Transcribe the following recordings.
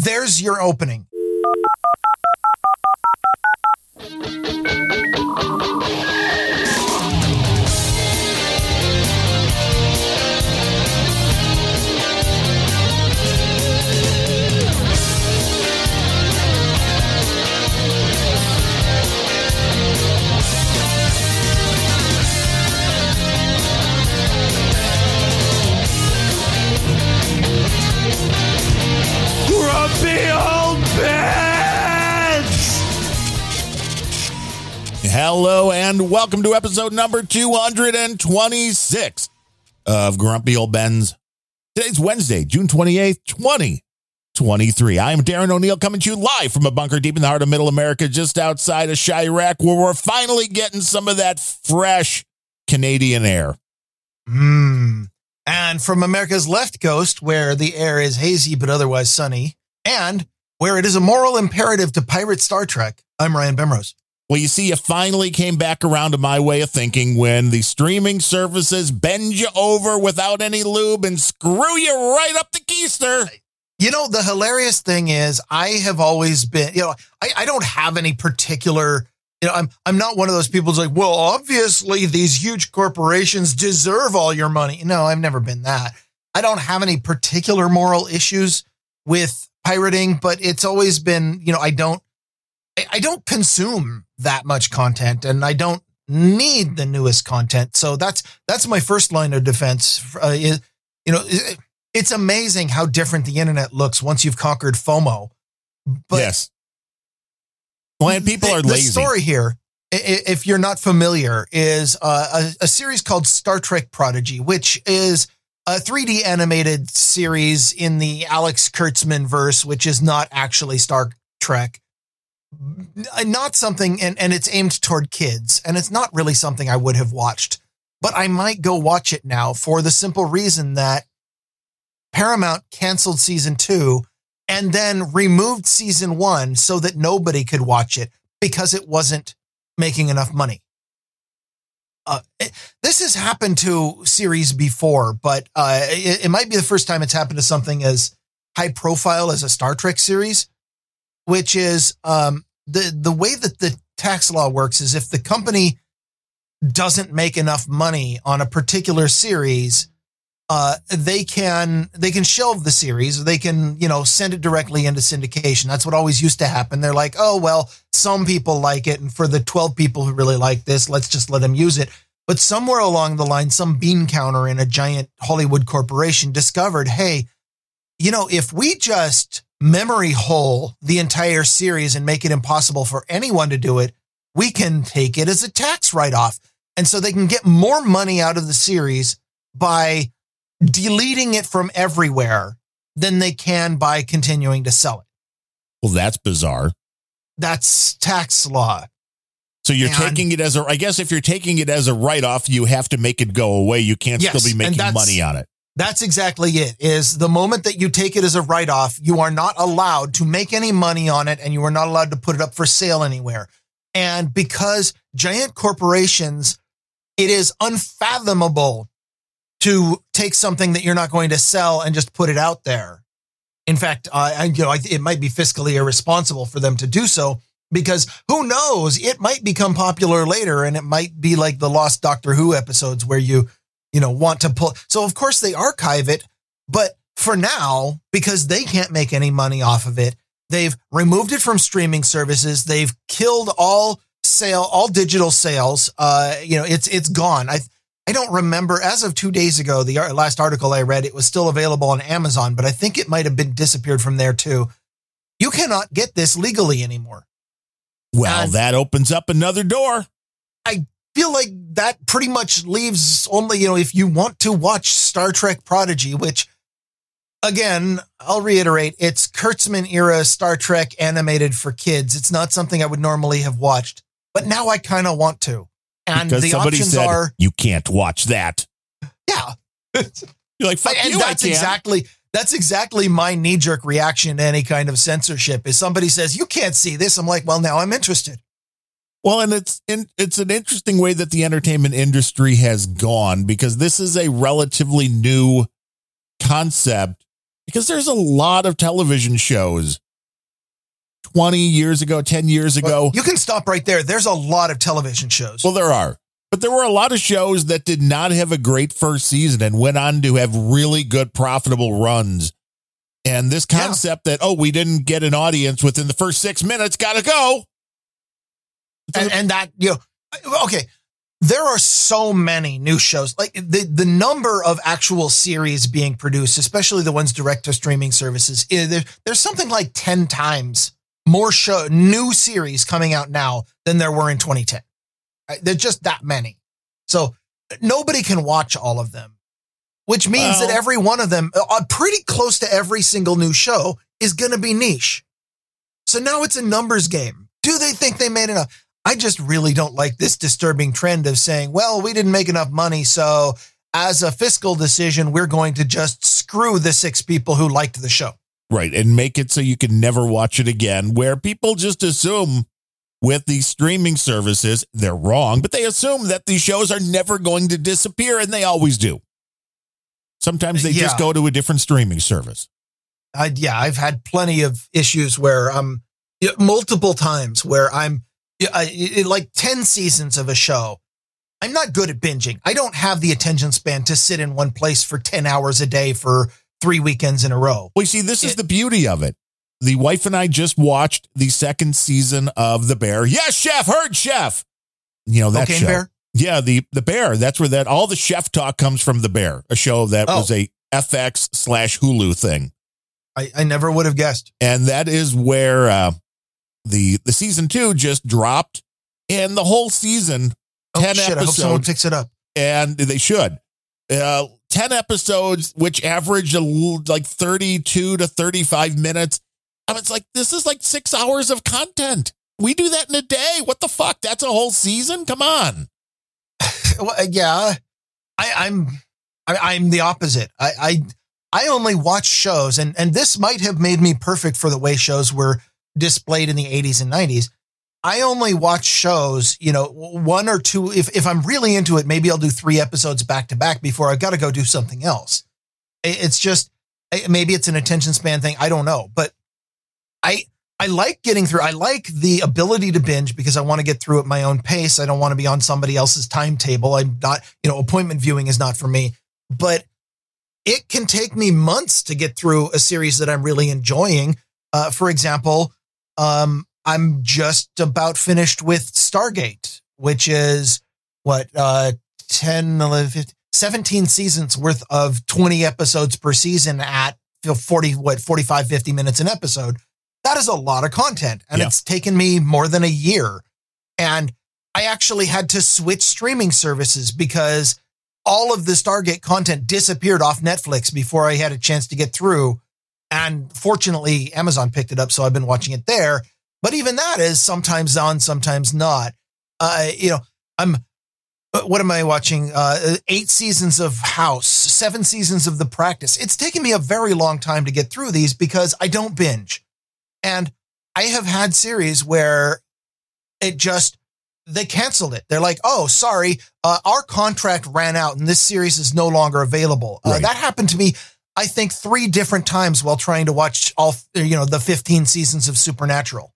there's your opening. Hello and welcome to episode number 226 of Grumpy Old Bens. Today's Wednesday, June 28th, 2023. I am Darren O'Neill coming to you live from a bunker deep in the heart of middle America, just outside of Chirac, where we're finally getting some of that fresh Canadian air. Hmm. And from America's left coast, where the air is hazy but otherwise sunny, and where it is a moral imperative to pirate Star Trek, I'm Ryan Bemrose. Well, you see, you finally came back around to my way of thinking when the streaming services bend you over without any lube and screw you right up the keister. You know, the hilarious thing is, I have always been, you know, I, I don't have any particular, you know, I'm I'm not one of those people who's like, well, obviously these huge corporations deserve all your money. No, I've never been that. I don't have any particular moral issues with pirating, but it's always been, you know, I don't I, don't consume that much content and I don't need the newest content. So that's that's my first line of defense. Uh, is, you know, it's amazing how different the internet looks once you've conquered FOMO. But yes. Well, and people the, are the story here, if you're not familiar, is uh, a, a series called Star Trek Prodigy, which is a 3D animated series in the Alex Kurtzman verse, which is not actually Star Trek. Not something, and, and it's aimed toward kids, and it's not really something I would have watched, but I might go watch it now for the simple reason that Paramount canceled season two and then removed season one so that nobody could watch it because it wasn't making enough money. Uh, it- this has happened to series before, but uh, it, it might be the first time it's happened to something as high profile as a Star Trek series, which is um, the the way that the tax law works is if the company doesn't make enough money on a particular series, uh, they can they can shelve the series. They can you know send it directly into syndication. That's what always used to happen. They're like, oh well, some people like it, and for the twelve people who really like this, let's just let them use it. But somewhere along the line, some bean counter in a giant Hollywood corporation discovered, hey, you know, if we just memory hole the entire series and make it impossible for anyone to do it, we can take it as a tax write off. And so they can get more money out of the series by deleting it from everywhere than they can by continuing to sell it. Well, that's bizarre. That's tax law. So you're And- taking it as a, I guess if you're taking it as a write off, you have to make it go away. You can't Yes, still be making money on it. That's exactly it. Is the moment that you take it as a write off, you are not allowed to make any money on it and you are not allowed to put it up for sale anywhere. And because giant corporations, it is unfathomable to take something that you're not going to sell and just put it out there. In fact, I, you know, it might be fiscally irresponsible for them to do so because who knows? It might become popular later, and it might be like the lost Doctor Who episodes where you, you know, want to pull. So of course they archive it, but for now, because they can't make any money off of it, they've removed it from streaming services. They've killed all sale, all digital sales. Uh, you know, it's it's gone. I I don't remember as of two days ago. The last article I read, it was still available on Amazon, but I think it might have been disappeared from there too. You cannot get this legally anymore. Well, And- that opens up another door. Feel like that pretty much leaves only, you know, if you want to watch Star Trek Prodigy, which again, I'll reiterate, it's Kurtzman era Star Trek animated for kids. It's not something I would normally have watched, but now I kind of want to. And because the options said are, you can't watch that. yeah. You're like, fuck and you, that's exactly that's exactly my knee jerk reaction to any kind of censorship. Is somebody says you can't see this, I'm like, well, now I'm interested. Well, and it's in, it's an interesting way that the entertainment industry has gone because this is a relatively new concept because there's a lot of television shows 20 years ago, 10 years ago. You can stop right there. There's a lot of television shows. Well, there are. But there were a lot of shows that did not have a great first season and went on to have really good, profitable runs. And this Yeah. concept that, oh, we didn't get an audience within the first six minutes, gotta go. And, and that you know okay there are so many new shows. Like the the number of actual series being produced especially the ones direct to streaming services eh, there, there's something like 10 times more show new series coming out now than there were in 2010 Right? there's just that many. So nobody can watch all of them which means that every one of them uh, pretty close to every single new show is going to be niche. So now it's a numbers game. Do they think they made enough I just really don't like this disturbing trend of saying, well, we didn't make enough money. So as a fiscal decision, we're going to just screw the six people who liked the show. Right. And make it so you can never watch it again, where people just assume with these streaming services, they're wrong, but they assume that these shows are never going to disappear, and they always do. Sometimes they just go to a different streaming service. I, yeah, I've had plenty of issues where um multiple times where I'm yeah, like 10 seasons of a show. I'm not good at binging. I don't have the attention span to sit in one place for 10 hours a day for three weekends in a row. Well, you see, this is the beauty of it. The wife and I just watched the second season of The Bear. Yes, chef, heard chef. You know that Cocaine show. Bear? Yeah, the the Bear. That's where that all the chef talk comes from. The Bear, a show that Oh. was a FX slash Hulu thing. I, I never would have guessed. and that is where uh, the the season two just dropped, and the whole season Oh, 10 shit, I hope someone episodes. picks it up. and they should. Uh, 10 episodes, which average like 32 to 35 minutes. I mean, it's like, this is like six hours of content. We do that in a day. What the fuck? That's a whole season? Come on. Well, yeah, I, I'm I, I'm the opposite. I, I I only watch shows, and and this might have made me perfect for the way shows were displayed in the 80s and 90s. I only watch shows, you know, one or two. If if I'm really into it, maybe I'll do three episodes back to back before I've got to go do something else. It's just maybe it's an attention span thing. I don't know, but I I like getting through. I like the ability to binge because I want to get through at my own pace. I don't want to be on somebody else's timetable. I'm not, you know, appointment viewing is not for me. But it can take me months to get through a series that I'm really enjoying. Uh, for example, um, I'm just about finished with Stargate, which is what, uh, 10, 11, 15, 17 seasons worth of 20 episodes per season at 40, what, 45, 50 minutes an episode. That is a lot of content. And Yeah. it's taken me more than a year. And I actually had to switch streaming services because all of the Stargate content disappeared off Netflix before I had a chance to get through. And fortunately, Amazon picked it up. So I've been watching it there. But even that is sometimes on, sometimes not. Uh, you know, I'm, uh, what am I watching? Uh, eight seasons of House, seven seasons of The Practice. It's taken me a very long time to get through these because I don't binge. And I have had series where it just, they canceled it. They're like, oh, sorry, uh, our contract ran out and this series is no longer available. Uh, that happened to me, I think, three different times while trying to watch all, you know, the 15 seasons of Supernatural,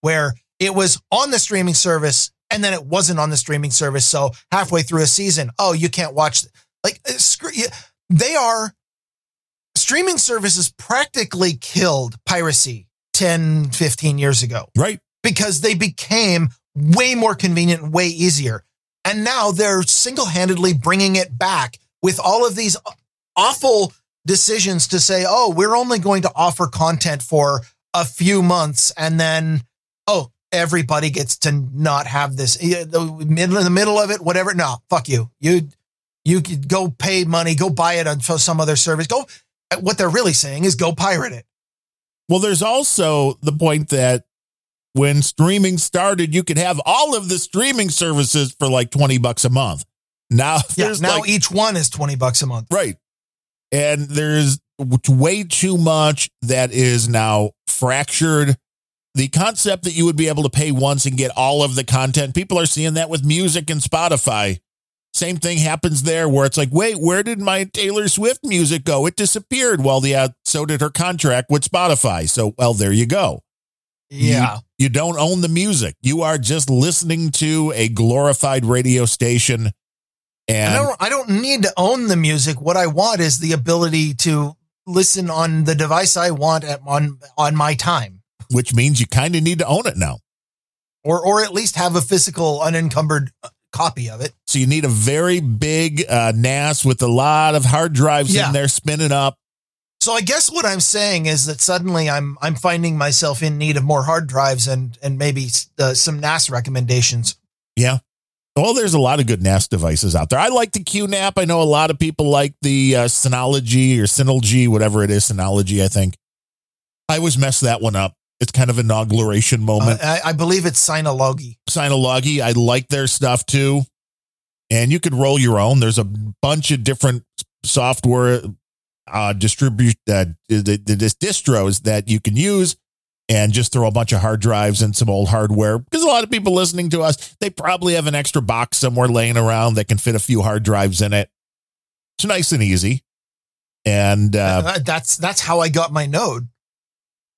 where it was on the streaming service and then it wasn't on the streaming service. So halfway through a season, oh, you can't watch. Like, uh, screw you. They are, streaming services practically killed piracy 10, 15 years ago Right. because they became way more convenient and way easier. And now they're single handedly bringing it back with all of these awful decisions to say, oh, we're only going to offer content for a few months and then, oh, everybody gets to not have this middle in the middle of it, whatever. No, fuck you. You, you could go pay money, go buy it on some other service. Go. What they're really saying is go pirate it. Well, there's also the point that when streaming started, you could have all of the streaming services for like 20 bucks a month. Now Yeah. there's Now like, each one is 20 bucks a month. right. And there's way too much that is now fractured. The concept that you would be able to pay once and get all of the content, people are seeing that with music and Spotify. Same thing happens there where it's like, wait, where did my Taylor Swift music go? It disappeared. Well, yeah, uh, so did her contract with Spotify. So, well, there you go. Yeah. You, you don't own the music. You are just listening to a glorified radio station. And I don't, I don't need to own the music. What I want is the ability to listen on the device I want at, on on my time, which means you kind of need to own it now. or or at least have a physical, unencumbered uh, copy of it. So you need a very big uh, NAS with a lot of hard drives Yeah. in there spinning up. So I guess what I'm saying is that suddenly I'm I'm finding myself in need of more hard drives and and maybe uh, some NAS recommendations. Yeah. Well, there's a lot of good NAS devices out there. I like the QNAP. I know a lot of people like the uh, Synology or Synology, whatever it is, Synology, I think. I always mess that one up. It's kind of an inauguration moment. Uh, I, I believe it's Synology. Synology, I like their stuff too. And you could roll your own. There's a bunch of different software uh, distribute uh, the, the, the distros that you can use and just throw a bunch of hard drives and some old hardware because a lot of people listening to us they probably have an extra box somewhere laying around that can fit a few hard drives in it it's nice and easy and uh, that's that's how I got my Node.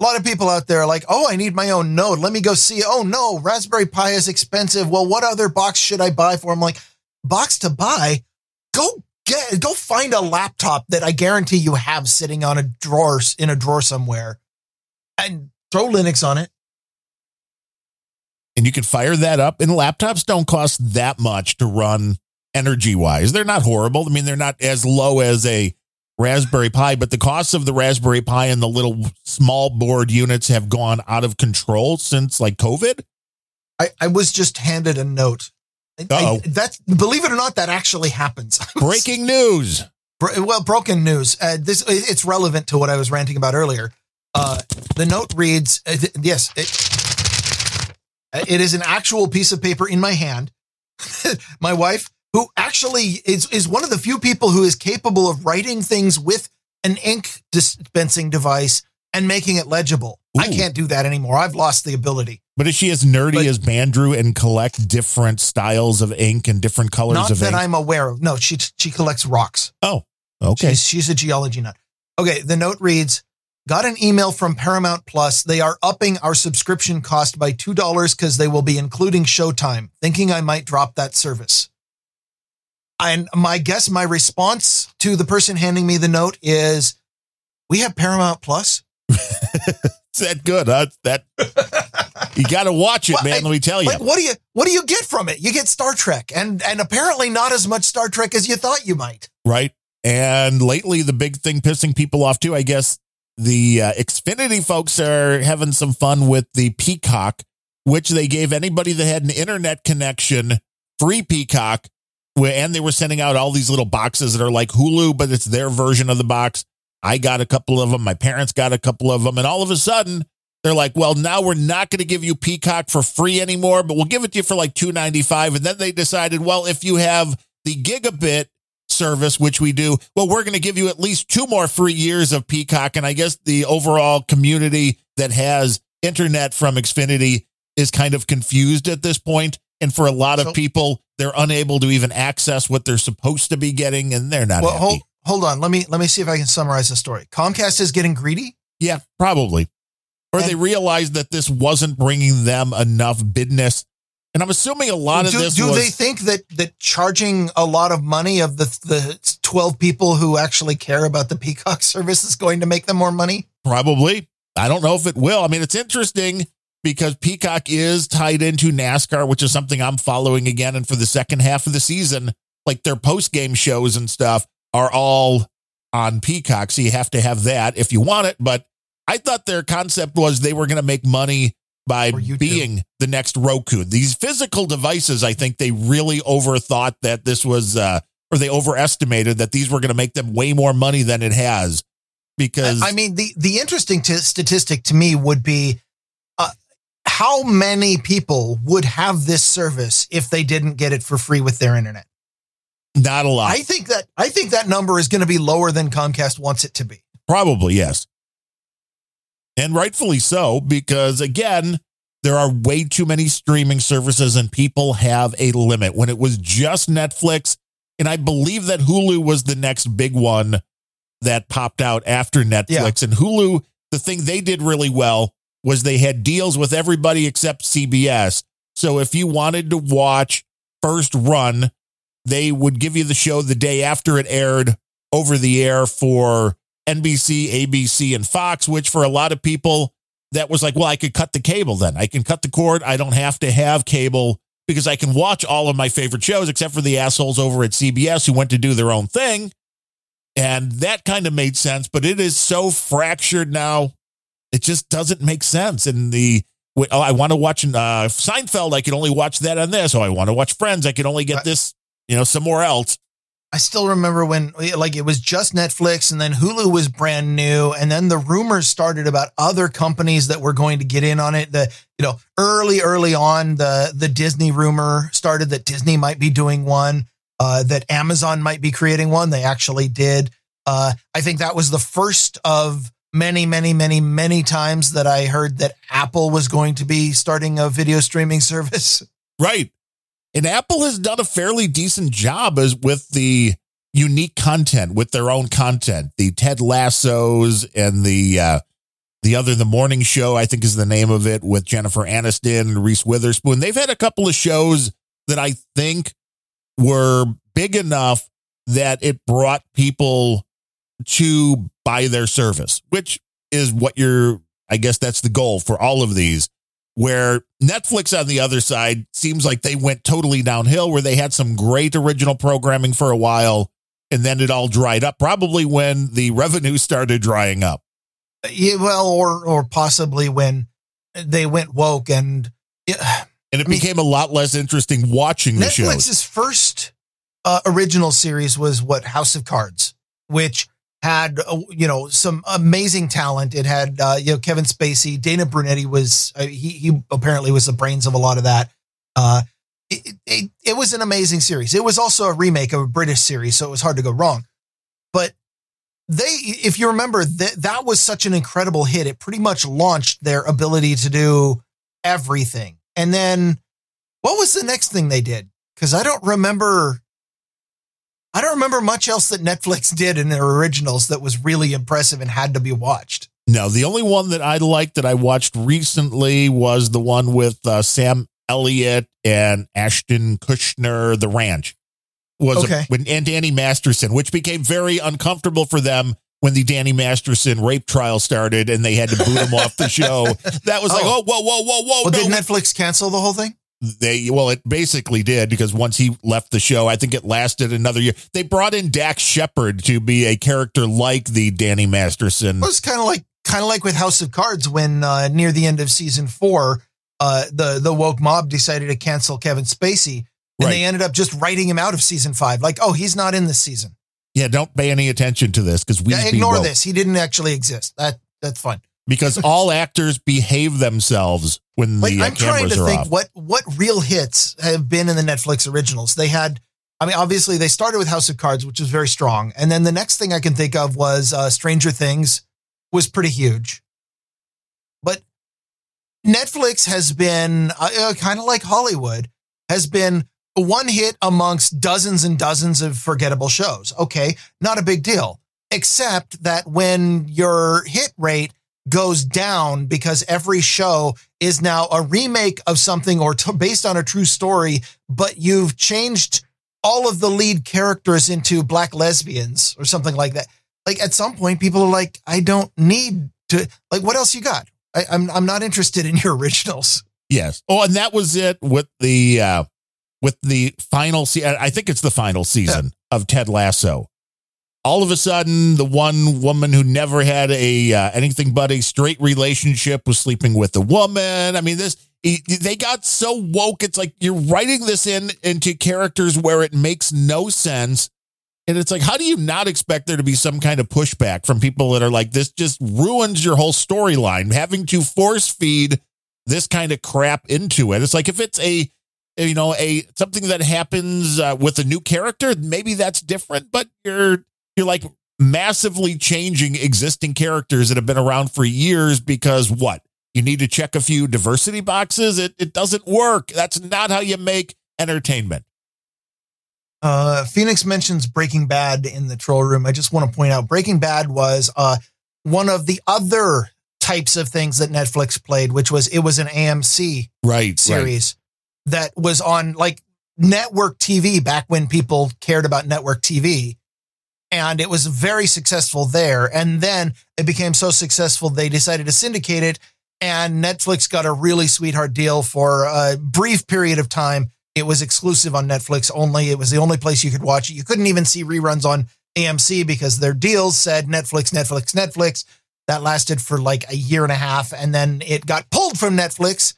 A lot of people out there are like, "Oh, I need my own Node. Let me go see." Oh no, Raspberry Pi is expensive. Well, what other box should I buy for? I'm like, box to buy. Go get go find a laptop that I guarantee you have sitting on a drawer in a drawer somewhere, and throw Linux on it. and you can fire that up and laptops don't cost that much to run energy wise they're not horrible i mean they're not as low as a raspberry pi but the cost of the raspberry pi and the little small board units have gone out of control since like covid I, I was just handed a note. I- Uh-oh. that's believe it or not, that actually happens. breaking news well, broken news. Uh, this it's relevant to what I was ranting about earlier. Uh, the note reads, uh, th- "Yes, it, uh, it is an actual piece of paper in my hand." my wife, who actually is is one of the few people who is capable of writing things with an ink dispensing device and making it legible. I can't do that anymore. I've lost the ability. but is she as nerdy But- as bandrew and collect different styles of ink and different colors Not of that ink I'm aware of. No, she she collects rocks. Oh, okay She's, she's a geology nut. Okay, the note reads Got an email from Paramount Plus. They are upping our subscription cost by $2 because they will be including Showtime, thinking I might drop that service. And my guess, my response to the person handing me the note is We have Paramount Plus. is that good huh? that you got to watch it Well, man I- let me tell you Like, what do you what do you get from it? You get Star Trek, and and apparently not as much Star Trek as you thought you might. right? And lately, the big thing pissing people off too, I guess, the uh, Xfinity folks are having some fun with the Peacock, which they gave anybody that had an internet connection free Peacock, and they were sending out all these little boxes that are like Hulu, but it's their version of the box. I got a couple of them. My parents got a couple of them, and all of a sudden. They're like, well, now we're not going to give you Peacock for free anymore, but we'll give it to you for like two ninety five. And then they decided, well, if you have the gigabit service, which we do, well, we're going to give you at least two more free years of Peacock. And I guess the overall community that has internet from Xfinity is kind of confused at this point. And for a lot of So- people, they're unable to even access what they're supposed to be getting, and they're not Well, happy. hold hold on. Let me let me see if I can summarize the story. Comcast is getting greedy. Yeah, probably. Or And- they realized that this wasn't bringing them enough business. And I'm assuming a lot of do, this do was they think that that charging a lot of money of the the 12 people who actually care about the Peacock service is going to make them more money? Probably. I don't know if it will. I mean, it's interesting because Peacock is tied into NASCAR, which is something I'm following again. And for the second half of the season, like their post game shows and stuff are all on Peacock. So you have to have that if you want it. But I thought their concept was they were going to make money by being the next Roku. These physical devices, I think they really overthought that this was, uh, or they overestimated that these were going to make them way more money than it has. Because I mean, the the interesting t- statistic to me would be uh, how many people would have this service if they didn't get it for free with their internet. not a lot. I think that I think that number is going to be lower than Comcast wants it to be. Probably, yes. And rightfully so, because again, there are way too many streaming services and people have a limit. When it was just Netflix, And I believe that Hulu was the next big one that popped out after Netflix. And Hulu, the thing they did really well was they had deals with everybody except CBS. So if you wanted to watch first run, they would give you the show the day after it aired over the air for NBC, ABC, and Fox, which for a lot of people, that was like, well, I could cut the cable then. I can cut the cord. I don't have to have cable because I can watch all of my favorite shows except for the assholes over at CBS who went to do their own thing. And that kind of made sense, but it is so fractured now. It just doesn't make sense. And the, oh, I want to watch uh, Seinfeld. I can only watch that on this. Oh, I want to watch Friends. I can only get this, you know, somewhere else. I still remember when like it was just Netflix and then Hulu was brand new and then the rumors started about other companies that were going to get in on it. The you know, early early on the the Disney rumor started that Disney might be doing one, uh, that Amazon might be creating one. They actually did. Uh, I think that was the first of many many many many times that I heard that Apple was going to be starting a video streaming service. Right. And Apple has done a fairly decent job as with the unique content with their own content. The Ted Lassos and the uh the other the morning show, I think is the name of it with Jennifer Aniston and Reese Witherspoon. They've had a couple of shows that I think were big enough that it brought people to buy their service, which is what you're I guess that's the goal for all of these where Netflix on the other side seems like they went totally downhill, where they had some great original programming for a while and then it all dried up, probably when the revenue started drying up. Yeah, well, or or possibly when they went woke and yeah, and it I became mean, a lot less interesting watching the show. Netflix's first uh, original series was what House of Cards, which had uh, you know some amazing talent. It had uh, you know Kevin Spacey, Dana Brunetti was uh, he he apparently was the brains of a lot of that. Uh, it, it, it was an amazing series. It was also a remake of a British series, so it was hard to go wrong. But they, if you remember, that that was such an incredible hit. It pretty much launched their ability to do everything. And then, what was the next thing they did? Because I don't remember I don't remember much else that Netflix did in their originals that was really impressive and had to be watched. No, the only one that I liked that I watched recently was the one with uh, Sam Elliott and Ashton Kutcher, The Ranch. Was okay. a, and Danny Masterson, which became very uncomfortable for them when the Danny Masterson rape trial started and they had to boot him off the show. That was oh. like, oh, whoa, whoa, whoa, whoa. Well, no. Did Netflix cancel the whole thing? They well it basically did because once he left the show i think it lasted another year. They brought in dax shepard to be a character like the danny masterson. It was kind of like kind of like with house of cards when uh, near the end of season four uh, the the woke mob decided to cancel kevin spacey and right. they ended up just writing him out of season five. Like oh he's not in this season. Yeah don't pay any attention to this because we yeah, ignore this. He didn't actually exist. That that's fine because all actors behave themselves when the uh, I'm trying to think off. what what real hits have been in the Netflix originals. They had, I mean, obviously they started with House of Cards, which was very strong, and then the next thing I can think of was uh, Stranger Things, was pretty huge. But Netflix has been uh, uh kind of like Hollywood, has been one hit amongst dozens and dozens of forgettable shows. Okay, not a big deal, except that when your hit rate goes down because every show is now a remake of something or t- based on a true story, but you've changed all of the lead characters into black lesbians or something like that. Like at some point, people are like, I don't need to, like, what else you got? I, I'm, I'm not interested in your originals. Yes. Oh, and that was it with the, uh, with the final season. I think it's the final season yeah. of Ted Lasso all of a sudden the one woman who never had a uh, anything but a straight relationship was sleeping with a woman. I mean this they got so woke it's like you're writing this in into characters where it makes no sense. And it's like how do you not expect there to be some kind of pushback from people that are like this just ruins your whole storyline. Having to force feed this kind of crap into it. It's like if it's a you know a something that happens uh, with a new character maybe that's different but you're you're like massively changing existing characters that have been around for years because what? You need to check a few diversity boxes. It, it doesn't work. That's not how you make entertainment. Uh, Phoenix mentions Breaking Bad in the troll room. I just want to point out Breaking Bad was uh, one of the other types of things that Netflix played, which was it was an AMC Right. series that was on like network TV back when people cared about network TV. And it was very successful there. And then it became so successful, they decided to syndicate it. And Netflix got a really sweetheart deal for a brief period of time. It was exclusive on Netflix only. It was the only place you could watch it. You couldn't even see reruns on AMC because their deals said Netflix, Netflix, Netflix. That lasted for like a year and a half. And then it got pulled from Netflix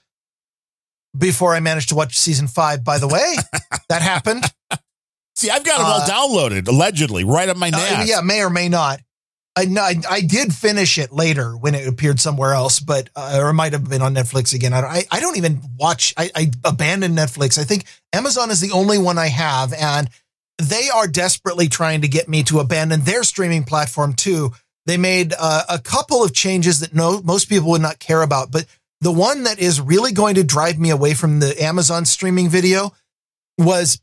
before I managed to watch season five. By the way, that happened. See, I've got them all Uh, downloaded, allegedly, right on my Uh, yeah, may or may not. I, know- I I did finish it later when it appeared somewhere else, but uh, or it might have been on Netflix again. I don't, I, I don't even watch. I, I abandoned Netflix. I think Amazon is the only one I have, and they are desperately trying to get me to abandon their streaming platform too. They made uh, a couple of changes that no most people would not care about, but the one that is really going to drive me away from the Amazon streaming video was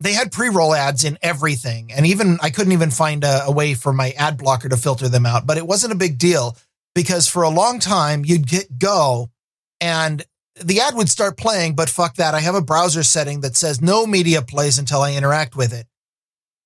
they had pre-roll ads in everything. And even i couldn't even find a, a way for my ad blocker to filter them out but it wasn't a big deal because for a long time you'd get go and the ad would start playing but fuck that i have a browser setting that says no media plays until i interact with it.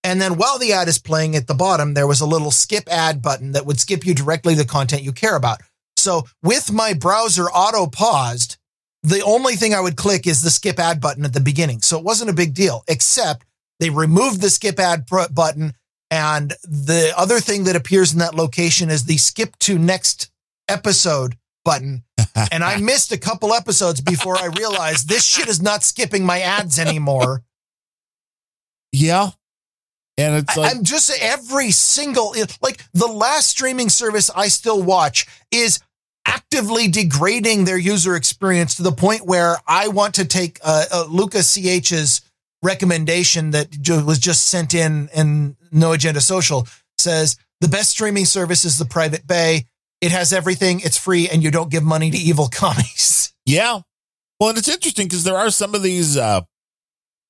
And then while the ad is playing at the bottom there was a little skip ad button that would skip you directly to the content you care about. So with my browser auto paused the only thing I would click is the skip ad button at the beginning. So it wasn't a big deal, except they removed the skip ad pr- button. And the other thing that appears in that location is the skip to next episode button. and I missed a couple episodes before I realized this shit is not skipping my ads anymore. Yeah. And it's like, I'm just every single like the last streaming service I still watch is actively degrading their user experience to the point where I want to take uh, uh, Lucas CH's recommendation that was just sent in and No Agenda Social says the best streaming service is the Pirate Bay. It has everything. It's free, and you don't give money to evil commies. yeah. Well, and it's interesting because there are some of these uh,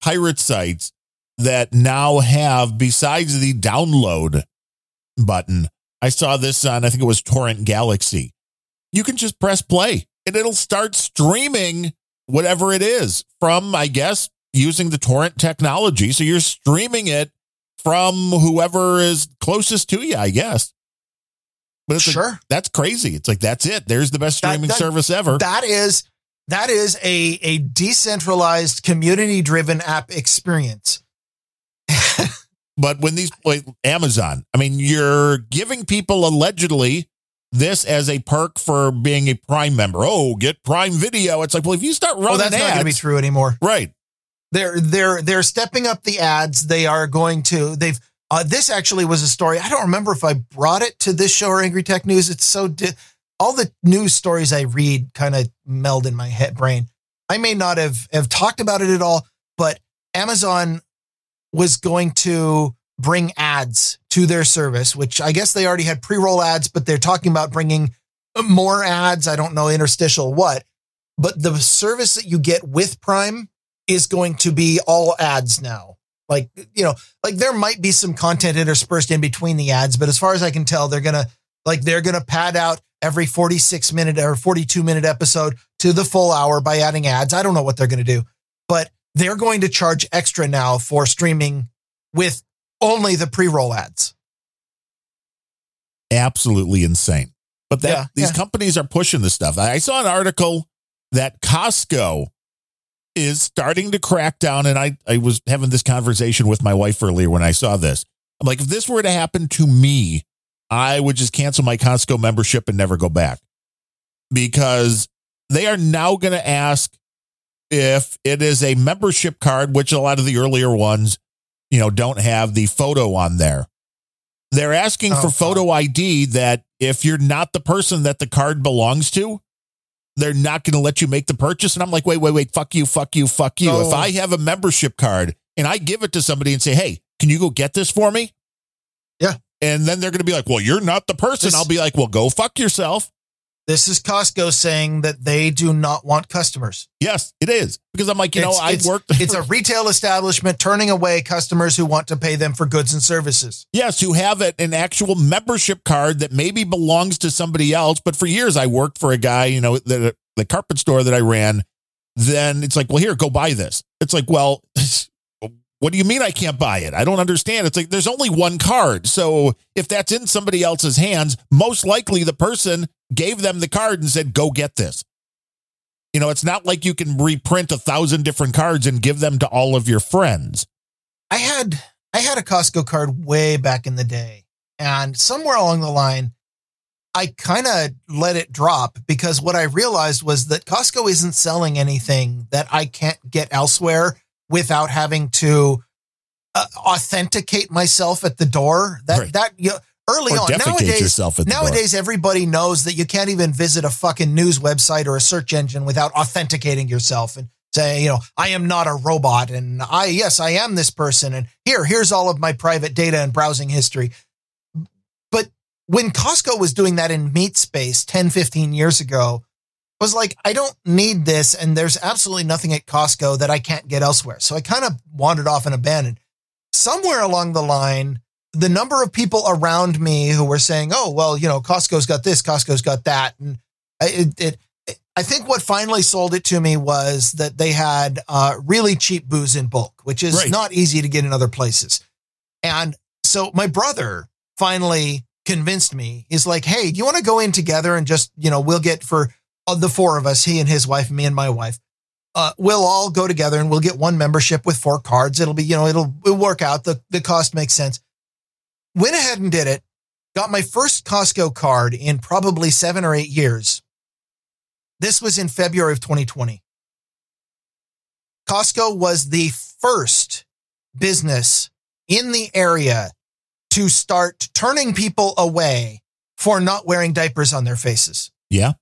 pirate sites that now have, besides the download button, I saw this on, I think it was Torrent Galaxy. You can just press play and it'll start streaming whatever it is from, I guess, using the torrent technology. So you're streaming it from whoever is closest to you, I guess. But it's like, Sure. that's crazy. It's like that's it. There's the best That- streaming that- service ever. That is that is a a decentralized, community driven app experience. But when these like Amazon, I mean, you're giving people allegedly this as a perk for being a Prime member. Oh, get Prime Video. It's like, well, if you start running Oh, that's not going to be ads, true anymore. right? They're they're they're stepping up the ads. They are going to. They've. Uh, this actually was a story. I don't remember if I brought it to this show or Angry Tech News. It's so di- all the news stories I read kind of meld in my head brain. I may not have have talked about it at all, but Amazon was going to bring ads to their service, which I guess they already had pre-roll ads, but they're talking about bringing more ads. I don't know interstitial what, but the service that you get with Prime is going to be all ads now. Like, you know, like there might be some content interspersed in between the ads, but as far as I can tell, they're going to like they're going to pad out every 46 minute or 42 minute episode to the full hour by adding ads. I don't know what they're going to do, but they're going to charge extra now for streaming with only the pre-roll ads. Absolutely insane. But that Yeah, these yeah. companies are pushing this stuff. I saw an article that Costco is starting to crack down, and I I was having this conversation with my wife earlier when I saw this. I'm like, if this were to happen to me, I would just cancel my Costco membership and never go back because they are now going to ask if it is a membership card, which a lot of the earlier ones, you know, don't have the photo on there. They're asking Oh, for photo ID that if you're not the person that the card belongs to, they're not going to let you make the purchase. And I'm like, wait, wait, wait, fuck you, fuck you, fuck you. Oh. If I have a membership card and I give it to somebody and say, hey, can you go get this for me? Yeah. And then they're going to be like, well, you're not the person. This- I'll be like, well, go fuck yourself. This is Costco saying that they do not want customers. Yes, it is because I'm like, you It's- know, I worked. It's a retail establishment turning away customers who want to pay them for goods and services. Yes, who have an actual membership card that maybe belongs to somebody else. But for years, I worked for a guy, you know, the, the carpet store that I ran. Then it's like, well, here, go buy this. It's like, well, what do you mean I can't buy it? I don't understand. It's like there's only one card. So if that's in somebody else's hands, most likely the person gave them the card and said, go get this. You know, it's not like you can reprint a thousand different cards and give them to all of your friends. I had I had a Costco card way back in the day, and somewhere along the line, I kind of let it drop because what I realized was that Costco isn't selling anything that I can't get elsewhere without having to uh, authenticate myself at the door. That Right. that you know, early Or on nowadays. yourself at the door. Nowadays, everybody knows that you can't even visit a fucking news website or a search engine without authenticating yourself and say, you know, I am not a robot and I, yes, I am this person. And here, here's all of my private data and browsing history. But when Costco was doing that in meat space 10, 15 years ago, I was like, I don't need this. And there's absolutely nothing at Costco that I can't get elsewhere. So I kind of wandered off and abandoned. Somewhere along the line, the number of people around me who were saying, "Oh, well, you know, Costco's got this, Costco's got that," and I- it, it I think what finally sold it to me was that they had uh, really cheap booze in bulk, which is Right. not easy to get in other places. And so my brother finally convinced me. He's like, "Hey, do you want to go in together and just, you know, we'll get for uh, the four of us, he and his wife, me and my wife." Uh, we'll all go together and we'll get one membership with four cards. It'll be, you know, it'll, it'll work out. The, the cost makes sense went ahead and did it. Got my first Costco card in probably seven or eight years. This was in February of 2020. Costco was the first business in the area to start turning people away for not wearing diapers on their faces. Yeah.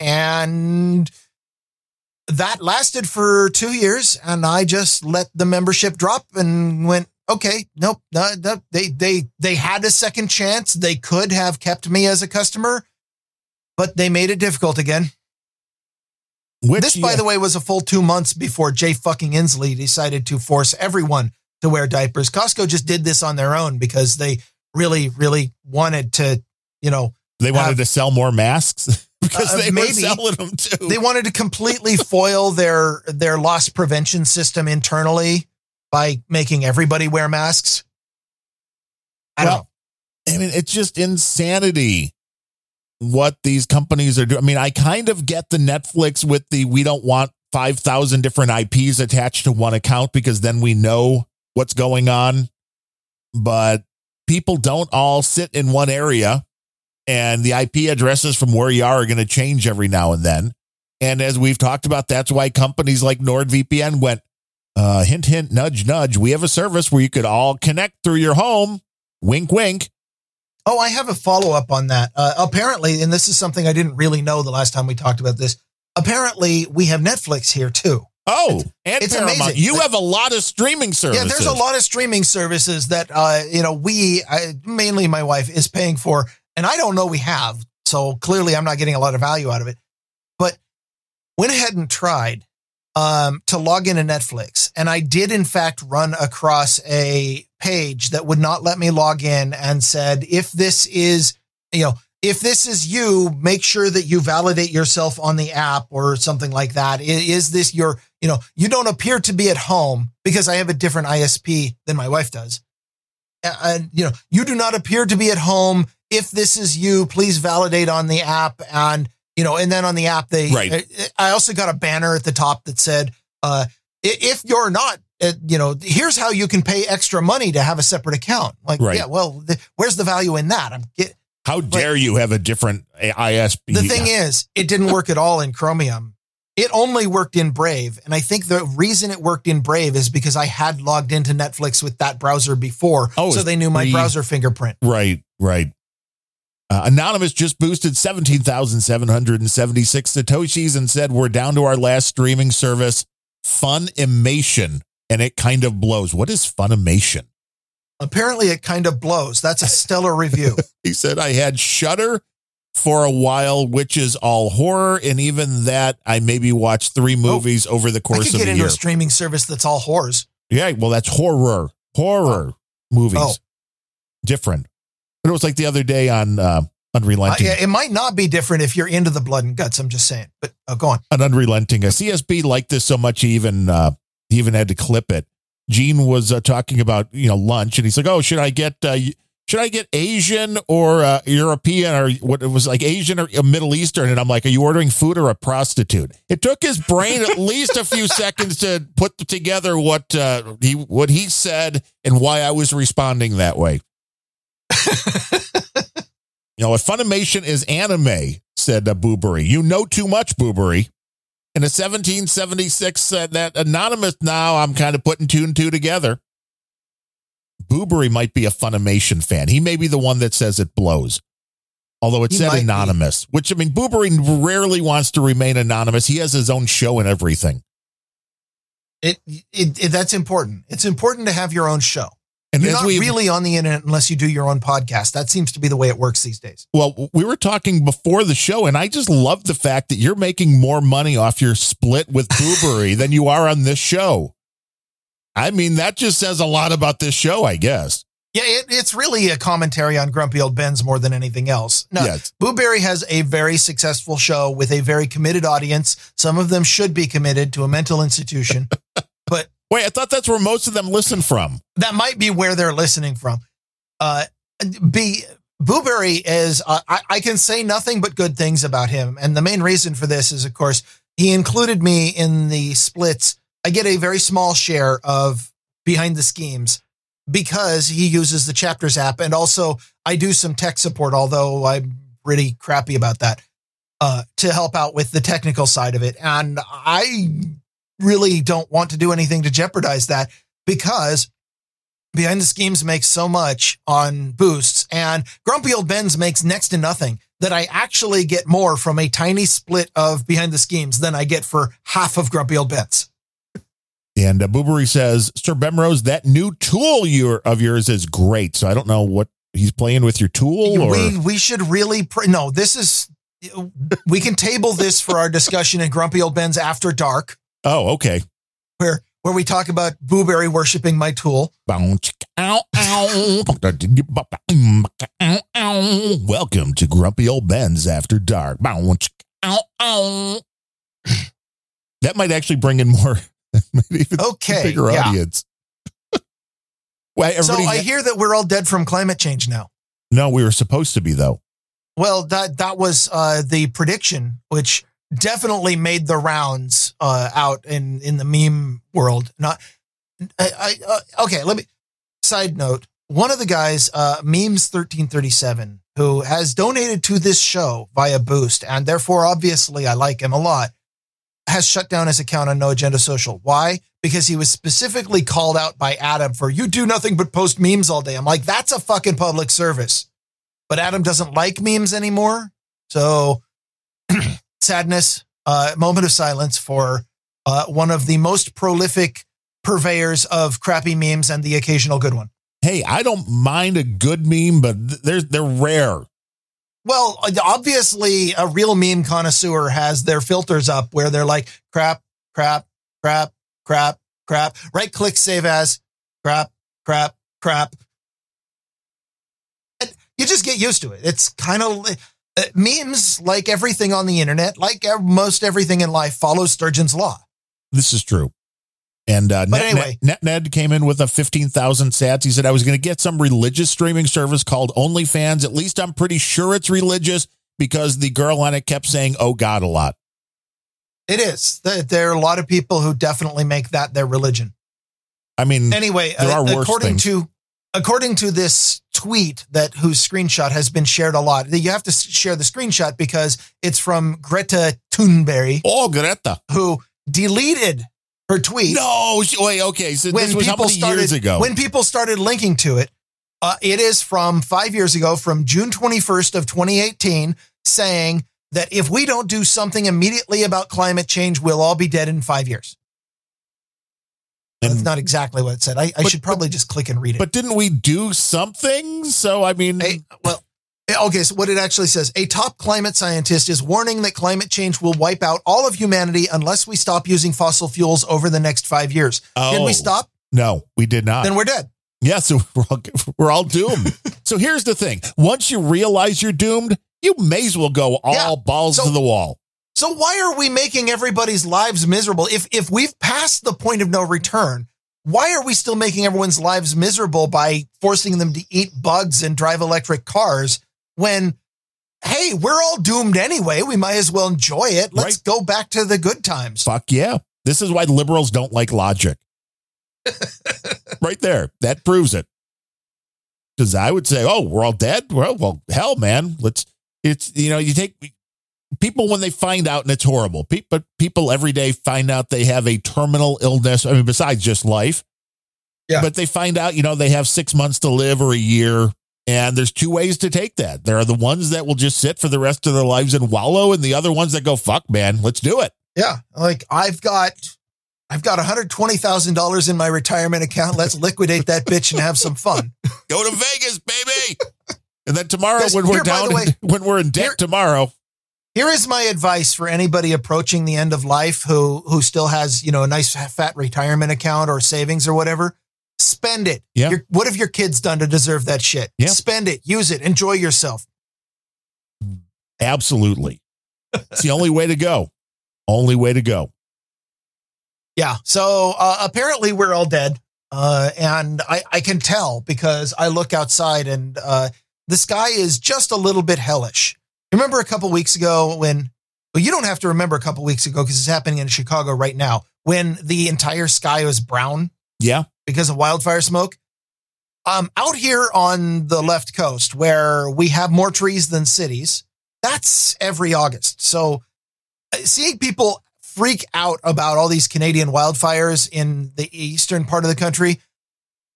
And that lasted for two years. And I just let the membership drop and went, okay, nope, no, no, they, they, they had a second chance. They could have kept me as a customer, but they made it difficult again. Which, This, by the way, was a full two months before Jay fucking Inslee decided to force everyone to wear diapers. Costco just did this on their own because they really, really wanted to, you know, they wanted have- to sell more masks because Uh, they were selling them too. they wanted to completely foil their their loss prevention system internally by making everybody wear masks. I don't Well, I mean, it's just insanity what these companies are doing. I mean, I kind of get the Netflix with the we don't want 5,000 different IPs attached to one account because then we know what's going on. But people don't all sit in one area, and the IP addresses from where you are are going to change every now and then. And as we've talked about, that's why companies like NordVPN went, uh, hint, hint, nudge, nudge. We have a service where you could all connect through your home. Wink, wink. Oh, I have a follow up on that. Uh, apparently, and this is something I didn't really know the last time we talked about this. Apparently, we have Netflix here too. Oh, and it's Paramount. amazing. You have a lot of streaming services. Yeah, there's a lot of streaming services that uh, you know we, I, mainly my wife, is paying for, and I don't know we have. So clearly, I'm not getting a lot of value out of it. But went ahead and tried um, to log into Netflix, and I did in fact run across a page that would not let me log in, and said if this is you know if this is you, make sure that you validate yourself on the app or something like that. Is this your, you know, you don't appear to be at home because I have a different ISP than my wife does. And, you know, you do not appear to be at home. If this is you, please validate on the app. And, you know, and then on the app, they, Right. I also got a banner at the top that said, uh, if you're not, uh, you know, here's how you can pay extra money to have a separate account. Like, Right. yeah, well, th- where's the value in that? I'm get, How dare you have a different ISP? the thing is, it didn't work at all in Chromium. It only worked in Brave. And I think the reason it worked in Brave is because I had logged into Netflix with that browser before. Oh, so they knew my browser fingerprint. Right, right. Uh, Anonymous just boosted 17,776 Satoshis and said, We're down to our last streaming service, Funimation. And it kind of blows. What is Funimation? Apparently, it kind of blows. That's a stellar review. He said, I had Shudder, for a while, which is all horror, and even that I maybe watched three movies over the course of get a into year. a streaming service that's all whores. yeah, well, that's horror, horror movies, Oh. different. But it was like the other day on uh, Uh, Unrelenting. yeah, it might not be different if you're into the blood and guts. I'm just saying. But uh, go on. An Unrelenting. A CSB liked this so much he even uh, he even had to clip it. Gene was uh, talking about you know lunch, and he's like, "Oh, should I get uh, should I get Asian or uh, European or what it was like Asian or Middle Eastern?" And I'm like, "Are you ordering food or a prostitute?" It took his brain at least a few seconds to put together what uh, he what he said and why I was responding that way. You know, if Funimation is anime, said uh, Boobery, you know too much, Boobery. In a 1776 said that anonymous now I'm kind of putting two and two together. Boobery might be a Funimation fan. He may be the one that says it blows. Although it He said might be. anonymous, which I mean, Boobery rarely wants to remain anonymous. He has his own show and everything. It, it, it that's important. It's important to have your own show. And You're not really on the internet unless you do your own podcast. That seems to be the way it works these days. Well, we were talking before the show, and I just love the fact that you're making more money off your split with Boobery than you are on this show. I mean, that just says a lot about this show, I guess. Yeah, it, it's really a commentary on Grumpy Old Bens more than anything else. No, Yes. Booberry has a very successful show with a very committed audience. Some of them should be committed to a mental institution, but Wait, I thought that's where most of them listen from. that might be where they're listening from. Uh, B Booberry is uh, I, I can say nothing but good things about him, and the main reason for this is, of course, he included me in the splits. I get a very small share of behind the schemes because he uses the chapters app, and also I do some tech support, although I'm pretty crappy about that. Uh, to help out with the technical side of it, and I really don't want to do anything to jeopardize that because Behind the Schemes makes so much on boosts, and Grumpy Old Bens makes next to nothing. That I actually get more from a tiny split of Behind the Schemes than I get for half of Grumpy Old Bens. And uh, Boobery says, Sir Bemrose, that new tool your, of yours is great. So I don't know what he's playing with your tool or. We we should really pr- no. This is we can table this for our discussion in Grumpy Old Bens After Dark, oh, okay. where where we talk about Booberry worshiping my tool. Welcome to Grumpy Old Bens After Dark. That might actually bring in more, Okay, bigger yeah. audience. Well, So I hear that we're all dead from climate change now. no, we were supposed to be though. Well, that that was uh, the prediction, which definitely made the rounds uh, out in in the meme world. Not, I, I uh, okay. Let me. Side note: one of the guys, uh, memes thirteen thirty seven, who has donated to this show via Boost, and therefore obviously I like him a lot, has shut down his account on No Agenda Social. Why? Because he was specifically called out by Adam for you do nothing but post memes all day. I'm like, that's a fucking public service but Adam doesn't like memes anymore. So sadness, uh, moment of silence for uh, one of the most prolific purveyors of crappy memes and the occasional good one. Hey, I don't mind a good meme, but they're they're rare. Well, obviously, a real meme connoisseur has their filters up where they're like crap, crap, crap, crap, crap. Right click, save as crap, crap, crap. And you just get used to it. It's kind of uh, memes, like everything on the internet, like most everything in life, follows Sturgeon's law. This is true. And uh, But anyway. Net Ned came in with a 15,000 sats. He said, I was going to get some religious streaming service called OnlyFans. At least I'm pretty sure it's religious because the girl on it kept saying, oh God, a lot. It is. There are a lot of people who definitely make that their religion. I mean, Anyway, There uh, are worse according things. to according to this tweet that whose screenshot has been shared a lot. You have to share the screenshot because it's from Greta Thunberg, oh, Greta. who deleted her tweet No, wait, okay. So this was how many started years ago? when people started linking to it. Uh, it is from five years ago, from June 21st of 2018, saying that if we don't do something immediately about climate change, we'll all be dead in five years. That's And- not exactly what it said. I, I But- should probably just click and read it. but didn't we do something? So, I mean, Hey, well, Okay, so what it actually says a top climate scientist is warning that climate change will wipe out all of humanity unless we stop using fossil fuels over the next five years. Did Oh. we stop? No, we did not. Then we're dead. Yeah, so we're all, we're all doomed. so here's the thing: once you realize you're doomed, you may as well go all Yeah. balls So- to the wall. So why are we making everybody's lives miserable? If if we've passed the point of no return, why are we still making everyone's lives miserable by forcing them to eat bugs and drive electric cars when hey, we're all doomed anyway. We might as well enjoy it. Let's Right. go back to the good times. Fuck yeah! This is why liberals don't like logic. right there, that proves it. Because I would say, oh, we're all dead. Well, well, hell, man. Let's. It's you know you take people when they find out and it's horrible. Pe- But people every day find out they have a terminal illness. I mean, besides just life. Yeah. But they find out, you know, they have six months to live or a year. And there's two ways to take that. There are the ones that will just sit for the rest of their lives and wallow, and the other ones that go, fuck, man, let's do it. Yeah. Like I've got I've got $120,000 in my retirement account. Let's liquidate that bitch and have some fun. Go to Vegas, baby. and then tomorrow, when we're here, down, the in, when we're in debt here- tomorrow, Here is my advice for anybody approaching the end of life who who still has, you know, a nice fat retirement account or savings or whatever. Spend it. Yeah. Your, what have your kids done to deserve that shit? Yeah. Spend it. Use it. Enjoy yourself. absolutely. it's the only way to go. Only way to go. Yeah. So uh, apparently we're all dead. Uh, and I, I can tell because I look outside and uh, the sky is just a little bit hellish. Remember a couple weeks ago when, well, you don't have to remember a couple weeks ago because it's happening in Chicago right now when the entire sky was brown Yeah. because of wildfire smoke. Um, out here on the left coast where we have more trees than cities, that's every August. So uh, seeing people freak out about all these Canadian wildfires in the eastern part of the country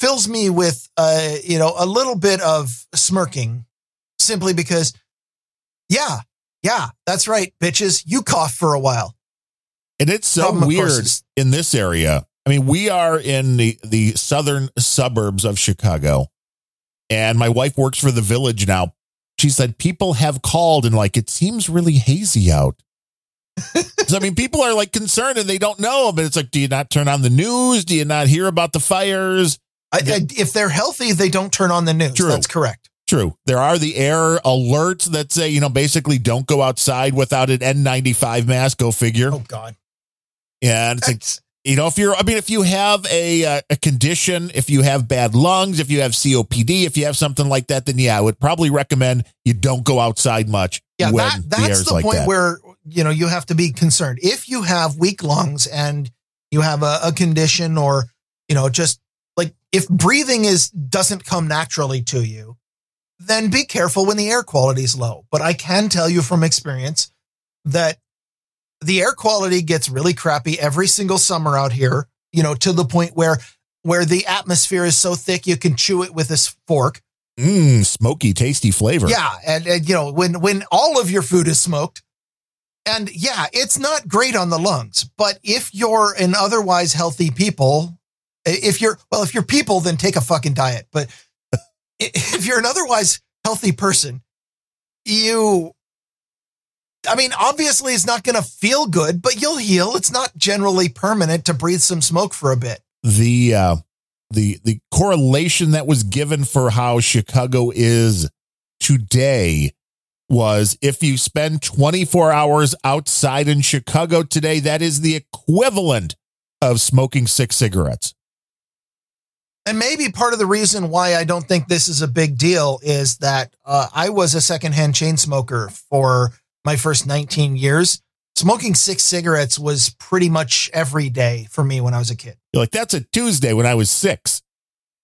fills me with, uh, you know, a little bit of smirking simply because, yeah, yeah, that's right, bitches. You cough for a while. And it's so Problem, weird in this area. I mean, we are in the, the southern suburbs of Chicago, and my wife works for the village now. She said people have called and like, it seems really hazy out. so, I mean, people are like concerned and they don't know, but it's like, do you not turn on the news? Do you not hear about the fires? I, I, if they're healthy, they don't turn on the news. True. That's correct. True. There are the air alerts that say, you know, basically don't go outside without an N95 mask. Go figure. Oh God. And it's like, you know, if you're, I mean, if you have a uh, a condition, if you have bad lungs, if you have COPD, if you have something like that, then yeah, I would probably recommend you don't go outside much. yeah, when that, the that's air's the like point that. where you know you have to be concerned. If you have weak lungs and you have a, a condition, or you know, just like if breathing is doesn't come naturally to you, then be careful when the air quality is low. But I can tell you from experience that the air quality gets really crappy every single summer out here. You know, to the point where where the atmosphere is so thick you can chew it with a fork. Mmm, smoky, tasty flavor. Yeah, and, and you know when when all of your food is smoked, and yeah, it's not great on the lungs. But if you're an otherwise healthy people, if you're well, if you're people, then take a fucking diet. But if you're an otherwise healthy person, you, I mean, obviously it's not going to feel good, but you'll heal. It's not generally permanent to breathe some smoke for a bit. The uh, the the correlation that was given for how Chicago is today was if you spend 24 hours outside in Chicago today, that is the equivalent of smoking six cigarettes. And maybe part of the reason why I don't think this is a big deal is that uh, I was a secondhand chain smoker for my first 19 years. Smoking six cigarettes was pretty much every day for me when I was a kid. You're like, that's a Tuesday when I was six.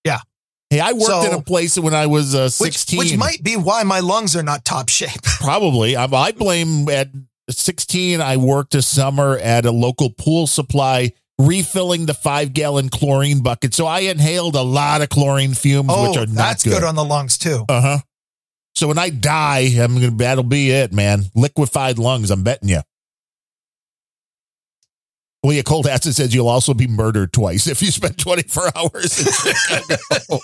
Yeah. Hey, I worked So- in a place when I was uh, Which, 16. which might be why my lungs are not top shape. Probably. I, I blame at 16, I worked a summer at a local pool supply refilling the five gallon chlorine bucket. So I inhaled a lot of chlorine fumes, oh, which are not that's good. good. on the lungs too. uh huh. So when I die, I'm gonna that'll be it, man. Liquefied lungs. I'm betting you. Well, yeah, Cold Acid says you'll also be murdered twice if you spend 24 hours in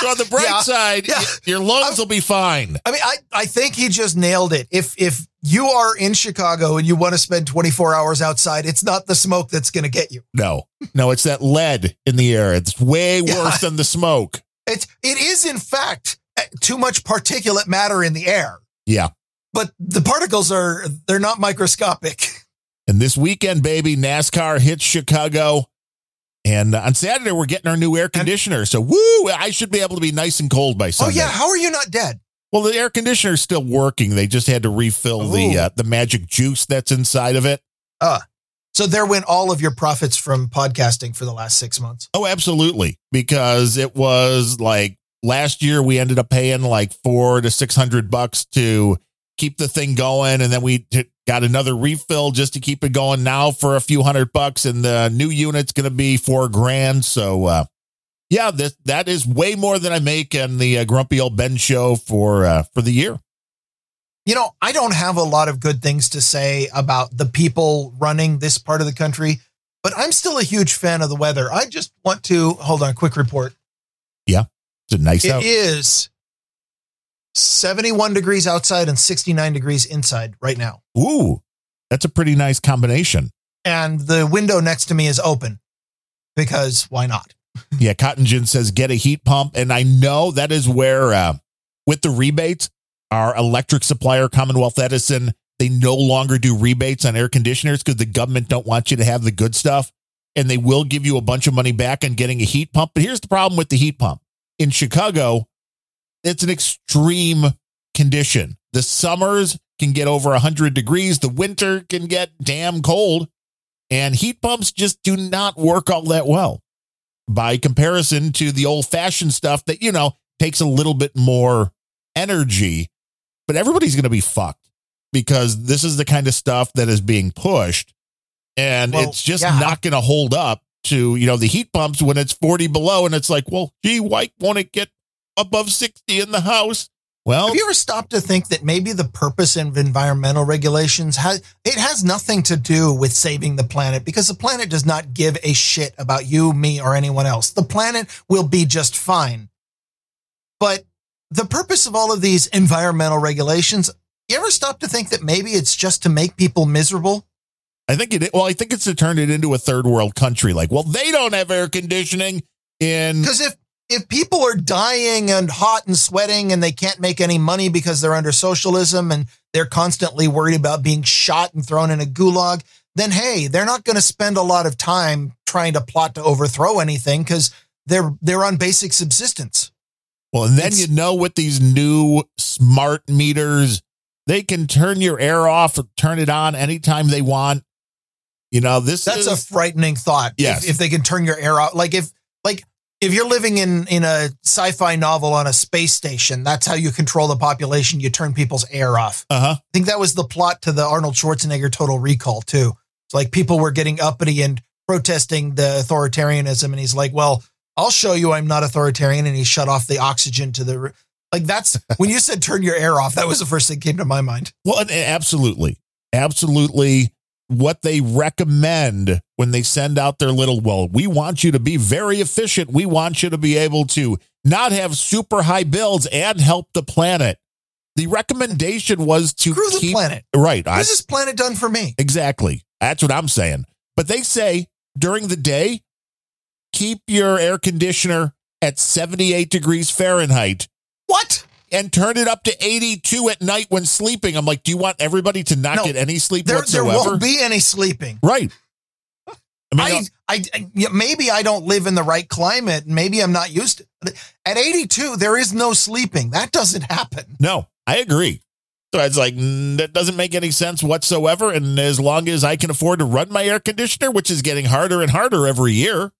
so on the bright Yeah. side, Yeah. your lungs will be fine. I mean, I, I think he just nailed it. If if you are in Chicago and you want to spend 24 hours outside, it's not the smoke that's going to get you. No, no, it's that lead in the air. It's way Yeah. worse than the smoke. It's it is in fact eh, too much particulate matter in the air, Yeah. but the particles are they're not microscopic. And this weekend, baby, NASCAR hits Chicago. And on Saturday, we're getting our new air conditioner. So, woo, I should be able to be nice and cold by Sunday. Oh yeah, how are you not dead? Well, the air conditioner is still working. They just had to refill the uh, the magic juice that's inside of it. So there went all of your profits from podcasting for the last six months. Oh, absolutely. Because it was like last year we ended up paying like four to six hundred bucks to keep the thing going, and then we t- got another refill just to keep it going now for a few hundred bucks, and the new unit's going to be four grand. So, uh, yeah, that that is way more than I make on the uh, Grumpy Old Ben show for uh, for the year. You know, I don't have a lot of good things to say about the people running this part of the country, but I'm still a huge fan of the weather. I just want to hold on, quick report. Yeah. It's a nice It out. is 71 degrees outside and 69 degrees inside right now. Ooh, that's a pretty nice combination. And the window next to me is open because why not? Yeah, Cotton Gin says get a heat pump. And I know that is where, uh, with the rebates, our electric supplier, Commonwealth Edison, they no longer do rebates on air conditioners because the government don't want you to have the good stuff. And they will give you a bunch of money back on getting a heat pump. But here's the problem with the heat pump in Chicago, it's an extreme condition. The summers can get over 100 degrees, the winter can get damn cold. And heat pumps just do not work all that well by comparison to the old fashioned stuff that, you know, takes a little bit more energy, but everybody's going to be fucked because this is the kind of stuff that is being pushed and Well, it's just yeah. not going to hold up to, you know, the heat pumps when it's 40 below and it's like, well, gee, why won't it get above 60 in the house? Well, Have you ever stopped to think that maybe the purpose of environmental regulations has it has nothing to do with saving the planet because the planet does not give a shit about you, me, or anyone else. The planet will be just fine. But the purpose of all of these environmental regulations, you ever stop to think that maybe it's just to make people miserable? I think it, well, I think it's to turn it into a third world country. Like, well, they don't have air conditioning in Because if if people are dying and hot and sweating and they can't make any money because they're under socialism and they're constantly worried about being shot and thrown in a gulag, then hey, they're not going to spend a lot of time trying to plot to overthrow anything because they're they're on basic subsistence. Well, and then It's- you know with these new smart meters, they can turn your air off, or turn it on anytime they want. You know, this That's a frightening thought. Yes. If, if they can turn your air out, like if like if you're living in in a sci-fi novel on a space station, that's how you control the population. You turn people's air off. uh-huh. I think that was the plot to the Arnold Schwarzenegger Total Recall too. It's like people were getting uppity and protesting the authoritarianism, and he's like, "Well, I'll show you I'm not authoritarian," and he shut off the oxygen to the. Like that's when you said turn your air off. That was the first thing that came to my mind. Well, absolutely. Absolutely. What they recommend when they send out their little, well, we want you to be very efficient. We want you to be able to not have super high bills and help the planet. The recommendation was to Screw the planet. right. What I, this planet done for me? Exactly. That's what I'm saying. But they say during the day, keep your air conditioner at 78 degrees Fahrenheit What? And turn it up to 82 at night when sleeping. I'm like, do you want everybody to not No, get any sleep There, there won't be any sleeping. right. I mean, I, I, I- maybe I don't live in the right climate. Maybe I'm not used to. At 82, there is no sleeping. That doesn't happen. no, I agree. So it's like, that doesn't make any sense whatsoever. And as long as I can afford to run my air conditioner, which is getting harder and harder every year.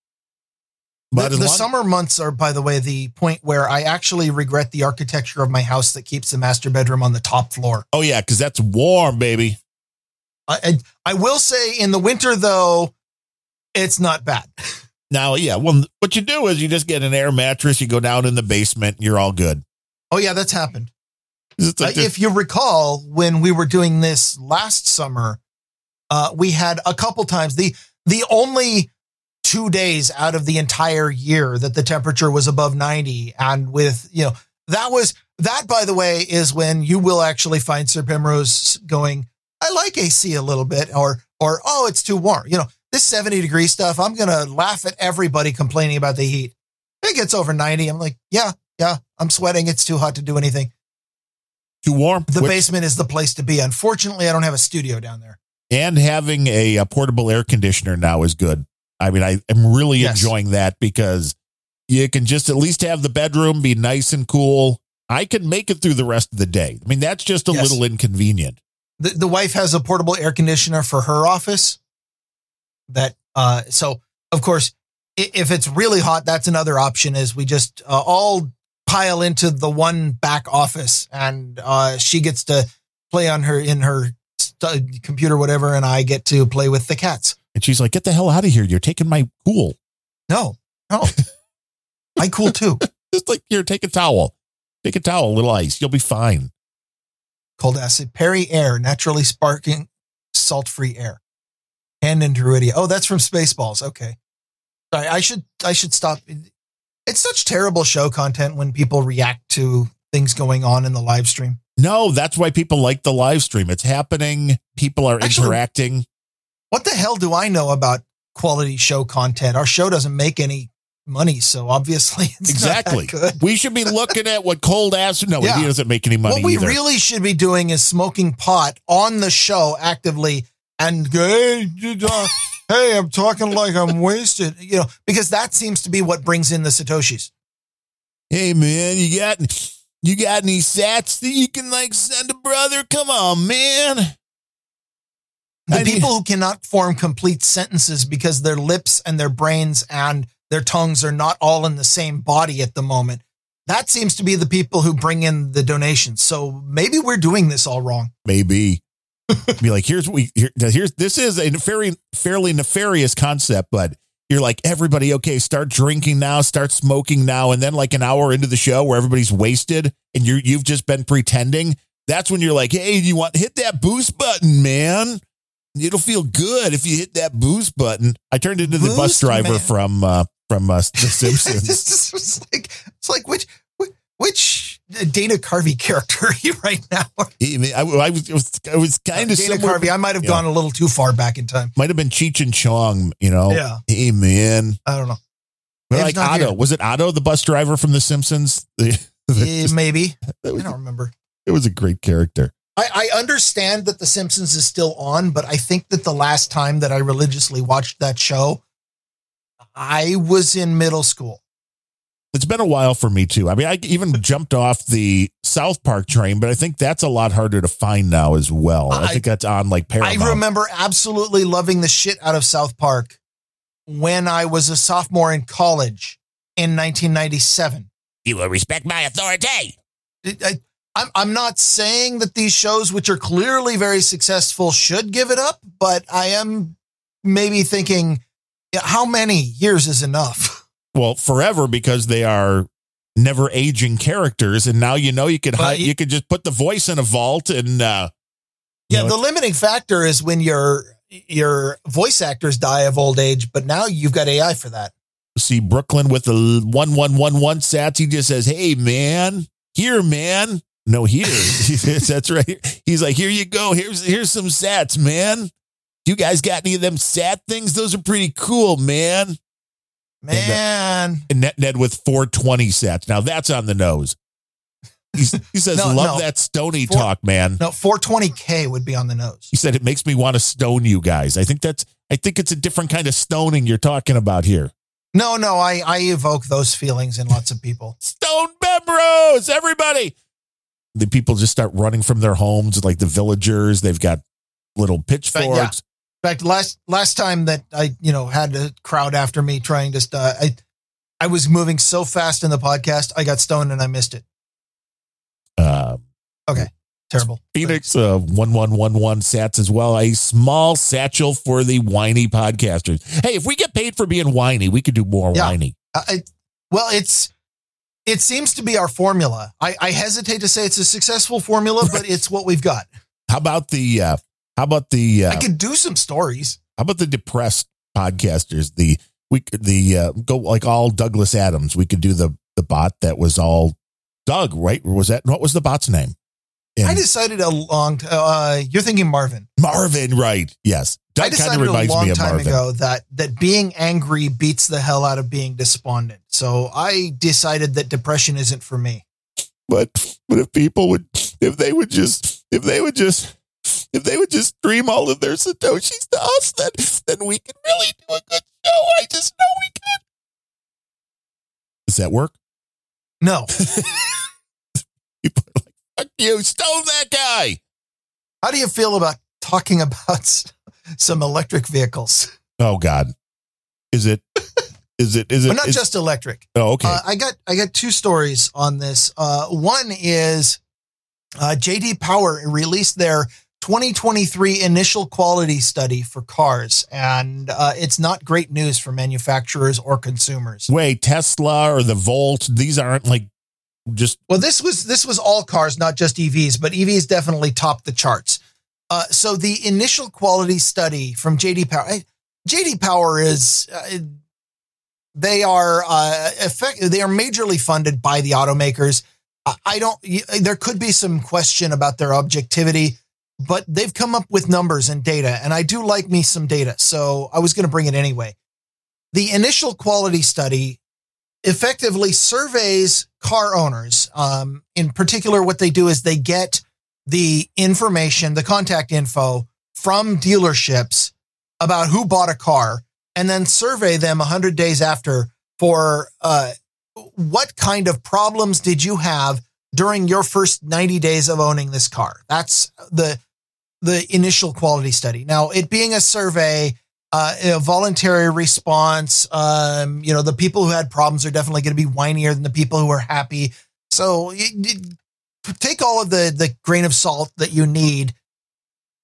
But the the summer months are, by the way, the point where I actually regret the architecture of my house that keeps the master bedroom on the top floor. oh, yeah, because that's warm, baby. I, I, I will say in the winter, though, it's not bad. Now, yeah, well, what you do is you just get an air mattress, you go down in the basement, and you're all good. Oh, yeah, that's happened. It's Uh, if you recall, when we were doing this last summer, uh, we had a couple times the the only two days out of the entire year that the temperature was above 90. And with, you know, that was, that by the way, is when you will actually find Sir Primrose going, I like AC a little bit, or, or, oh, it's too warm. You know, this 70 degree stuff, I'm going to laugh at everybody complaining about the heat. It gets over 90. I'm like, yeah, yeah, I'm sweating. It's too hot to do anything. Too warm. The Which- basement is the place to be. Unfortunately, I don't have a studio down there. and having a, a portable air conditioner now is good. I mean, I am really Yes. enjoying that because you can just at least have the bedroom be nice and cool. I can make it through the rest of the day. I mean, that's just a Yes. little inconvenient. the, the wife has a portable air conditioner for her office that uh so of course if it's really hot that's another option is we just uh, all pile into the one back office and uh she gets to play on her in her st- computer whatever and I get to play with the cats And she's like, get the hell out of here. You're taking my cool. no no I cool too Just like, here, take a towel. Take a towel, a little ice. You'll be fine. cold acid Perri-Air naturally sparking salt free air hand in Druidia. Oh, that's from Spaceballs. Okay. Sorry, I should I should stop. It's such terrible show content when people react to things going on in the live stream. No, that's why people like the live stream. It's happening. People are Actually- interacting. What the hell do I know about quality show content? Our show doesn't make any money, so obviously it's exactly. not that good. We should be looking at what cold ass. No, Yeah. he doesn't make any money What we either. really should be doing is smoking pot on the show actively and hey, hey, I'm talking like I'm wasted, you know, because that seems to be what brings in the satoshis. hey man, you got you got any sats that you can like send a brother? Come on, man. The I people who cannot form complete sentences because their lips and their brains and their tongues are not all in the same body at the moment. That seems to be the people who bring in the donations. So maybe we're doing this all wrong. Maybe. be like, here's what we here, here's this is a very fairly nefarious concept, but you're like everybody, okay, start drinking now, start smoking now, and then like an hour into the show where everybody's wasted and you you've just been pretending. That's when you're like, hey, you want hit that boost button, man. It'll feel good if you hit that boost button. I turned into the bus driver man. from uh, from uh, The Simpsons. it's, it's like it's like which which, which Dana Carvey character are you right now? I, I was, was, I was kind of Dana. Carvey. I might have Yeah. gone a little too far back in time. Might have been Cheech and Chong, you know. Yeah. Hey man, I don't know. Like Otto, here. was it Otto, the bus driver from The Simpsons? The- Eh, just- maybe that I don't remember. it was a great character. I, I understand that The Simpsons is still on, but I think that the last time that I religiously watched that show, I was in middle school. It's been a while for me too. I mean, I even jumped off the South Park train, but I think that's a lot harder to find now as well. I, I- think that's on like Paramount. I remember absolutely loving the shit out of South Park when I was a sophomore in college in 1997. you will respect my authority. I, I'm, I'm not saying that these shows, which are clearly very successful, should give it up, but I am maybe thinking, yeah, how many years is enough? Well, forever because they are never aging characters, and now you know you could But hi- you- you could just put the voice in a vault and uh, Yeah, know, the limiting factor is when your your voice actors die of old age, but now you've got AI for that. CBrooklyn with the one one one one sats. He just says, "Hey man, here man." No, here. That's right. He's like, "Here you go. Here's here's some sats, man. You guys got any of them sat things? Those are pretty cool, man." Uh, man, And Ned, Ned with 420 sats. Now that's on the nose. He's, he says, No, "Love no. that stony Four- talk, man." no, 420k would be on the nose. He said it makes me want to stone you guys. I think that's I think it's a different kind of stoning you're talking about here. No, no, I I evoke those feelings in lots of people. Stone Bembros, everybody. The people just start running from their homes, like the villagers. They've got little pitchforks. In fact, last last time that I you know had a crowd after me trying to, st- I I was moving so fast in the podcast, I got stoned and I missed it. Uh, okay, Terrible. Phoenix uh, one one one one sats as well. A small satchel for the whiny podcasters. Hey, if we get paid for being whiny, we could do more Yeah. whiny. I- well, it's it seems to be our formula. I, I hesitate to say it's a successful formula, but it's what we've got. How about the uh, how about the uh, I could do some stories. how about the depressed podcasters? The we could the uh, go like all Douglas Adams. We could do the the bot that was all Doug, right? Was that what was the bot's name? I decided a long. T- uh, you're thinking Marvin. Marvin, right? Yes, I decided of a long time Marvin. ago that that being angry beats the hell out of being despondent. So I decided that depression isn't for me. But but if people would, if they would just, if they would just, if they would just stream all of their satoshis to us, then then we could really do a good show. I just know we could. Does that work? No. you, stone that guy. How do you feel about talking about some electric vehicles? Oh God, is it? Is it? Is it? But not is- just electric. Oh, okay. Uh, I got I got two stories on this. Uh, one is uh, JD Power released their 2023 initial quality study for cars, and uh, it's not great news for manufacturers or consumers. Wait, Tesla or the Volt? These aren't like just Well, this was this was all cars, not just EVs, but EVs definitely topped the charts. Uh, so the initial quality study from JD Power, JD Power is uh, they are uh, effect, they are majorly funded by the automakers. I- I don't. There could be some question about their objectivity, but they've come up with numbers and data, and I do like me some data, so I was going to bring it anyway. The initial quality study effectively surveys car owners. Um, in particular, what they do is they get the information, the contact info from dealerships about who bought a car and then survey them 100 days after for uh, what kind of problems did you have during your first 90 days of owning this car. That's the the initial quality study. Now, it being a survey, uh, a voluntary response. Um, you know, the people who had problems are definitely going to be whinier than the people who are happy. So take all of the the grain of salt that you need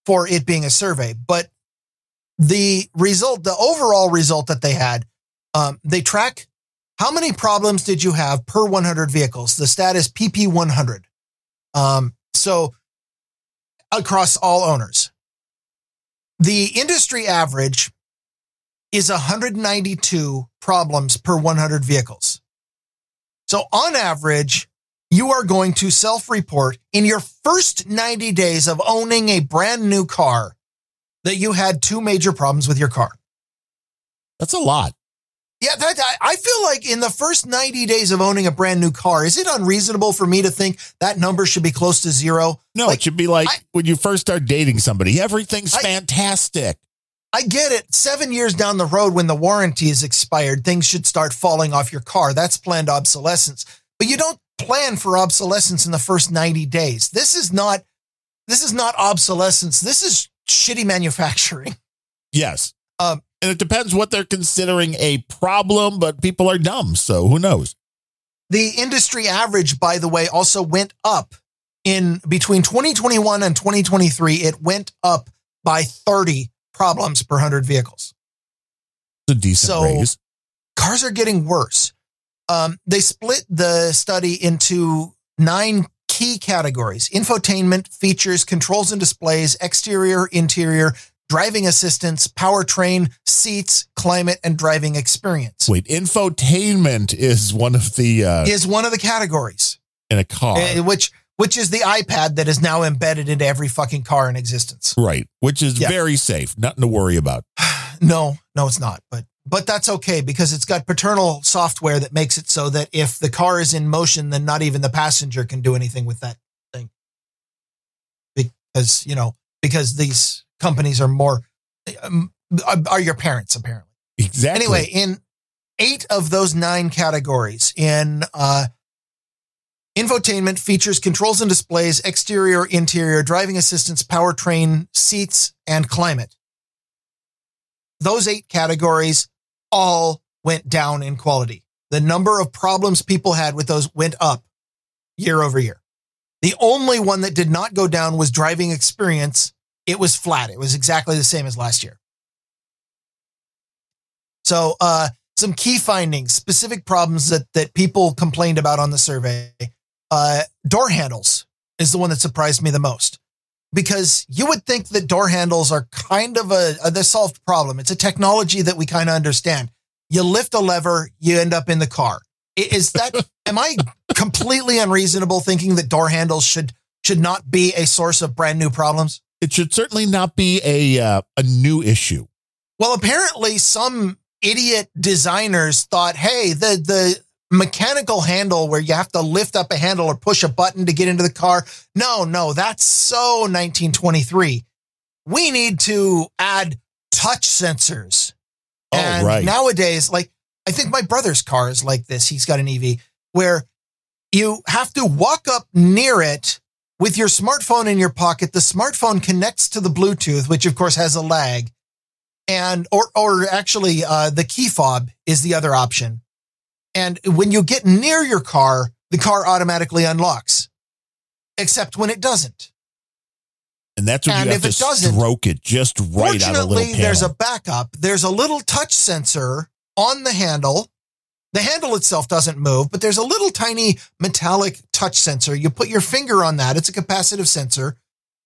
for it being a survey. But the result, the overall result that they had, um, they track how many problems did you have per 100 vehicles. The stat is PP 100. Um, so across all owners. The industry average is 192 problems per 100 vehicles. So on average, you are going to self report in your first 90 days of owning a brand new car that you had two major problems with your car. that's a lot. Yeah, that I feel like in the first 90 days of owning a brand new car, is it unreasonable for me to think that number should be close to zero? No, Like, it should be like I- when you first start dating somebody, everything's I- fantastic. I get it. Seven years down the road, when the warranty is expired, things should start falling off your car. That's planned obsolescence. But you don't plan for obsolescence in the first 90 days. This is not this is not obsolescence. This is shitty manufacturing. Yes. Um, and it depends what they're considering a problem, but people are dumb, so who knows? The industry average, by the way, also went up in between 2021 and 2023. It went up by 30 problems per 100 vehicles. It's a decent So- raise. cars are getting worse. Um, they split the study into nine key categories infotainment, features, controls and displays, exterior, interior, driving assistance, powertrain, seats, climate, and driving experience. Wait, infotainment is one of the uh Is one of the categories, in a car. uh, which which is the iPad that is now embedded into every fucking car in existence. right, which is Yeah. very safe. Nothing to worry about. No, no, it's not. But but that's okay because it's got paternal software that makes it so that if the car is in motion, then not even the passenger can do anything with that thing. Because you know, because these companies are more um, are your parents apparently. Exactly. Anyway, in eight of those nine categories, in uh, infotainment, features, controls and displays, exterior, interior, driving assistance, powertrain, seats, and climate. Those eight categories all went down in quality. The number of problems people had with those went up year over year. The only one that did not go down was driving experience. It was flat. It was exactly the same as last year. So, uh, some key findings, specific problems that that people complained about on the survey. Uh, door handles is the one that surprised me the most because you would think that door handles are kind of a, a the solved problem. It's a technology that we kind of understand. you lift a lever, you end up in the car. Is that am I completely unreasonable thinking that door handles should should not be a source of brand new problems? It should certainly not be a uh, a new issue. Well, apparently some idiot designers thought, hey, the the mechanical handle where you have to lift up a handle or push a button to get into the car. No, no, that's so 1923. We need to add touch sensors. Oh, and right. nowadays, like I think my brother's car is like this. He's got an EV where you have to walk up near it with your smartphone in your pocket. The smartphone connects to the Bluetooth, which of course has a lag. And or or actually uh, the key fob is the other option. And when you get near your car, the car automatically unlocks. Except when it doesn't. and that's when and you have if to it stroke it just right out of a little panel. there's a backup. There's a little touch sensor on the handle. The handle itself doesn't move, but there's a little tiny metallic touch sensor. You put your finger on that. It's a capacitive sensor.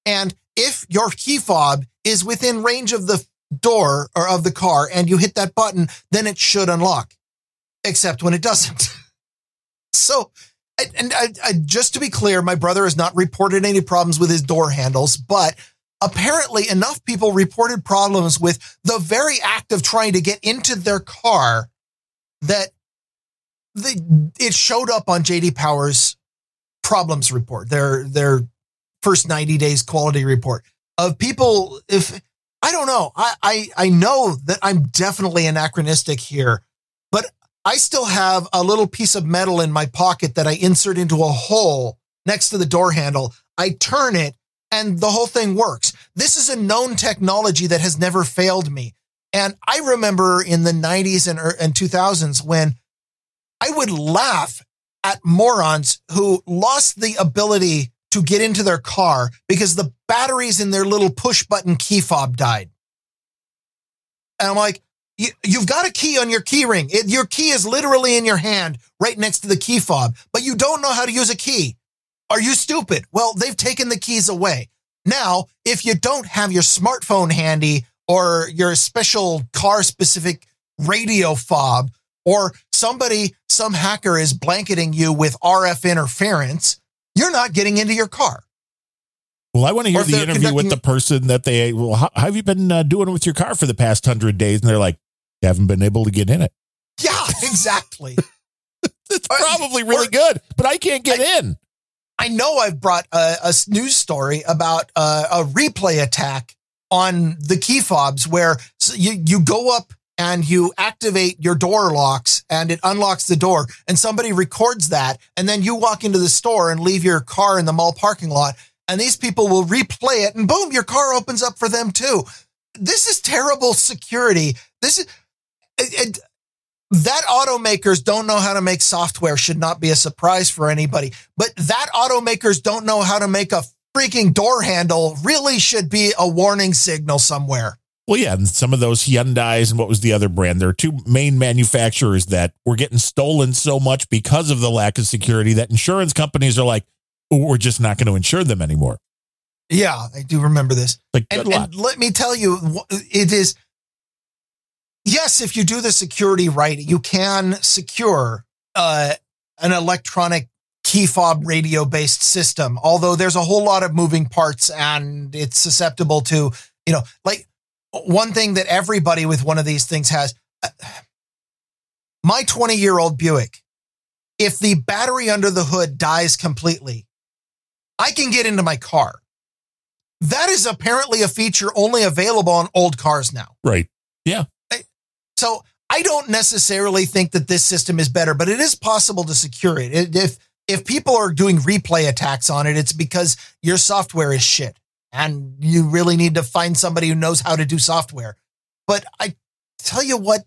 And if your key fob is within range of the door or of the car and you hit that button, then it should unlock, except when it doesn't. so, and, I, I, just to be clear, my brother has not reported any problems with his door handles, but apparently enough people reported problems with the very act of trying to get into their car that the, it showed up on JD Power's problems report, their their first 90 days quality report of people if I don't know, I I, I know that I'm definitely anachronistic here, but I still have a little piece of metal in my pocket that I insert into a hole next to the door handle. I turn it and the whole thing works. This is a known technology that has never failed me. And I remember in the 90s and, er, and 2000s when I would laugh at morons who lost the ability to get into their car because the batteries in their little push button key fob died. And I'm like, you, you've got a key on your key ring. It, your key is literally in your hand right next to the key fob, but you don't know how to use a key. Are you stupid? Well, they've taken the keys away. Now, if you don't have your smartphone handy or your special car specific radio fob, or somebody, some hacker is blanketing you with RF interference, you're not getting into your car. Well, I want to hear the interview with the person that they. Well, how, how have you been uh, doing with your car for the past hundred days? And they're like, "You haven't been able to get in it." Yeah, exactly. It's probably really or- good, but I can't get in. I know I've brought a, a news story about uh, a replay attack on the key fobs where you, you go up and you activate your door locks and it unlocks the door and somebody records that. And then you walk into the store and leave your car in the mall parking lot and these people will replay it and boom, your car opens up for them too. This is terrible security. This is, it, it- that automakers don't know how to make software should not be a surprise for anybody. But that automakers don't know how to make a freaking door handle really should be a warning signal somewhere. Well, yeah, and some of those Hyundai's and what was the other brand? There are two main manufacturers that were getting stolen so much because of the lack of security that insurance companies are like, "Oh, we're just not going to insure them anymore. Yeah, I do remember this. Like, And, and let me tell you, it is, yes, if you do the security right, you can secure uh, an electronic key fob radio based system. Although there's a whole lot of moving parts and it's susceptible to, you know, like one thing that everybody with one of these things has. My 20 year old Buick, if the battery under the hood dies completely, I can get into my car. That is apparently a feature only available on old cars now. right. Yeah. So I don't necessarily think that this system is better, but it is possible to secure it. It- If if people are doing replay attacks on it, it's because your software is shit, and you really need to find somebody who knows how to do software. But I tell you what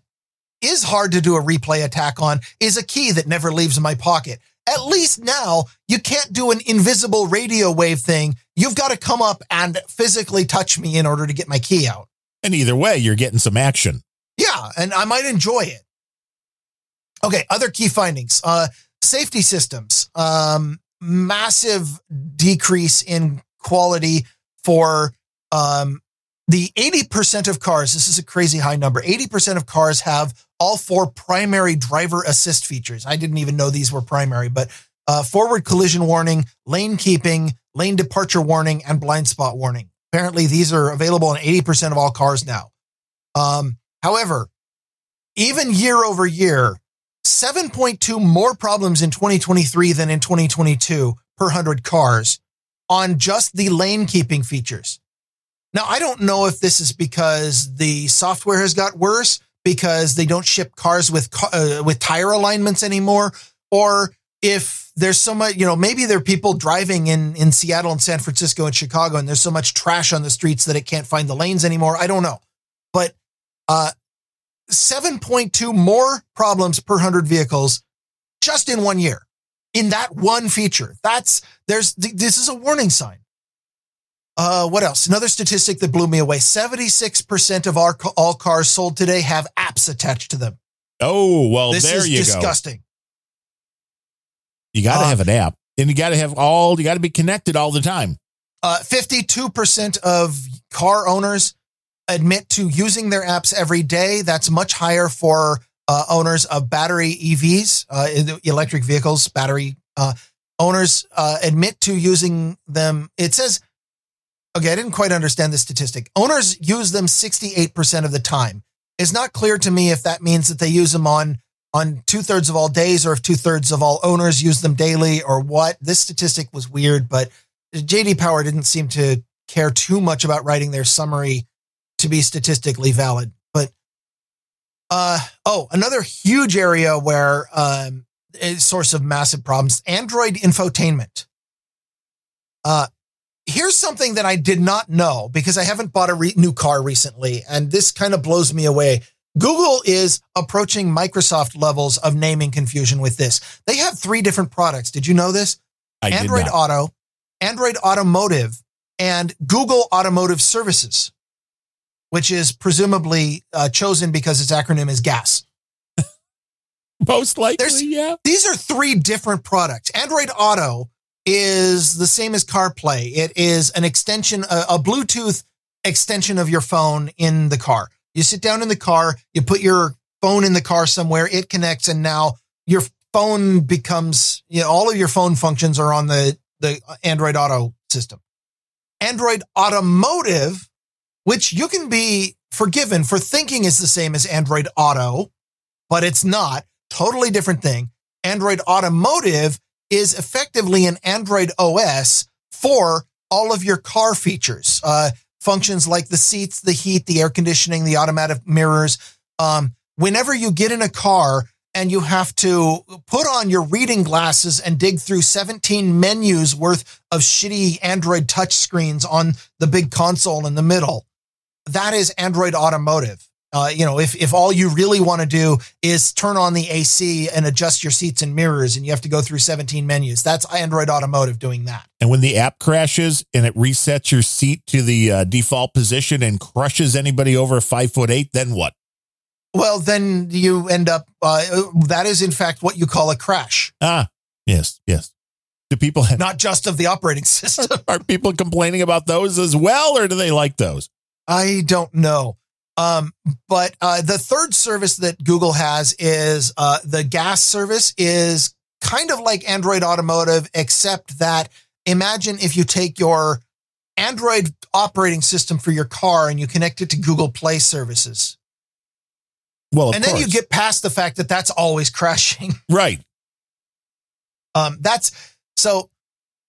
is hard to do a replay attack on is a key that never leaves my pocket. At least now you can't do an invisible radio wave thing. You've got to come up and physically touch me in order to get my key out. And either way, you're getting some action. Yeah, and I might enjoy it. Okay, other key findings. Uh safety systems. Um massive decrease in quality for um the 80% of cars, this is a crazy high number, 80% of cars have all four primary driver assist features. I didn't even know these were primary, but uh, forward collision warning, lane keeping, lane departure warning, and blind spot warning. Apparently, these are available in 80% of all cars now. Um, however, even year over year, 7.2 more problems in 2023 than in 2022 per 100 cars on just the lane keeping features. Now, I don't know if this is because the software has got worse because they don't ship cars with uh, with tire alignments anymore or if there's so much, you know, maybe there are people driving in in Seattle and San Francisco and Chicago and there's so much trash on the streets that it can't find the lanes anymore. I don't know. But uh 7.2 more problems per 100 vehicles just in one year in that one feature. That's there's this is a warning sign. Uh, what else? Another statistic that blew me away: seventy-six percent of our all cars sold today have apps attached to them. Oh well, this there is you disgusting. go. You got to Uh, have an app, and you got to have all. You got to be connected all the time. Uh, Fifty-two percent of car owners admit to using their apps every day. That's much higher for uh, owners of battery EVs, uh, electric vehicles. Battery uh, owners uh, admit to using them. It says okay, I didn't quite understand the statistic. Owners use them 68% of the time. It's not clear to me if that means that they use them on on two thirds of all days or if two thirds of all owners use them daily or what. This statistic was weird, but JD Power didn't seem to care too much about writing their summary to be statistically valid. Uh oh, another huge area where um a source of massive problems, Android infotainment. Uh here's something that I did not know because I haven't bought a re- new car recently, and this kind of blows me away. Google is approaching Microsoft levels of naming confusion with this. They have three different products. Did you know this? I Android. Auto, Android Automotive, and Google Automotive Services, which is presumably uh, chosen because its acronym is GAS. Most likely, There's- yeah. These are three different products. Android Auto is the same as CarPlay. It is an extension, a, a Bluetooth extension of your phone in the car. You sit down in the car, you put your phone in the car somewhere, it connects, and now your phone becomes, you know, all of your phone functions are on the, the Android Auto system. Android Automotive, which you can be forgiven for thinking is the same as Android Auto, but it's not. Totally different thing. Android Automotive is effectively an Android OS for all of your car features, uh, functions like the seats, the heat, the air conditioning, the automatic mirrors. Um, whenever you get in a car and you have to put on your reading glasses and dig through 17 menus worth of shitty Android touchscreens on the big console in the middle, that is Android Automotive. Uh, you know, if, if all you really want to do is turn on the AC and adjust your seats and mirrors and you have to go through 17 menus, that's Android Automotive doing that. And when the app crashes and it resets your seat to the uh, default position and crushes anybody over five foot eight, then what? Well, then you end up, uh, that is in fact what you call a crash, Ah, yes, yes. Do people have, not just of the operating system. are people complaining about those as well, or do they like those? I don't know. Um, but uh, the third service that Google has is uh, the gas service is kind of like Android Automotive, except that imagine if you take your Android operating system for your car and you connect it to Google Play services. Well, and then you get past the fact that that's always crashing. right. Um, that's so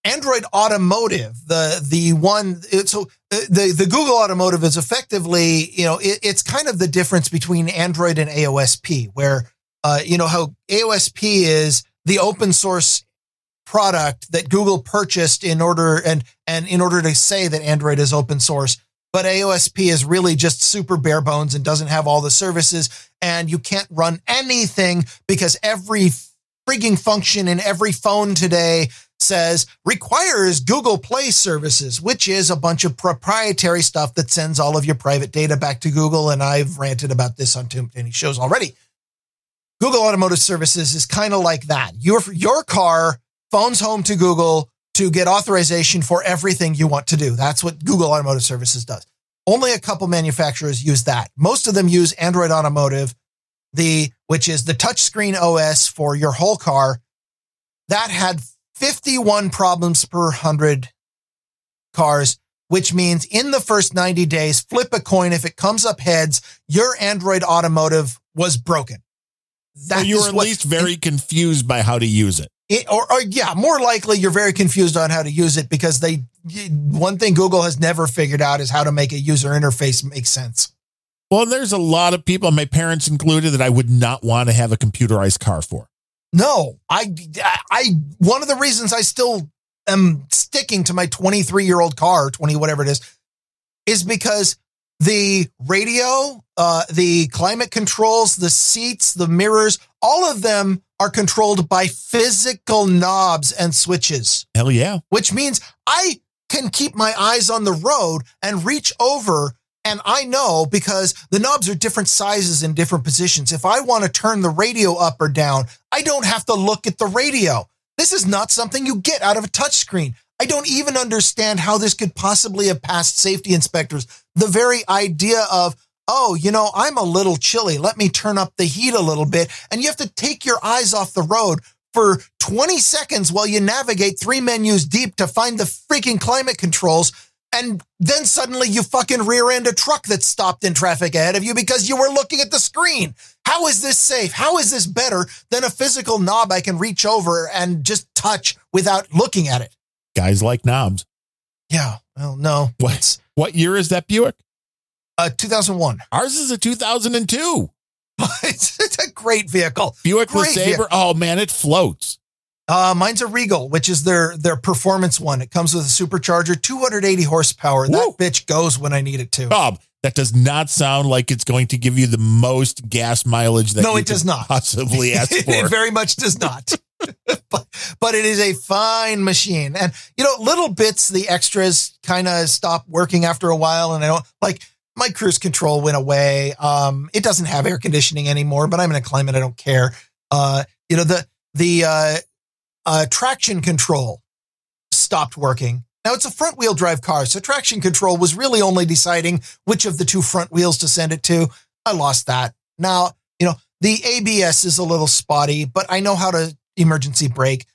Android Automotive, the the one. So uh, the the Google Automotive is effectively, you know, it, it's kind of the difference between Android and AOSP, where uh, you know how AOSP is the open source product that Google purchased in order and and in order to say that Android is open source. But AOSP is really just super bare bones and doesn't have all the services, and you can't run anything because every freaking function in every phone today says requires Google Play services, which is a bunch of proprietary stuff that sends all of your private data back to Google. And I've ranted about this on too many shows already. Google Automotive Services is kind of like that. Your, your car phones home to Google to get authorization for everything you want to do. That's what Google Automotive Services does. Only a couple manufacturers use that. Most of them use Android Automotive, the which is the touchscreen OS for your whole car. That had 51 problems per 100 cars, which means in the first 90 days, flip a coin. If it comes up heads, your Android Automotive was broken. That so you were at what, least very confused by how to use it. it or, or yeah, more likely you're very confused on how to use it because they one thing Google has never figured out is how to make a user interface make sense. Well, there's a lot of people, my parents included, that I would not want to have a computerized car for. No, I, I, one of the reasons I still am sticking to my 23 year old car, 20, whatever it is, is because the radio, uh, the climate controls, the seats, the mirrors, all of them are controlled by physical knobs and switches. Hell yeah. Which means I can keep my eyes on the road and reach over. And I know because the knobs are different sizes in different positions. If I want to turn the radio up or down, I don't have to look at the radio. This is not something you get out of a touchscreen. I don't even understand how this could possibly have passed safety inspectors. The very idea of, oh, you know, I'm a little chilly. Let me turn up the heat a little bit. And you have to take your eyes off the road for 20 seconds while you navigate three menus deep to find the freaking climate controls. And then suddenly you fucking rear end a truck that stopped in traffic ahead of you because you were looking at the screen. How is this safe? How is this better than a physical knob I can reach over and just touch without looking at it? Guys like knobs. Yeah. Well, no. What, what year is that Buick? Uh, 2001. Ours is a 2002. it's, it's a great vehicle. Buick great LeSabre. Vehicle. Oh man, it floats. Uh, mine's a Regal, which is their their performance one. It comes with a supercharger, 280 horsepower. Woo. That bitch goes when I need it to. Bob, that does not sound like it's going to give you the most gas mileage that no, it does not possibly ask for. it very much does not. but, but it is a fine machine, and you know, little bits, the extras kind of stop working after a while, and I don't like my cruise control went away. Um, it doesn't have air conditioning anymore, but I'm in a climate I don't care. Uh, you know, the the uh, uh, traction control stopped working. Now it's a front wheel drive car, so traction control was really only deciding which of the two front wheels to send it to. I lost that. Now, you know, the ABS is a little spotty, but I know how to emergency brake.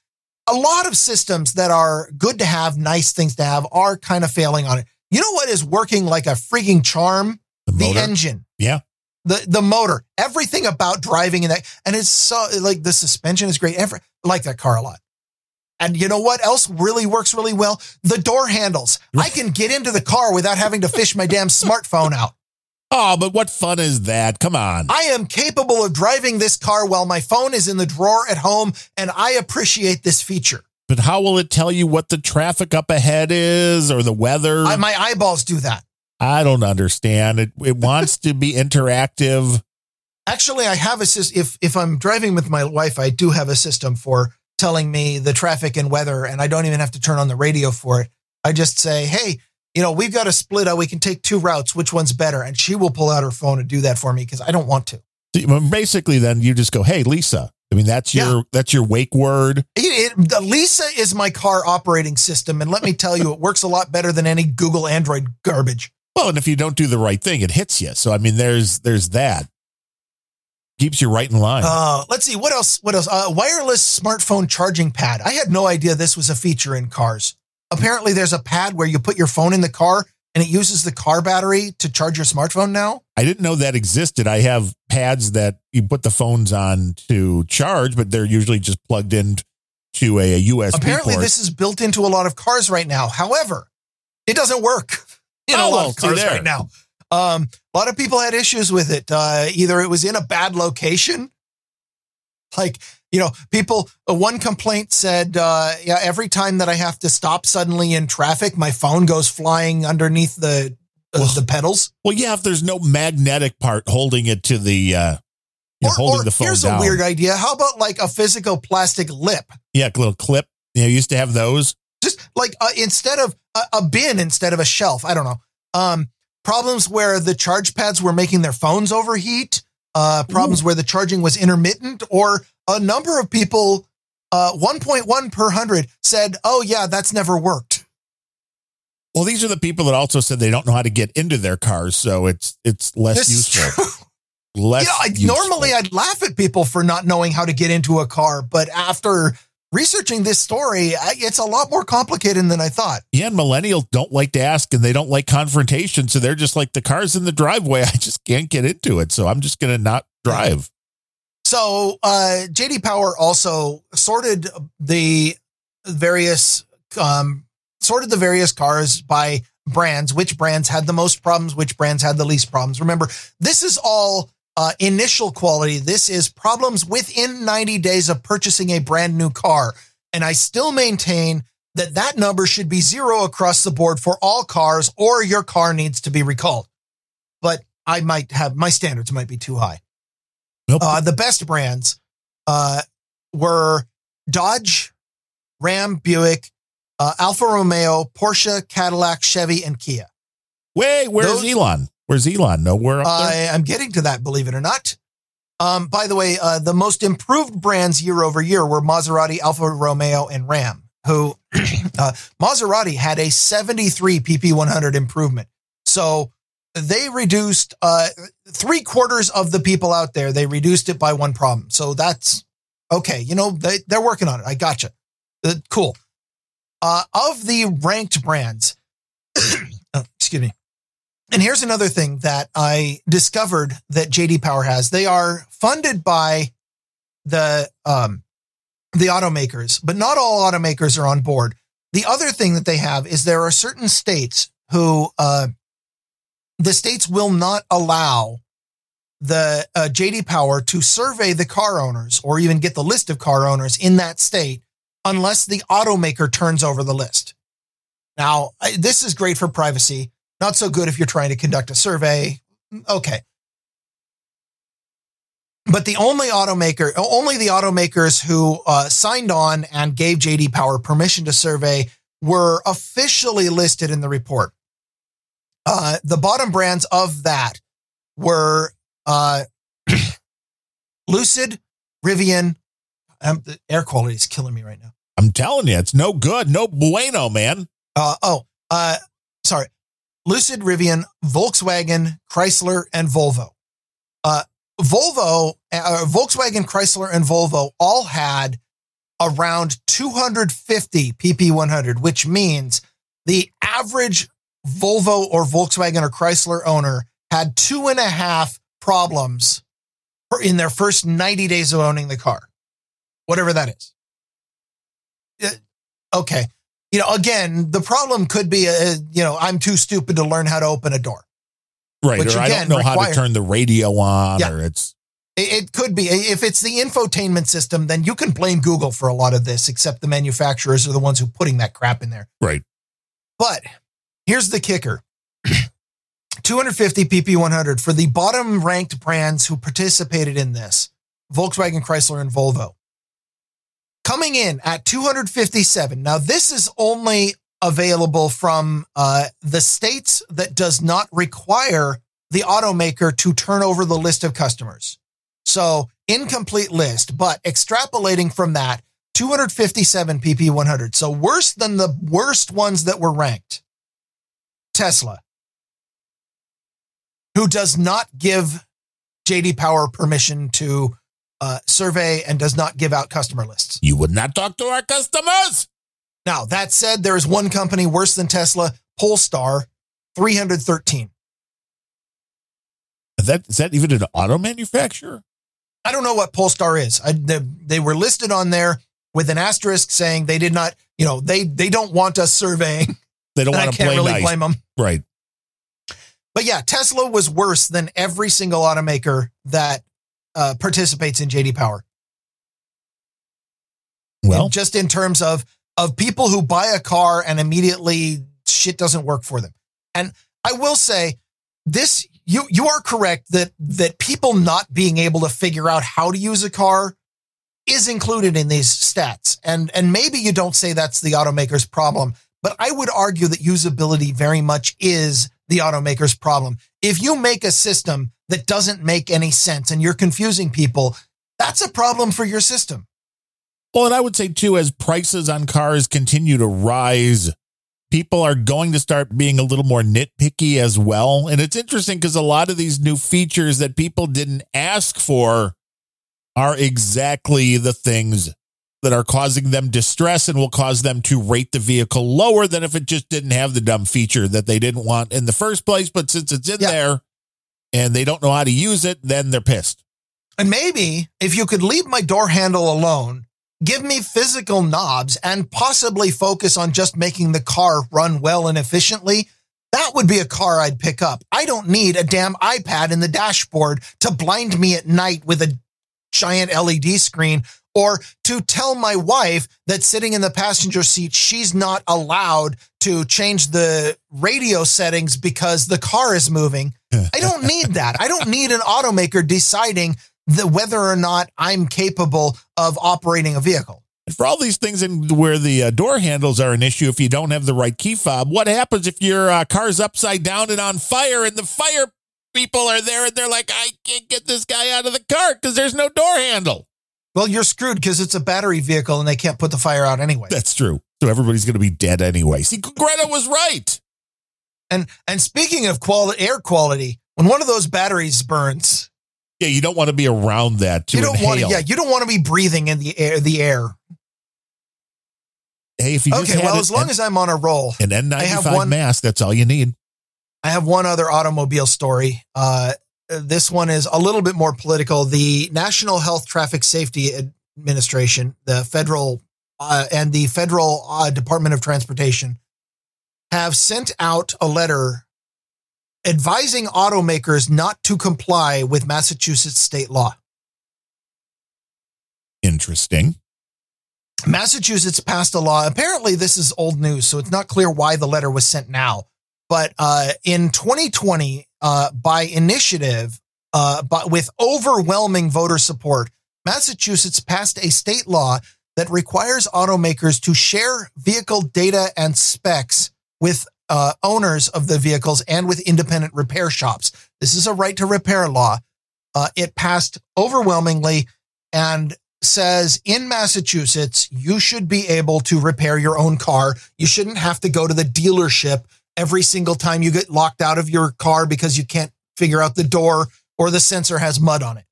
A lot of systems that are good to have, nice things to have, are kind of failing on it. You know what is working like a freaking charm? The, the engine. Yeah. The the motor. Everything about driving in that and it's so like the suspension is great. Every, I like that car a lot. And you know what else really works really well? The door handles. I can get into the car without having to fish my damn smartphone out. Oh, but what fun is that? Come on. I am capable of driving this car while my phone is in the drawer at home, and I appreciate this feature. But how will it tell you what the traffic up ahead is or the weather? I, my eyeballs do that. I don't understand. It it wants to be interactive. Actually, I have a system. If if I'm driving with my wife, I do have a system for telling me the traffic and weather, and I don't even have to turn on the radio for it. I just say, "Hey, you know, we've got a split. We can take two routes. Which one's better?" And she will pull out her phone and do that for me because I don't want to. Basically, then you just go, "Hey, Lisa, I mean, that's your yeah. that's your wake word. It, it, Lisa is my car operating system, and let me tell you, it works a lot better than any Google Android garbage. Well, and if you don't do the right thing, it hits you. So I mean, there's there's that keeps you right in line. Uh, let's see what else. What else? Uh, wireless smartphone charging pad. I had no idea this was a feature in cars. Apparently, there's a pad where you put your phone in the car and it uses the car battery to charge your smartphone now? I didn't know that existed. I have pads that you put the phones on to charge, but they're usually just plugged in to a, a USB. Apparently, port. this is built into a lot of cars right now. However, it doesn't work in oh, a lot of cars right now. Um, a lot of people had issues with it. Uh, either it was in a bad location, like you know, people, uh, one complaint said, uh, yeah, every time that I have to stop suddenly in traffic, my phone goes flying underneath the, uh, well, the pedals. Well, yeah, if there's no magnetic part holding it to the, uh, you're or, holding or the phone Here's down. a weird idea. How about like a physical plastic lip? Yeah, a little clip. You know, used to have those. Just like uh, instead of a, a bin instead of a shelf. I don't know. Um, problems where the charge pads were making their phones overheat. Uh, problems Ooh. where the charging was intermittent, or a number of people, uh, 1.1 per hundred, said, "Oh yeah, that's never worked." Well, these are the people that also said they don't know how to get into their cars, so it's it's less This useful. Less You know, I, useful. normally I'd laugh at people for not knowing how to get into a car, but after researching this story, I, it's a lot more complicated than I thought. yeah, and millennials don't like to ask and they don't like confrontation, so they're just like the car's in the driveway. I just can't get into it, so I'm just gonna not drive. So uh, JD Power also sorted the various um, sorted the various cars by brands, which brands had the most problems, which brands had the least problems. Remember, this is all uh, initial quality. This is problems within 90 days of purchasing a brand new car. And I still maintain that that number should be zero across the board for all cars or your car needs to be recalled. But I might have my standards might be too high. Nope. Uh, the best brands uh, were Dodge, Ram, Buick, uh, Alfa Romeo, Porsche, Cadillac, Chevy, and Kia. Wait, where's those- Elon? Where's Elon? Nowhere up there. I am getting to that, believe it or not. Um, by the way, uh, the most improved brands year over year were Maserati, Alfa Romeo, and Ram. Who uh, Maserati had a 73 PP100 improvement. So they reduced uh, three quarters of the people out there. They reduced it by one problem. So that's okay. You know they they're working on it. I gotcha. Uh, cool. Uh, of the ranked brands, oh, excuse me. And here's another thing that I discovered that JD Power has. They are funded by the um, the automakers, but not all automakers are on board. The other thing that they have is there are certain states who uh, the states will not allow the uh, JD Power to survey the car owners or even get the list of car owners in that state unless the automaker turns over the list. Now, this is great for privacy. Not so good if you're trying to conduct a survey. Okay. But the only automaker, only the automakers who uh, signed on and gave JD Power permission to survey were officially listed in the report. Uh, the bottom brands of that were uh, Lucid, Rivian. Um, the air quality is killing me right now. I'm telling you, it's no good. No bueno, man. Uh, oh, uh, sorry. Lucid, Rivian, Volkswagen, Chrysler, and Volvo. Uh, Volvo, uh, Volkswagen, Chrysler, and Volvo all had around 250 PP100, which means the average Volvo or Volkswagen or Chrysler owner had two and a half problems in their first 90 days of owning the car, whatever that is. Uh, okay. You know, again, the problem could be, uh, you know, I'm too stupid to learn how to open a door. Right. Which or I don't know how to turn the radio on Yeah. or it's It, it could be. If it's the infotainment system, then you can blame Google for a lot of this, except the manufacturers are the ones who are putting that crap in there. right. But here's the kicker 250 PP100 for the bottom ranked brands who participated in this Volkswagen, Chrysler, and Volvo. Coming in at 257. Now, this is only available from uh, the states that does not require the automaker to turn over the list of customers. So, incomplete list, but extrapolating from that, 257 PP100. So, worse than the worst ones that were ranked. Tesla, who does not give JD Power permission to uh, survey and does not give out customer lists. You would not talk to our customers. Now, that said, there is one company worse than Tesla, Polestar, 313. Is that is that even an auto manufacturer? I don't know what Polestar is. I, they, they were listed on there with an asterisk saying they did not, you know, they they don't want us surveying. They don't want to can't play really nice. blame them. Right. But yeah, Tesla was worse than every single automaker that uh, participates in JD Power. Well, just in terms of of people who buy a car and immediately shit doesn't work for them. And I will say this you you are correct that that people not being able to figure out how to use a car is included in these stats. And and maybe you don't say that's the automaker's problem, but I would argue that usability very much is the automaker's problem. If you make a system that doesn't make any sense and you're confusing people, that's a problem for your system. well, and I would say too, as prices on cars continue to rise, people are going to start being a little more nitpicky as well. And it's interesting because a lot of these new features that people didn't ask for are exactly the things that are causing them distress and will cause them to rate the vehicle lower than if it just didn't have the dumb feature that they didn't want in the first place. But since it's in Yeah. there and they don't know how to use it, then they're pissed. And maybe if you could leave my door handle alone, give me physical knobs and possibly focus on just making the car run well and efficiently, that would be a car I'd pick up. I don't need a damn iPad in the dashboard to blind me at night with a giant LED screen or to tell my wife that sitting in the passenger seat, she's not allowed to change the radio settings because the car is moving. I don't need that. I don't need an automaker deciding the, whether or not I'm capable of operating a vehicle. And for all these things in where the uh, door handles are an issue, if you don't have the right key fob, what happens if your uh, car's upside down and on fire and the fire people are there and they're like, I can't get this guy out of the car because there's no door handle? Well, you're screwed because it's a battery vehicle and they can't put the fire out anyway. That's true. So everybody's going to be dead anyway. See, Greta was right. And and speaking of quality, air quality, when one of those batteries burns, Yeah, you don't want to be around that to you don't want to. Yeah, you don't want to be breathing in the air. The air. Hey, if you Okay, well, as long as I'm on a roll, an I have N95 one- mask, that's all you need. I have one other automobile story. Uh, this one is a little bit more political. The National Health Traffic Safety Administration, the federal uh, and the federal uh, Department of Transportation, have sent out a letter advising automakers not to comply with Massachusetts state law. Interesting. Massachusetts passed a law. Apparently, this is old news, so it's not clear why the letter was sent now. But uh, in 2020, uh, by initiative, uh, but with overwhelming voter support, Massachusetts passed a state law that requires automakers to share vehicle data and specs with uh, owners of the vehicles and with independent repair shops. This is a right to repair law. Uh, it passed overwhelmingly and says in Massachusetts, you should be able to repair your own car. You shouldn't have to go to the dealership every single time you get locked out of your car because you can't figure out the door or the sensor has mud on it.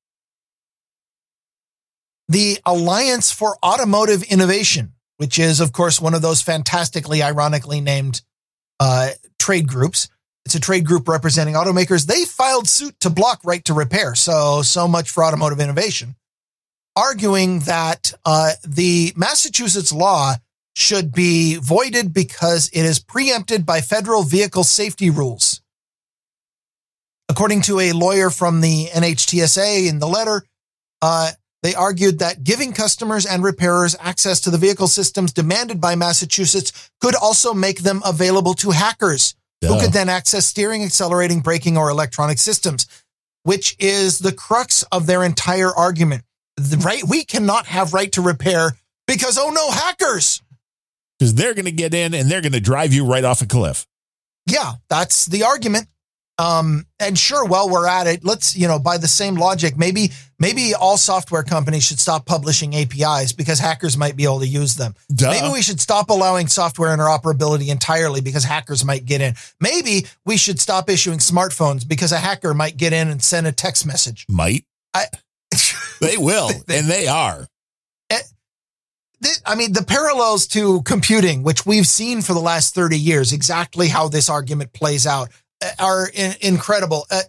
The Alliance for Automotive Innovation, which is, of course, one of those fantastically ironically named uh, trade groups. It's a trade group representing automakers. They filed suit to block right to repair. So, so much for automotive innovation arguing that uh, the Massachusetts law should be voided because it is preempted by federal vehicle safety rules. According to a lawyer from the NHTSA in the letter, uh, they argued that giving customers and repairers access to the vehicle systems demanded by Massachusetts could also make them available to hackers who could then access steering, accelerating, braking, or electronic systems, which is the crux of their entire argument. The right, we cannot have right to repair because oh no, hackers. Because they're going to get in and they're going to drive you right off a cliff. Yeah, that's the argument. Um, and sure, while we're at it, let's you know by the same logic, maybe maybe all software companies should stop publishing APIs because hackers might be able to use them. Duh. Maybe we should stop allowing software interoperability entirely because hackers might get in. Maybe we should stop issuing smartphones because a hacker might get in and send a text message. Might. I, They will. They- and they are. I mean, the parallels to computing, which we've seen for the last 30 years, exactly how this argument plays out, are in- incredible. Uh,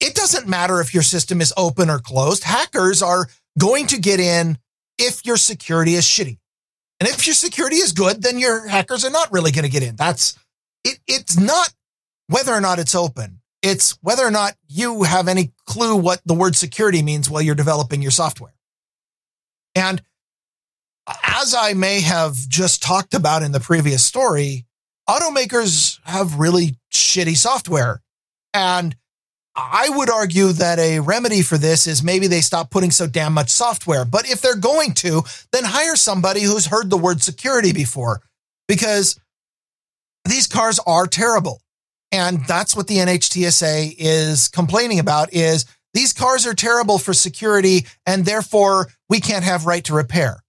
it doesn't matter if your system is open or closed. Hackers are going to get in if your security is shitty. And if your security is good, then your hackers are not really going to get in. That's it. It's not whether or not it's open. It's whether or not you have any clue what the word security means while you're developing your software. And as I may have just talked about in the previous story, automakers have really shitty software. And I would argue that a remedy for this is maybe they stop putting so damn much software. But if they're going to, then hire somebody who's heard the word security before because these cars are terrible. And that's what the NHTSA is complaining about is these cars are terrible for security and therefore we can't have right to repair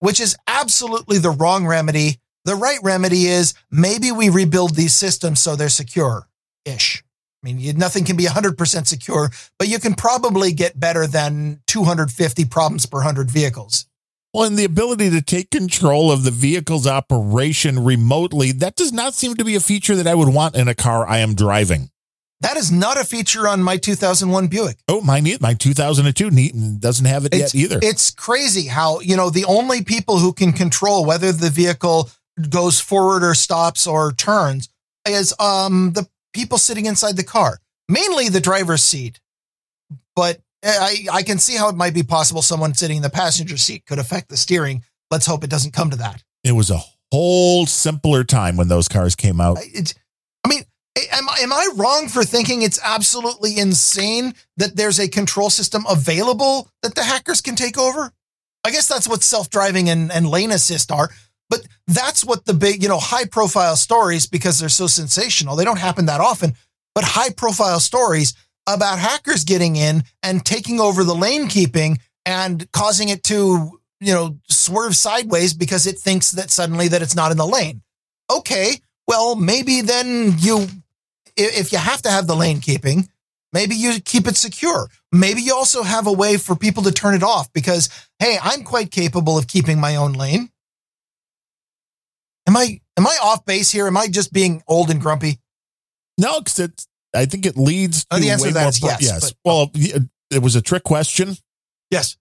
which is absolutely the wrong remedy. The right remedy is maybe we rebuild these systems so they're secure ish. I mean, you, nothing can be 100% secure, but you can probably get better than 250 problems per 100 vehicles. Well, and the ability to take control of the vehicle's operation remotely, that does not seem to be a feature that I would want in a car I am driving. That is not a feature on my 2001 Buick. Oh, my my 2002 Neaton doesn't have it it's, yet either. It's crazy how, you know, the only people who can control whether the vehicle goes forward or stops or turns is um the people sitting inside the car, mainly the driver's seat. But I, I can see how it might be possible someone sitting in the passenger seat could affect the steering. Let's hope it doesn't come to that. It was a whole simpler time when those cars came out. It's, I mean, am, am I wrong for thinking it's absolutely insane that there's a control system available that the hackers can take over? I guess that's what self driving and, and lane assist are. But that's what the big, you know, high profile stories, because they're so sensational, they don't happen that often, but high profile stories about hackers getting in and taking over the lane keeping and causing it to, you know, swerve sideways because it thinks that suddenly that it's not in the lane. Okay, well, maybe then you, if you have to have the lane keeping, maybe you keep it secure. Maybe you also have a way for people to turn it off because, hey, I'm quite capable of keeping my own lane. Am I am I off base here? Am I just being old and grumpy? No, because. I think it leads to oh, the answer to that is pro- yes. yes. but- well, it was a trick question. yes.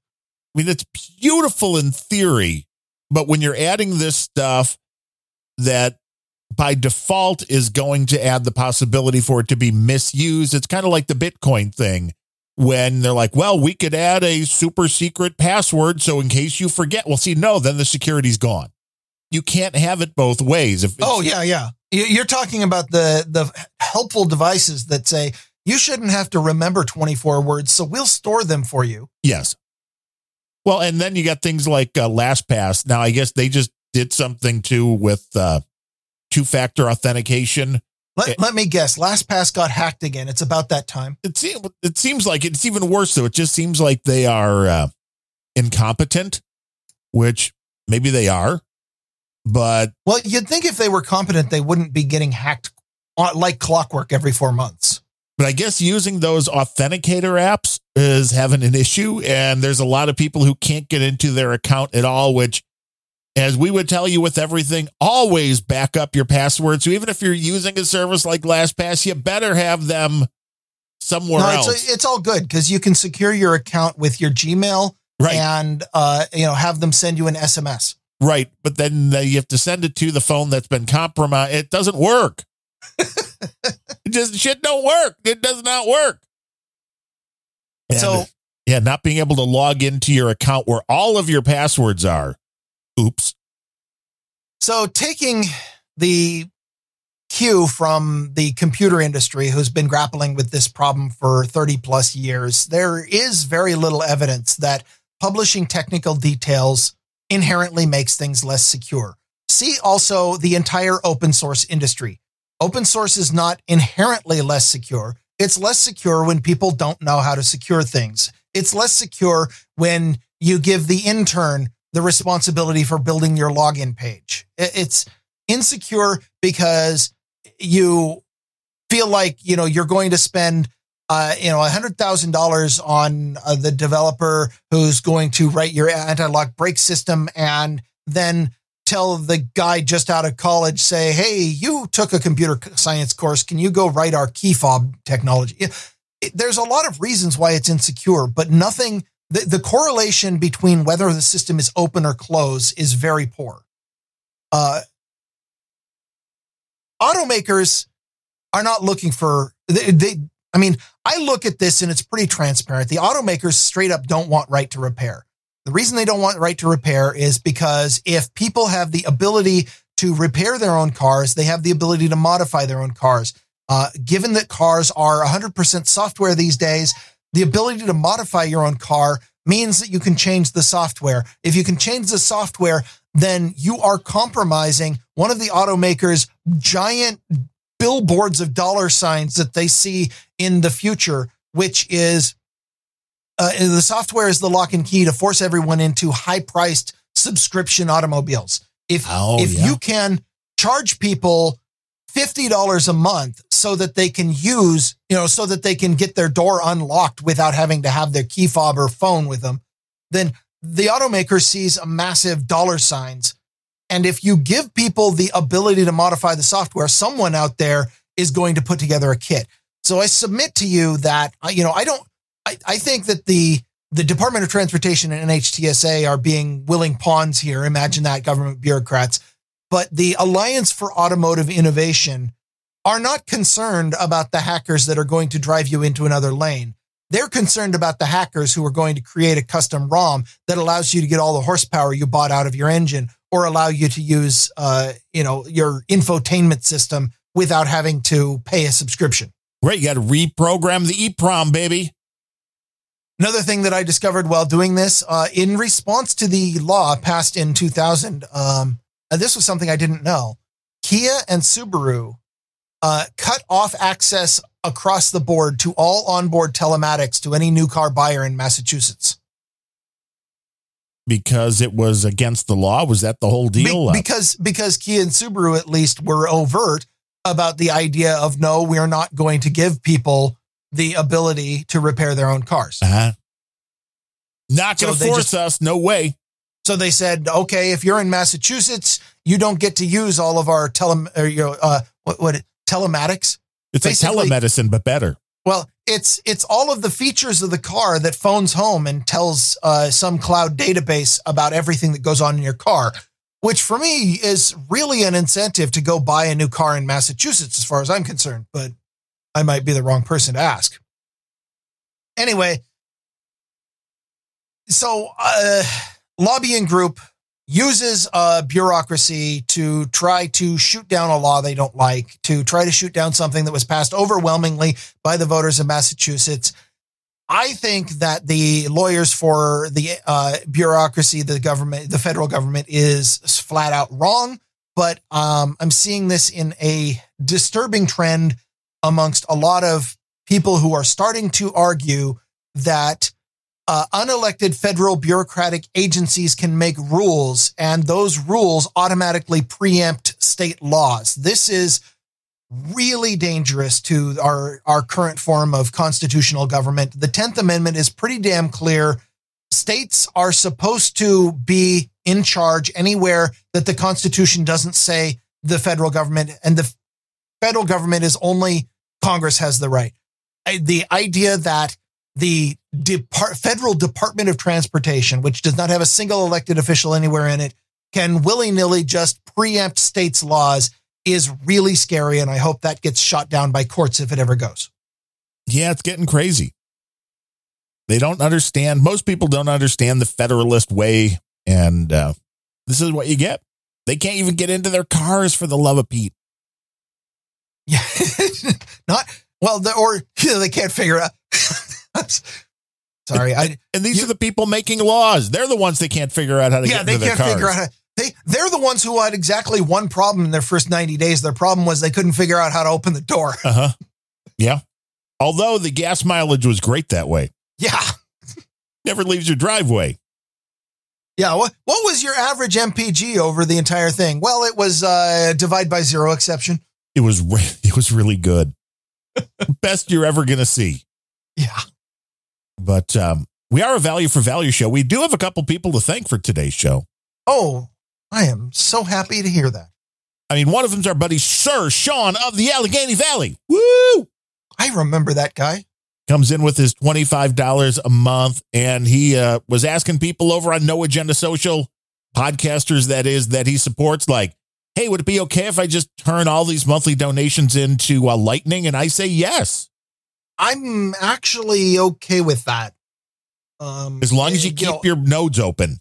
I mean, it's beautiful in theory, but when you're adding this stuff that by default is going to add the possibility for it to be misused, it's kind of like the Bitcoin thing when they're like, well, we could add a super secret password. So in case you forget, well, see, no, then the security's gone. You can't have it both ways. If Oh yeah, yeah. You- You're talking about the the helpful devices that say you shouldn't have to remember 24 words, so we'll store them for you. Yes. Well, and then you got things like uh, LastPass. Now, I guess they just did something too with uh, two factor authentication. Let, It- let me guess. LastPass got hacked again. It's about that time. It, se- it seems like it's even worse, though. It just seems like they are uh, incompetent, which maybe they are. But Well, you'd think if they were competent, they wouldn't be getting hacked like clockwork every four months. but I guess using those authenticator apps is having an issue, and there's a lot of people who can't get into their account at all. Which, as we would tell you with everything, always back up your passwords. So even if you're using a service like LastPass, you better have them somewhere No, else, it's, it's all good because you can secure your account with your Gmail right? and uh, you know have them send you an SMS. Right, but then you have to send it to the phone that's been compromised. It doesn't work. it just shit don't work. It does not work. And, So- yeah, not being able to log into your account where all of your passwords are. Oops. So taking the cue from the computer industry who's been grappling with this problem for 30 plus years, there is very little evidence that publishing technical details inherently makes things less secure. See also the entire open source industry. Open source is not inherently less secure. It's less secure when people don't know how to secure things. It's less secure when you give the intern the responsibility for building your login page. It's insecure because you feel like, you know, you're going to spend, uh, you know, a hundred thousand dollars on uh, the developer who's going to write your anti-lock brake system and then tell the guy just out of college, say, Hey, you took a computer science course. Can you go write our key fob technology? It- there's a lot of reasons why it's insecure, but nothing the, the correlation between whether the system is open or closed is very poor. Uh, automakers are not looking for they, they I mean, I look at this and it's pretty transparent. The automakers straight up don't want right to repair. The reason they don't want right to repair is because if people have the ability to repair their own cars, they have the ability to modify their own cars. Uh, given that cars are 100% software these days, the ability to modify your own car means that you can change the software. If you can change the software, then you are compromising one of the automakers' giant billboards of dollar signs that they see in the future, which is uh, the software is the lock and key to force everyone into high priced subscription automobiles. If Oh, if yeah. you can charge people fifty dollars a month so that they can use, you know, so that they can get their door unlocked without having to have their key fob or phone with them, then the automaker sees a massive dollar signs. And if you give people the ability to modify the software, someone out there is going to put together a kit. So I submit to you that uh, you know I don't. I, I think that the the Department of Transportation and NHTSA are being willing pawns here. Imagine that government bureaucrats, but the Alliance for Automotive Innovation are not concerned about the hackers that are going to drive you into another lane. They're concerned about the hackers who are going to create a custom ROM that allows you to get all the horsepower you bought out of your engine or allow you to use, uh, you know, your infotainment system without having to pay a subscription. Right. You got to reprogram the EEPROM, baby. Another thing that I discovered while doing this, uh, in response to the law passed in 2000, um, and this was something I didn't know. Kia and Subaru uh, cut off access across the board to all onboard telematics to any new car buyer in Massachusetts. Because it was against the law. Was that the whole deal? Uh, because because Kia and Subaru at least were overt about the idea of no, we're not going to give people the ability to repair their own cars. uh-huh. Not going to they force just- us. No way. So they said, okay, if you're in Massachusetts, you don't get to use all of our tele, or, you know, uh, what, what, telematics. It's like Basically- telemedicine, but better. Well, it's it's all of the features of the car that phones home and tells uh, some cloud database about everything that goes on in your car, which for me is really an incentive to go buy a new car in Massachusetts, as far as I'm concerned. But I might be the wrong person to ask. Anyway, so uh, lobbying group uses uh, bureaucracy to try to shoot down a law they don't like, to try to shoot down something that was passed overwhelmingly by the voters of Massachusetts. I think that the lawyers for the uh, bureaucracy, the government, the federal government is flat out wrong. But um, I'm seeing this in a disturbing trend amongst a lot of people who are starting to argue that uh, unelected federal bureaucratic agencies can make rules, and those rules automatically preempt state laws. This is really dangerous to our, our current form of constitutional government. The 10th Amendment is pretty damn clear. States are supposed to be in charge anywhere that the Constitution doesn't say the federal government, and the federal government is only Congress has the right. The idea that the Depart- federal Department of Transportation, which does not have a single elected official anywhere in it, can willy nilly just preempt states' laws is really scary. And I hope that gets shot down by courts if it ever goes. Yeah, it's getting crazy. They don't understand. Most people don't understand the Federalist way. And uh, this is what you get. They can't even get into their cars for the love of Pete. Yeah. not, well, the, or you know, they can't figure out. Sorry. I, And these You- are the people making laws. They're the ones that can't figure out how to yeah, get they into their can't cars. figure out how, they, they're the ones who had exactly one problem in their first 90 days. Their problem was they couldn't figure out how to open the door. Uh huh. Yeah. Although the gas mileage was great that way, Yeah. never leaves your driveway. Yeah. What, what was your average MPG over the entire thing? Well, it was uh, divide by zero exception. It was re- it was really good. Best you're ever gonna see. Yeah. But um, we are a value for value show. We do have a couple people to thank for today's show. Oh, I am so happy to hear that. I mean, one of them's our buddy Sir Sean of the Allegheny Valley. Woo! I remember that guy. Comes in with his $25 a month, and he uh, was asking people over on No Agenda Social, podcasters that is, that he supports, like, hey, would it be okay if I just turn all these monthly donations into uh, Lightning? And I say yes. I'm actually okay with that. Um, As long as you keep know, your nodes open.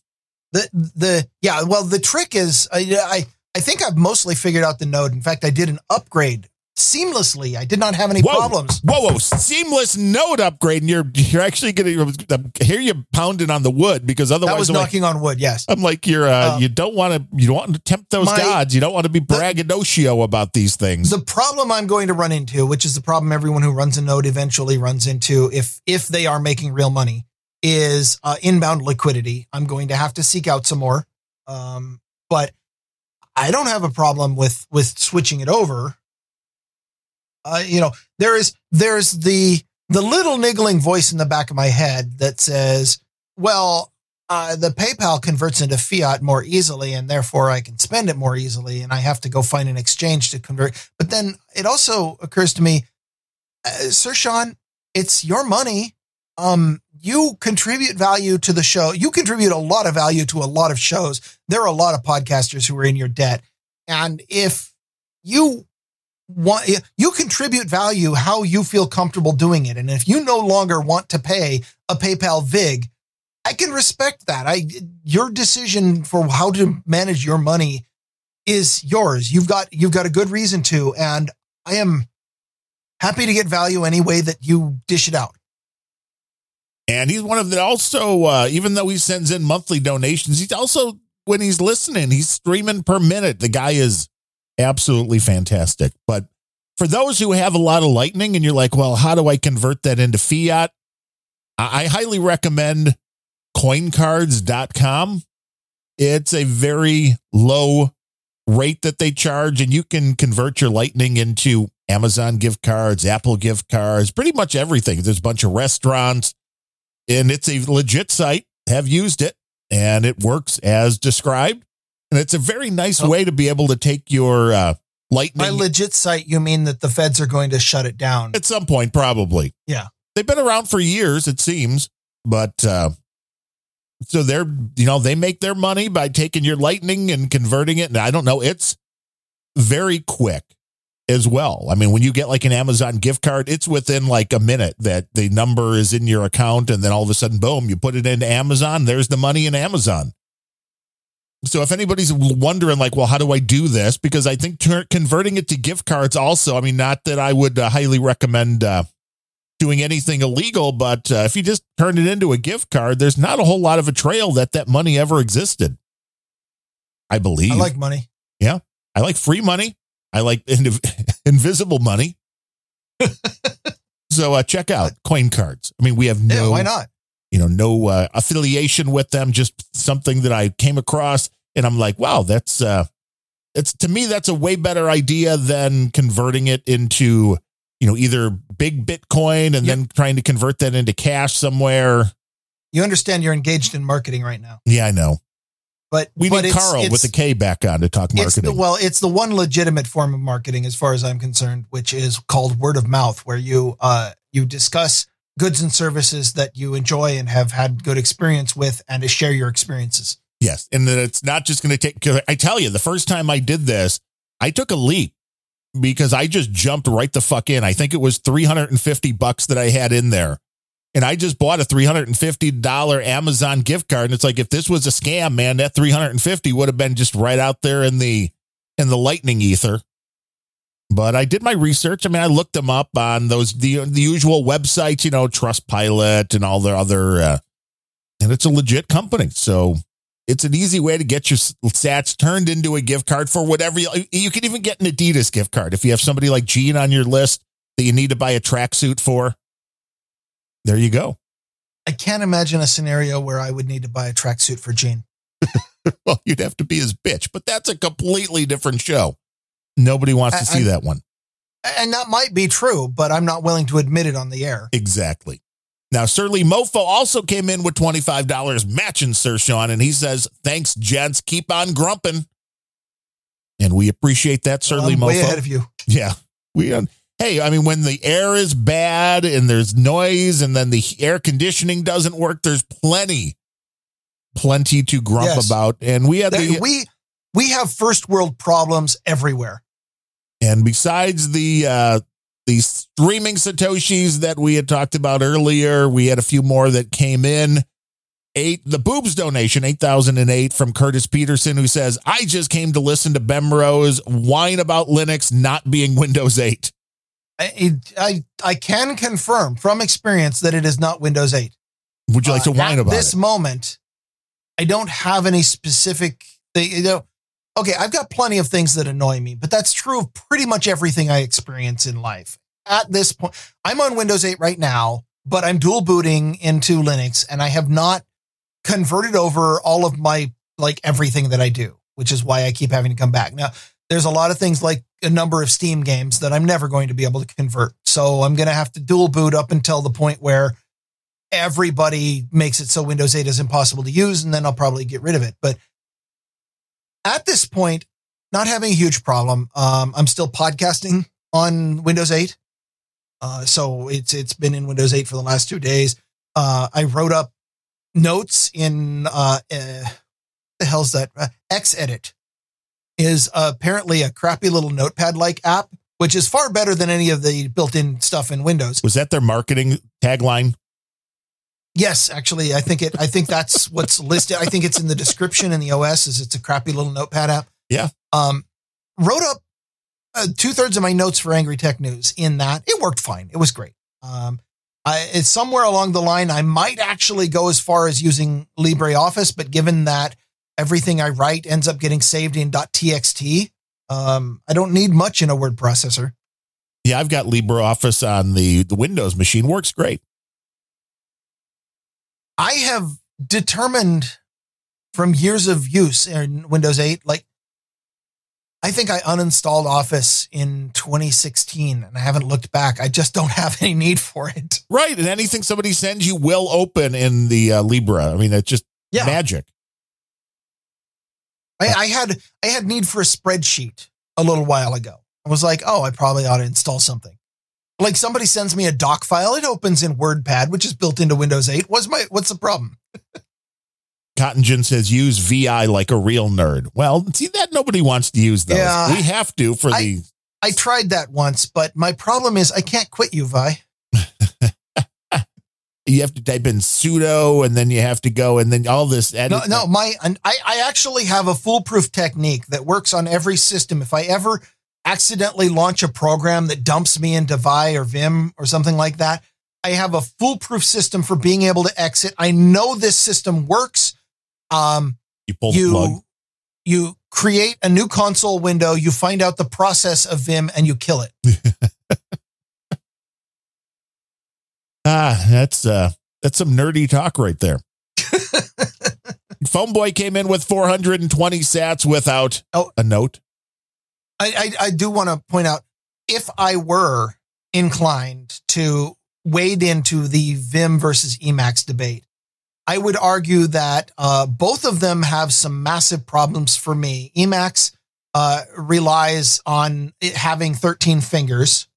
the the yeah. Well, the trick is I I I think I've mostly figured out the node. In fact, I did an upgrade seamlessly. I did not have any Whoa. problems. Whoa, whoa, seamless node upgrade. And you're, you're actually going to hear you pounding on the wood because otherwise That was I'm like- knocking on wood. Yes. I'm like you're uh, Um, you don't want to you don't want to tempt those my- gods. You don't want to be braggadocio about these things. The problem I'm going to run into, which is the problem everyone who runs a node eventually runs into, if if they are making real money, is uh, inbound liquidity. I'm going to have to seek out some more. Um, but I don't have a problem with with switching it over. Uh, you know, there is there's the the little niggling voice in the back of my head that says, "Well, uh, the PayPal converts into fiat more easily, and therefore I can spend it more easily, and I have to go find an exchange to convert." But then it also occurs to me, uh, Sir Sean, it's your money. Um, you contribute value to the show. You contribute a lot of value to a lot of shows. There are a lot of podcasters who are in your debt, and if you want you contribute value how you feel comfortable doing it. And if you no longer want to pay a PayPal vig I can respect that. I your decision for how to manage your money is yours. You've got you've got a good reason to and I am happy to get value any way that you dish it out. And he's one of the also uh, even though he sends in monthly donations he's also when he's listening he's streaming per minute. The guy is absolutely fantastic. But for those who have a lot of lightning and you're like, well, how do I convert that into fiat? I highly recommend coincards.com. It's a very low rate that they charge, and you can convert your lightning into Amazon gift cards, Apple gift cards, pretty much everything. There's a bunch of restaurants, and it's a legit site. Have used it, and it works as described. And it's a very nice oh. way to be able to take your uh, lightning. By legit site, you mean that the feds are going to shut it down at some point, probably. Yeah, they've been around for years, it seems, but uh, so they're you know they make their money by taking your lightning and converting it. And I don't know, it's very quick as well. I mean, when you get like an Amazon gift card, it's within like a minute that the number is in your account, and then all of a sudden, boom, you put it into Amazon. There's the money in Amazon. So if anybody's wondering, like, well, how do I do this? Because I think ter- converting it to gift cards also, I mean, not that I would uh, highly recommend uh, doing anything illegal, but uh, if you just turn it into a gift card, there's not a whole lot of a trail that that money ever existed. I believe. I like money. Yeah. I like free money. I like invisible money. so uh, check out coin cards. I mean, we have no. Yeah, why not? You know, no uh, affiliation with them, just something that I came across. And I'm like, wow, that's, uh, it's to me, that's a way better idea than converting it into, you know, either big Bitcoin and yep. then trying to convert that into cash somewhere. You understand you're engaged in marketing right now. Yeah, I know. But we but need it's, Carl it's, with the K back on to talk marketing. It's the, well, it's the one legitimate form of marketing, as far as I'm concerned, which is called word of mouth, where you uh, you discuss goods and services that you enjoy and have had good experience with and to share your experiences. Yes. And that it's not just going to take, I tell you, the first time I did this, I took a leap because I just jumped right the fuck in. I think it was 350 bucks that I had in there. And I just bought a $350 Amazon gift card. And it's like, if this was a scam, man, that 350 would have been just right out there in the, in the lightning ether. But I did my research. I mean, I looked them up on those the the usual websites, you know, Trustpilot and all the other, uh, and it's a legit company. So it's an easy way to get your sats turned into a gift card for whatever you, you can even get an Adidas gift card if you have somebody like Gene on your list that you need to buy a tracksuit for. There you go. I can't imagine a scenario where I would need to buy a tracksuit for Gene. well, you'd have to be his bitch, but that's a completely different show. Nobody wants to see that one. And that might be true, but I'm not willing to admit it on the air. Exactly. Now, SirLee Mofo also came in with $25 matching Sir Sean, and he says, Thanks, gents. Keep on grumping. And we appreciate that, SirLee well, Mofo. Way ahead of you. Yeah. We, uh, hey, I mean, when the air is bad and there's noise and then the air conditioning doesn't work, there's plenty, plenty to grump yes. about. And we had there, the. We, we have first world problems everywhere. And besides the uh, the streaming satoshis that we had talked about earlier, we had a few more that came in. Eight the boobs donation eight thousand and eight from Curtis Peterson, who says, "I just came to listen to Bemrose whine about Linux not being Windows 8." I, I I can confirm from experience that it is not Windows 8. Would you like to uh, whine about this it? moment? I don't have any specific thing. You know, okay, I've got plenty of things that annoy me, but that's true of pretty much everything I experience in life. At this point, I'm on Windows 8 right now, but I'm dual booting into Linux and I have not converted over all of my like everything that I do. which is why I keep having to come back. Now, there's a lot of things like a number of Steam games that I'm never going to be able to convert. So I'm going to have to dual boot up until the point where everybody makes it so Windows 8 is impossible to use, and then I'll probably get rid of it. But at this point, not having a huge problem. Um, I'm still podcasting on Windows 8. Uh, so it's it's been in Windows 8 for the last two days. Uh, I wrote up notes in uh, uh the hell's that? Uh, Xedit is apparently a crappy little notepad like app, which is far better than any of the built-in stuff in Windows. Was that their marketing tagline? Yes, actually, I think it. I think that's what's listed. I think it's in the description in the OS. Is it's a crappy little notepad app. Yeah. Um, wrote up uh, two thirds of my notes for Angry Tech News in that. It worked fine. It was great. Um, I, it's somewhere along the line. I might actually go as far as using LibreOffice, but given that everything I write ends up getting saved in .txt, um, I don't need much in a word processor. Yeah, I've got LibreOffice on the the Windows machine. Works great. I have determined from years of use in Windows 8, like I think I uninstalled Office in 2016 and I haven't looked back. I just don't have any need for it. Right. And anything somebody sends you will open in the uh, Libre. I mean, it's just Yeah. magic. I, I had I had need for a spreadsheet a little while ago. I was like, oh, I probably ought to install something. Like somebody sends me a doc file, it opens in WordPad, which is built into Windows 8. What's my what's the problem? Cotton Gin says use VI like a real nerd. Well, see that nobody wants to use those. Yeah. we have to for I- the I tried that once, but my problem is I can't quit you, Vi. you have to type in sudo and then you have to go and then all this edit. No, no, my I, I actually have a foolproof technique that works on every system. If I ever accidentally launch a program that dumps me into Vi or Vim or something like that, I have a foolproof system for being able to exit. I know this system works. Um, you pull the plug. you you create a new console window, you find out the process of Vim, and you kill it. Ah, that's uh that's some nerdy talk right there. Phone boy came in with 420 sats without Oh. a note. I, I, I do want to point out if I were inclined to wade into the Vim versus Emacs debate, I would argue that uh, both of them have some massive problems for me. Emacs uh, relies on having 13 fingers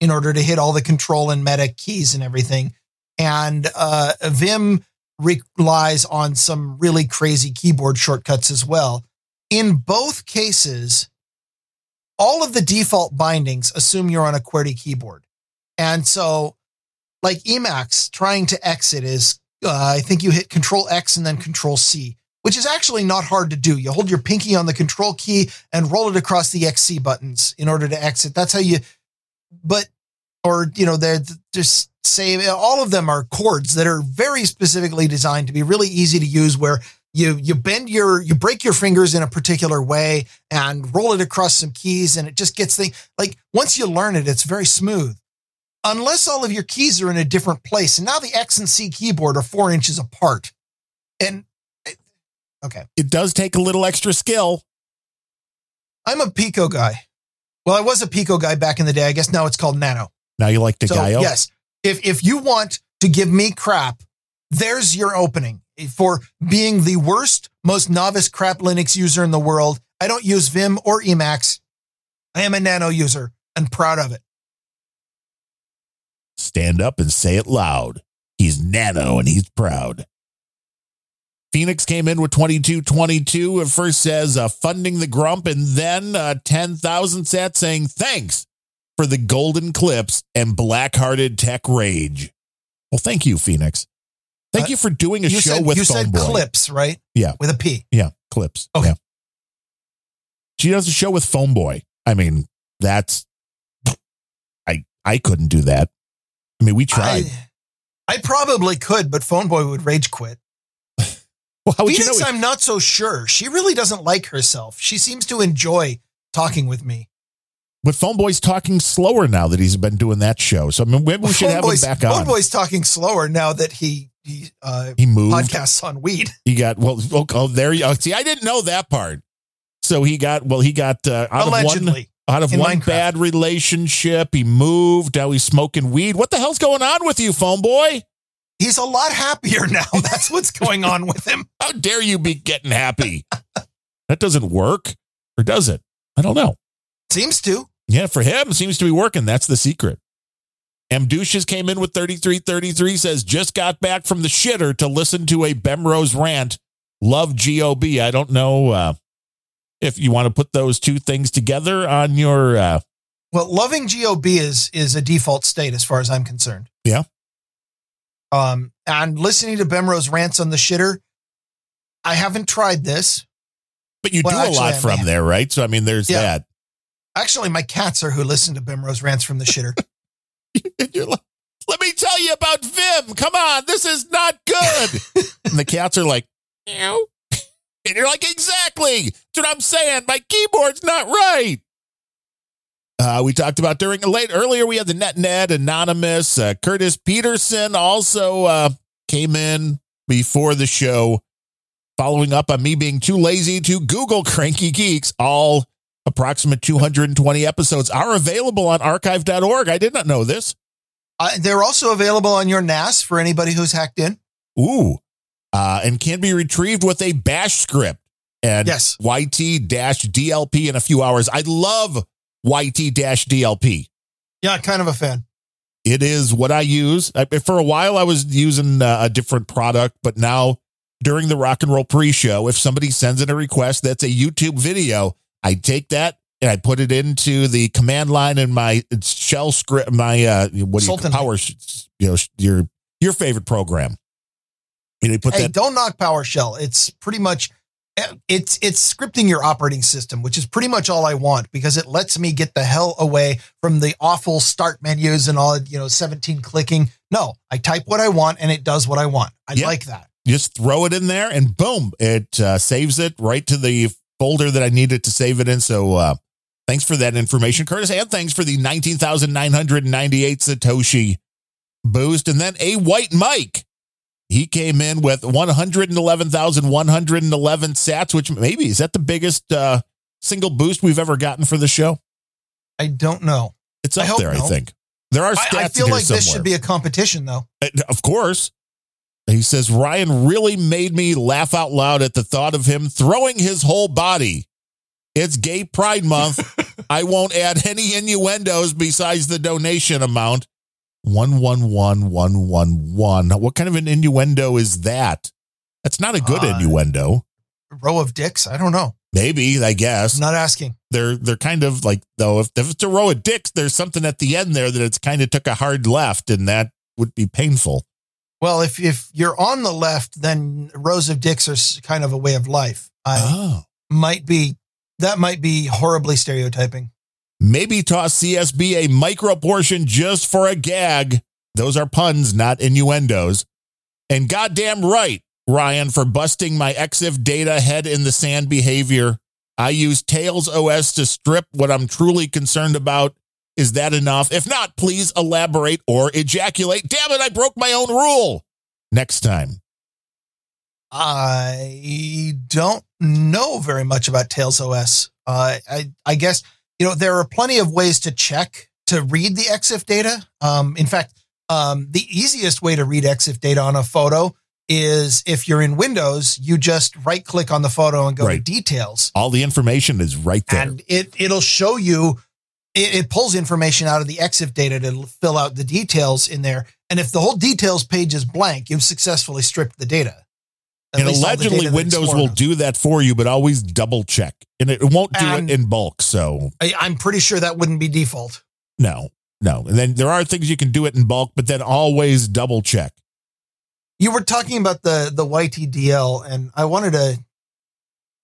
in order to hit all the control and meta keys and everything. And uh, Vim relies on some really crazy keyboard shortcuts as well. In both cases, all of the default bindings assume you're on a QWERTY keyboard. And so, like Emacs, trying to exit is, uh, I think you hit Control X and then Control C, which is actually not hard to do. You hold your pinky on the Control key and roll it across the XC buttons in order to exit. That's how you, but, or, you know, they're just say all of them are chords that are very specifically designed to be really easy to use where you you bend your you break your fingers in a particular way and roll it across some keys and it just gets things like once you learn it it's very smooth. Unless all of your keys are in a different place and now the x and c keyboard are four inches apart. And okay. It does take a little extra skill. i'm a pico guy. Well i was a pico guy back in the day. I guess now it's called nano. Now you like the so guy. yes. If if you want to give me crap there's your opening for being the worst most novice crap linux user in the world i don't use vim or emacs i am a nano user and proud of it Stand up and say it loud. He's nano and he's proud. Phoenix came in with 2222. At first says uh, funding the grump and then uh, 10,000 sat saying thanks for the golden clips and black-hearted tech rage. Well, thank you, Phoenix. Thank Uh, you for doing a you show said with you Phone said Boy. clips right Yeah. with a p Yeah, clips. Okay. Yeah. She does a show with Phone Boy. I mean, that's I I couldn't do that. I mean, we tried. I, I probably could but phone boy would rage quit well, how would you Phoenix, know? i'm not so sure she really doesn't like herself she seems to enjoy talking with me But Phone Boy's talking slower now that he's been doing that show. So I mean, maybe we should Phone have Boy's, him back on. Phone on. Boy's talking slower now that he he uh, he moved. podcasts on weed. He got well. Oh, oh, there you oh, see. I didn't know that part. So he got well, he got uh, out of one out of in one Minecraft. bad relationship. He moved. Now he's smoking weed. What the hell's going on with you, phone boy? He's a lot happier now. That's what's going on with him. How dare you be getting happy? that doesn't work, or does it? I don't know. Seems to. Yeah, for him, seems to be working. That's the secret. Amducious came in with 3333, says, just got back from the shitter to listen to a Bemrose rant. Love GOB. I don't know uh, if you want to put those two things together on your. Uh, Well, loving GOB is is a default state as far as I'm concerned. Yeah. Um, and listening to Bemrose rants on the shitter, I haven't tried this. but you Well, do a actually, lot from there, right? So, I mean, there's Yeah. that. Actually, my cats are who listen to Bemrose rants from the shitter. And you're like, let me tell you about Vim. Come on, this is not good. and the cats are like, meow. And you're like, exactly. That's what I'm saying. My keyboard's not right. Uh, we talked about during late earlier. We had the Net Net Anonymous. Uh, Curtis Peterson also uh, came in before the show, following up on me being too lazy to Google Cranky Geeks. All approximate 220 episodes are available on archive.org. I did not know this. Uh, they're also available on your NAS for anybody who's hacked in. Ooh. Uh, and can be retrieved with a bash script and Yes. YT DLP in a few hours. I love YT DLP. Yeah, kind of a fan. It is what I use. I, for a while, I was using uh, a different product, but now during the rock and roll pre show, if somebody sends in a request that's a YouTube video, I take that and I put it into the command line in my shell script, my, uh, what do you power, you know, your, your favorite program. You put Hey, that don't knock PowerShell. It's pretty much it's it's scripting your operating system, which is pretty much all I want because it lets me get the hell away from the awful start menus and all you know 17 clicking. No, I type what I want and it does what I want. I Yeah. like that. just throw it in there and boom, it uh, saves it right to the folder that I needed to save it in. So uh, thanks for that information, Curtis, and thanks for the 19,998 Satoshi boost. And then aWhiteMike. He came in with 111,111 sats, which maybe is that the biggest uh, single boost we've ever gotten for the show? I don't know. It's I up hope there, I think. There are I, stats I in feel like this should be a competition though. Uh, Of course. He says, Ryan really made me laugh out loud at the thought of him throwing his whole body. It's Gay Pride Month. I won't add any innuendos besides the donation amount. 111111. What kind of an innuendo is that? That's not a good Uh, innuendo. Row of dicks. I don't know. Maybe, I guess. I'm not asking. They're they're kind of like though if, if it's a row of dicks, there's something at the end there that it's kind of took a hard left, and that would be painful. Well, if if you're on the left, then rows of dicks are kind of a way of life. I Oh. might be that might be horribly stereotyping. Maybe toss CSB a micro portion just for a gag. Those are puns, not innuendos. And goddamn right, Ryan, for busting my EXIF data head in the sand behavior. I use Tails OS to strip what I'm truly concerned about. Is that enough? If not, please elaborate or ejaculate. Damn it, I broke my own rule. Next time. I don't know very much about Tails OS. Uh, I I guess you know there are plenty of ways to check to read the EXIF data. Um, in fact, um, the easiest way to read EXIF data on a photo is if you're in Windows, you just right click on the photo and go Right. to details, All the information is right there. and it it'll show you. It, it pulls information out of the EXIF data to fill out the details in there. And if the whole details page is blank, you've successfully stripped the data. At and least all the allegedly, Windows will do that for you, but always double check. And it won't do And- it in bulk. So, I, I'm pretty sure that wouldn't be default. no, no. And then there are things you can do it in bulk, but then always double check. You were talking about the the YTDL, and I wanted to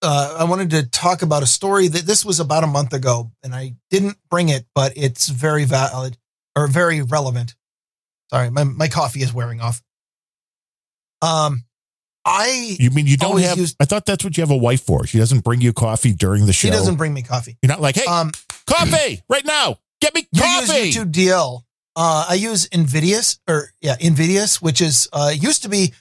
uh, I wanted to talk about a story that this was about a month ago, and I didn't bring it, but it's very valid or very relevant. Sorry, my my coffee is wearing off. Um, I You mean you don't have? use- I thought that's what you have a wife for. She doesn't bring you coffee during the show. she doesn't bring me coffee. You're not like, hey, Um, coffee right now. Get me you coffee. use YouTube DL. Uh, I use Invidious or yeah, Invidious, which is uh, used to be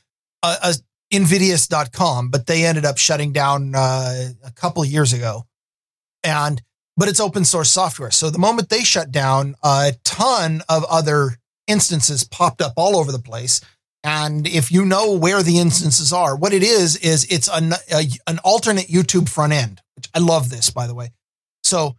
a, a Invidious.com, but they ended up shutting down uh, a couple years ago. and but it's open source software. So the moment they shut down, a ton of other instances popped up all over the place. And if you know where the instances are, what it is is it's an a, an alternate YouTube front end. Which I love this, by the way. So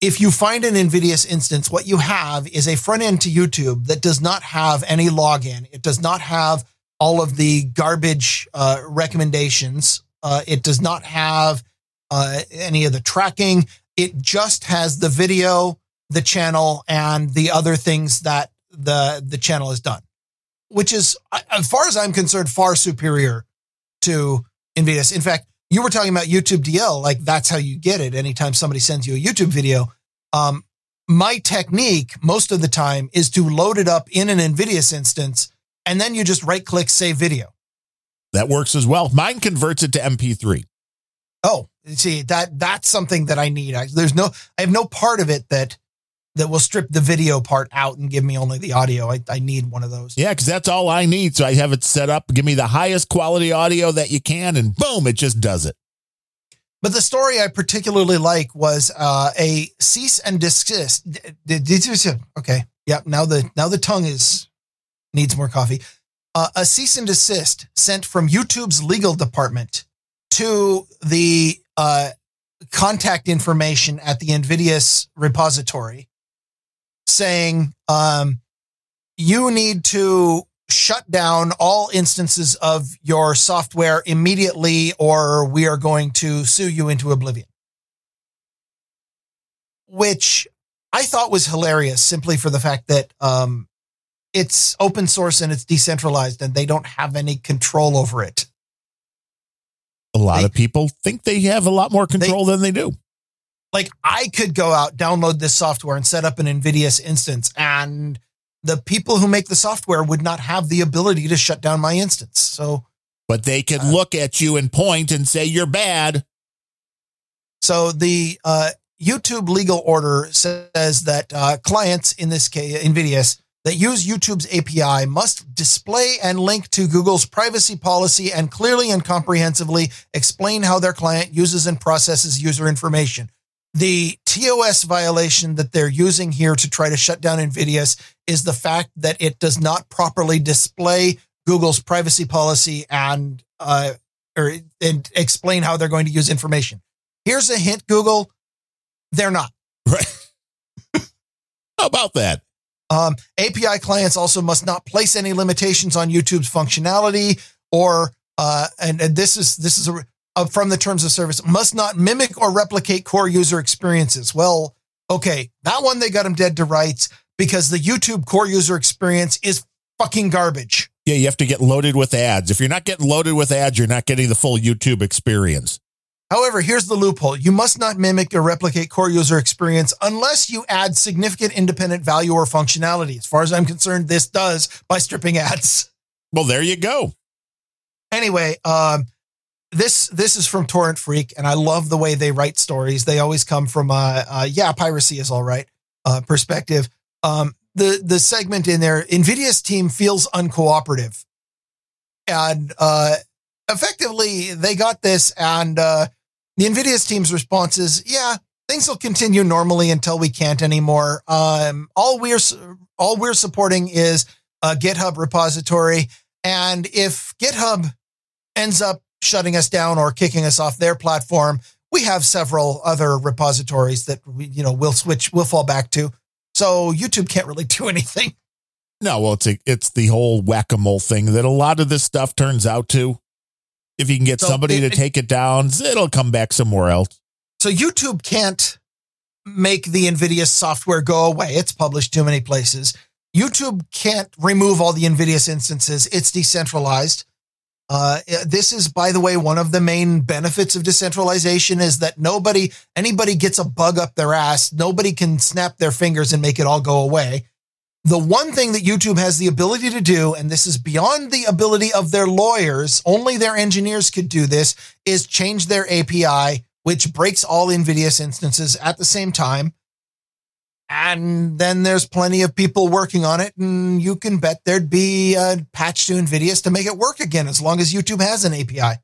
if you find an Invidious instance, what you have is a front end to YouTube that does not have any login. It does not have all of the garbage uh, recommendations. Uh, it does not have uh, any of the tracking. It just has the video, the channel, and the other things that the the channel has done, which is, as far as I'm concerned, far superior to Invidious. In fact, you were talking about YouTube DL, like that's how you get it. Anytime somebody sends you a YouTube video, um, my technique most of the time is to load it up in an Invidious instance, and then you just right click save video. That works as well. Mine converts it to MP3. Oh, see that that's something that I need. I, there's no, I have no part of it that that will strip the video part out and give me only the audio. I, I need one of those. Yeah, because that's all I need. So I have it set up. Give me the highest quality audio that you can, and boom, it just does it. But the story I particularly like was uh, a cease and desist. Okay, yeah. Now the now the tongue is needs more coffee. Uh, a cease and desist sent from YouTube's legal department to the uh, contact information at the Invidious repository saying um, you need to shut down all instances of your software immediately or we are going to sue you into oblivion. Which I thought was hilarious simply for the fact that um, it's open source and it's decentralized and they don't have any control over it. A lot they, of people think they have a lot more control they, than they do. Like I could go out, download this software and set up an Invidious instance and the people who make the software would not have the ability to shut down my instance. So, but they could uh, look at you and point and say you're bad. So the uh, YouTube legal order says that uh, clients, in this case, Invidious, that use YouTube's API must display and link to Google's privacy policy and clearly and comprehensively explain how their client uses and processes user information. The TOS violation that they're using here to try to shut down Invidious is the fact that it does not properly display Google's privacy policy and uh, or and explain how they're going to use information. Here's a hint, Google. They're not. Right. how about that? Um, API clients also must not place any limitations on YouTube's functionality or uh, and, and this is this is a, uh, from the terms of service must not mimic or replicate core user experiences. Well, okay, that one they got them dead to rights because the YouTube core user experience is fucking garbage. Yeah, you have to get loaded with ads. If you're not getting loaded with ads, you're not getting the full YouTube experience. However, here's the loophole. You must not mimic or replicate core user experience unless you add significant independent value or functionality. As far as I'm concerned, this does by stripping ads. Well, there you go. Anyway, um, this this is from Torrent Freak, and I love the way they write stories. They always come from uh, uh yeah, piracy is all right uh, perspective. Um, the the segment in there, Invidious team feels uncooperative, and uh, effectively they got this, and uh, the Invidious team's response is, yeah, things will continue normally until we can't anymore. Um, all we're all we're supporting is a GitHub repository, and if GitHub ends up shutting us down or kicking us off their platform. We have several other repositories that we, you know, we'll switch, we'll fall back to. So YouTube can't really do anything. No, well, it's a, it's the whole whack a mole thing that a lot of this stuff turns out to. If you can get so somebody it, to take it down, it'll come back somewhere else. So YouTube can't make the Invidious software go away. It's published too many places. YouTube can't remove all the Invidious instances. It's decentralized. Uh, this is, by the way, one of the main benefits of decentralization is that nobody, anybody gets a bug up their ass. Nobody can snap their fingers and make it all go away. The one thing that YouTube has the ability to do, and this is beyond the ability of their lawyers, only their engineers could do this, is change their API, which breaks all Invidious instances at the same time and then there's plenty of people working on it, and you can bet there'd be a patch to Invidious to make it work again as long as YouTube has an API.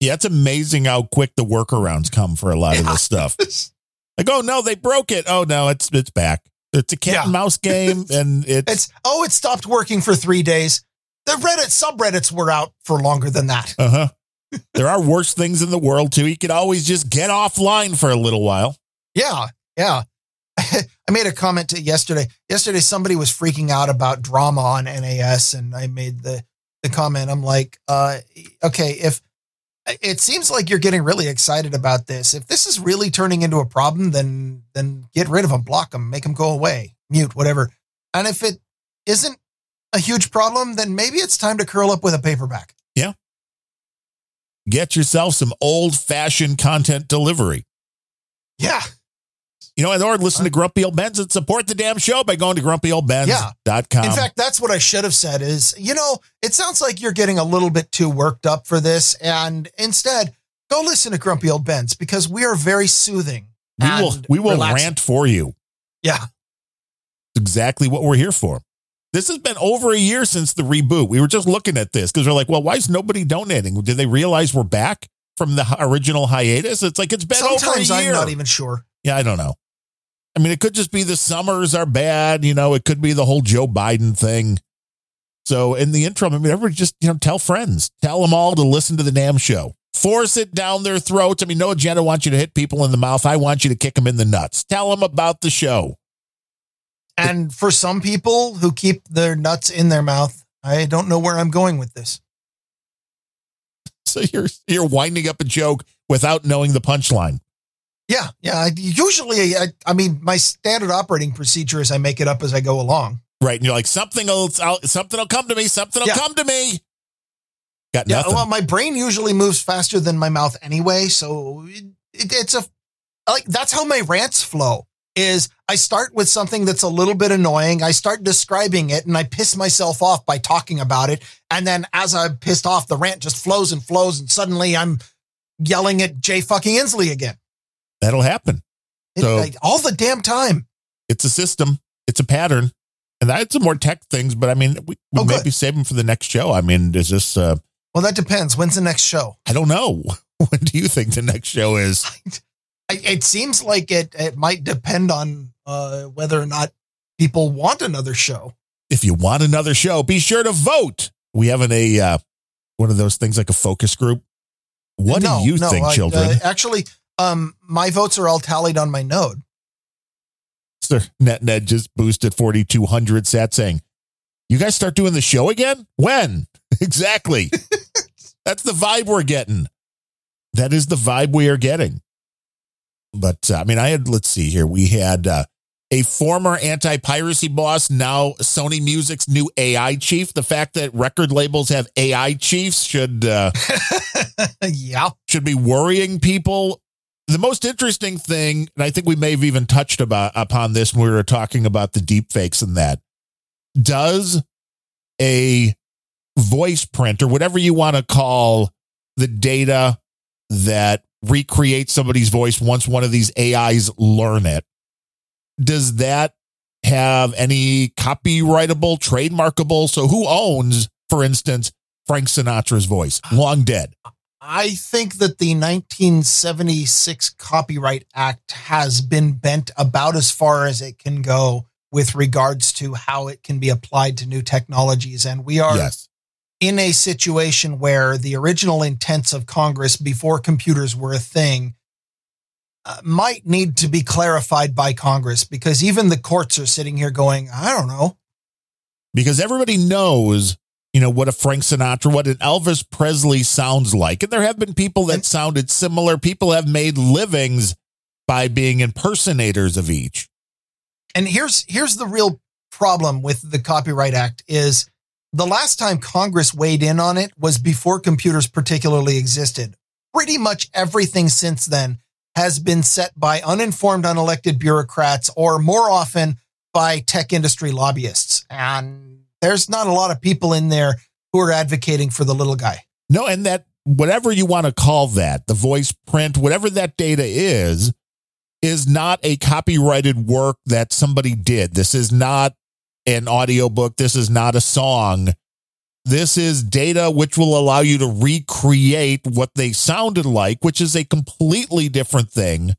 Yeah, it's amazing how quick the workarounds come for a lot yeah. of this stuff. Like, oh no, they broke it. Oh no, it's it's back. It's a cat Yeah. and mouse game, and it's, It's oh, it stopped working for three days. The Reddit subreddits were out for longer than that. uh huh. there are worse things in the world too. You could always just get offline for a little while. Yeah, yeah. I made a comment to yesterday. Yesterday, somebody was freaking out about drama on NAS, and I made the the comment. I'm like, uh, okay, if it seems like you're getting really excited about this, if this is really turning into a problem, then then get rid of them, block them, make them go away, mute, whatever. And if it isn't a huge problem, then maybe it's time to curl up with a paperback. Yeah. Get yourself some old fashioned content delivery. Yeah, You know, or listen to Grumpy Old Bens and support the damn show by going to grumpyoldbens.com. In fact, that's what I should have said is, you know, it sounds like you're getting a little bit too worked up for this. And instead, go listen to Grumpy Old Bens because we are very soothing. we will we will relaxing. rant for you. Yeah. exactly what we're here for. This has been over a year since the reboot. We were just looking at this because we're like, well, why is nobody donating? Did they realize we're back from the original hiatus? It's like it's been Sometimes over I'm not even sure. yeah, I don't know. I mean, it could just be the summers are bad. You know, it could be the whole Joe Biden thing. So in the interim, I mean, everybody just you know tell friends, tell them all to listen to the damn show. Force it down their throats. I mean, no agenda wants you to hit people in the mouth. I want you to kick them in the nuts. Tell them about the show. And for some people who keep their nuts in their mouth, I don't know where I'm going with this. So you're you're winding up a joke without knowing the punchline. Yeah. Yeah. I, usually, I, I mean, my standard operating procedure is I make it up as I go along. Right. And you're like, something will something will come to me, something will Yeah. come to me. Got Yeah. nothing. Well, my brain usually moves faster than my mouth anyway. So it, it, it's a, like, that's how my rants flow is I start with something that's a little bit annoying. I start describing it and I piss myself off by talking about it. And then as I'm pissed off, the rant just flows and flows. And suddenly I'm yelling at Jay fucking Inslee again. That'll happen. It- So- like, all the damn time. It's a system. It's a pattern. And that's some more tech things, but I mean, we, we Oh, maybe good. save them for the next show. I mean, is this, uh, Well, that depends. When's the next show? I don't know. when do you think the next show is? I, it seems like it, it might depend on uh, whether or not people want another show. If you want another show, be sure to vote. We have an, a, uh, one of those things like a focus group. What No, do you no, think, I- children? uh, actually, um, my votes are all tallied on my node. Sir, Net Ned just boosted 4,200 sat saying, You guys start doing the show again? When? Exactly. That's the vibe we're getting. That is the vibe we are getting. But uh, I mean, I had, let's see here. We had uh, a former anti piracy boss, now Sony Music's new AI chief. The fact that record labels have AI chiefs should. Uh, yeah. should be worrying people. The most interesting thing, and I think we may have even touched about upon this when we were talking about the deep fakes and that, does a voice print or whatever you want to call the data that recreates somebody's voice once one of these AIs learn it, does that have any copyrightable, trademarkable? So who owns, for instance, Frank Sinatra's voice? Long dead. I think that the 1976 Copyright Act has been bent about as far as it can go with regards to how it can be applied to new technologies. And we are Yes. in a situation where the original intents of Congress before computers were a thing uh, might need to be clarified by Congress because even the courts are sitting here going, I don't know. because everybody knows, you know, what a Frank Sinatra, what an Elvis Presley sounds like. And there have been people that sounded similar. People have made livings by being impersonators of each. And here's here's the real problem with the Copyright Act is the last time Congress weighed in on it was before computers particularly existed. Pretty much everything since then has been set by uninformed, unelected bureaucrats, or more often by tech industry lobbyists. And there's not a lot of people in there who are advocating for the little guy. No, and that whatever you want to call that, the voice print, whatever that data is, is not a copyrighted work that somebody did. This is not an audiobook. This is not a song. This is data which will allow you to recreate what they sounded like, which is a completely different thing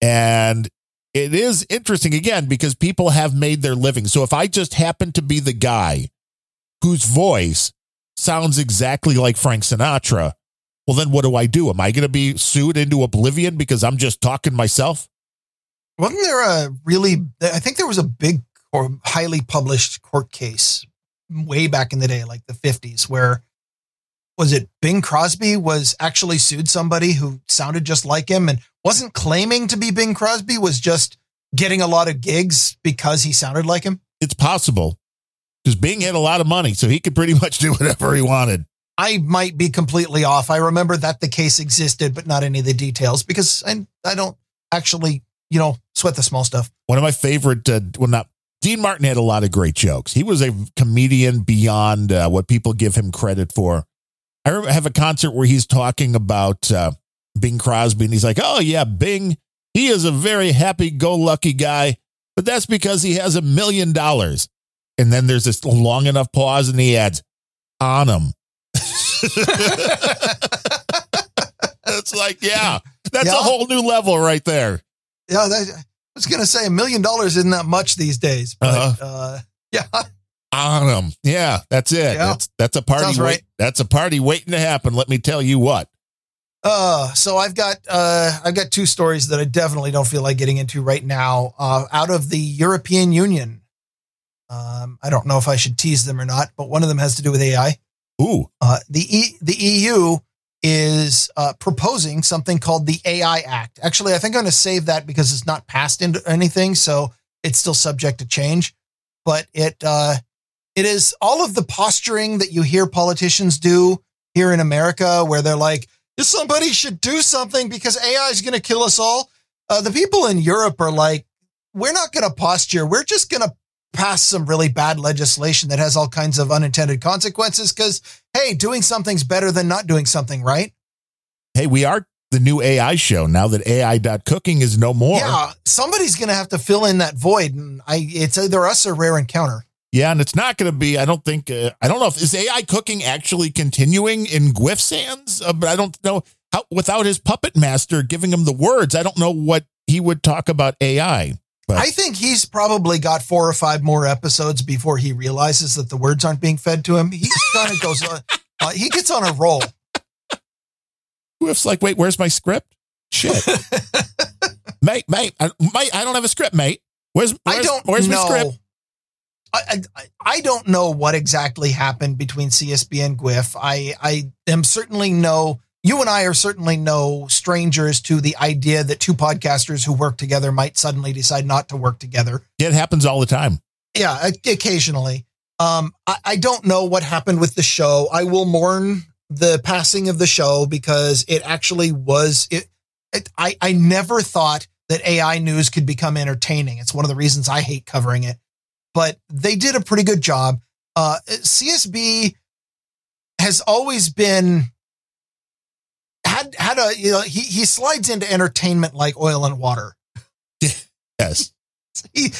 And it is interesting again because people have made their living. So if I just happen to be the guy whose voice sounds exactly like Frank Sinatra, well, then what do I do? Am I going to be sued into oblivion because I'm just talking myself? Wasn't there a really, I think there was a big or highly published court case way back in the day, like the 50s, where was it Bing Crosby was actually sued somebody who sounded just like him and wasn't claiming to be Bing Crosby, was just getting a lot of gigs because he sounded like him? It's possible because Bing had a lot of money, so he could pretty much do whatever he wanted. I might be completely off. I remember that the case existed, but not any of the details because I, I don't actually, you know, sweat the small stuff. One of my favorite, uh, well, not Dean Martin had a lot of great jokes. He was a comedian beyond uh, what people give him credit for. I have a concert where he's talking about uh, Bing Crosby, and he's like, "Oh yeah, Bing, he is a very happy-go-lucky guy, but that's because he has a million dollars." And then there's this long enough pause, and he adds, "On him." it's like, yeah, that's Yeah. a whole new level right there. Yeah, that, I was going to say a million dollars isn't that much these days, but Uh-huh. uh, yeah, on them. Yeah, that's it. Yeah. That's that's a party. Wait- right. That's a party waiting to happen. Let me tell you what. Uh, so I've got uh, I've got two stories that I definitely don't feel like getting into right now. Uh, out of the European Union. Um, I don't know if I should tease them or not, but one of them has to do with AI. Ooh, Uh, the e- the EU is uh, proposing something called the AI Act. Actually, I think I'm going to save that because it's not passed into anything, so it's still subject to change. But it uh, it is all of the posturing that you hear politicians do here in America, where they're like, "Somebody should do something because AI is going to kill us all." Uh, the people in Europe are like, "We're not going to posture. We're just going to." pass some really bad legislation that has all kinds of unintended consequences because hey, doing something's better than not doing something, right? hey, we are the new AI show now that AI.cooking is no more. Yeah, somebody's going to have to fill in that void, and I it's either us or rare encounter. Yeah, and it's not going to be. I don't think. Uh, I don't know if is AI cooking actually continuing in Gwyff's hands, uh, but I don't know how without his puppet master giving him the words. I don't know what he would talk about AI. But I think he's probably got four or five more episodes before he realizes that the words aren't being fed to him. He kind of goes, on, uh, he gets on a roll. Gwyff's like, wait, where's my script? Shit, mate, mate, I, mate, I don't have a script, mate. Where's, where's I don't where's know. my script? I, I I don't know what exactly happened between CSB and Gwyff. I I am certainly no. You and I are certainly no strangers to the idea that two podcasters who work together might suddenly decide not to work together. Yeah, it happens all the time. Yeah, occasionally. Um, I, I don't know what happened with the show. I will mourn the passing of the show because it actually was it. it I I never thought that AI news could become entertaining. It's one of the reasons I hate covering it. But they did a pretty good job. Uh, CSB has always been had had a you know he he slides into entertainment like oil and water Yes. he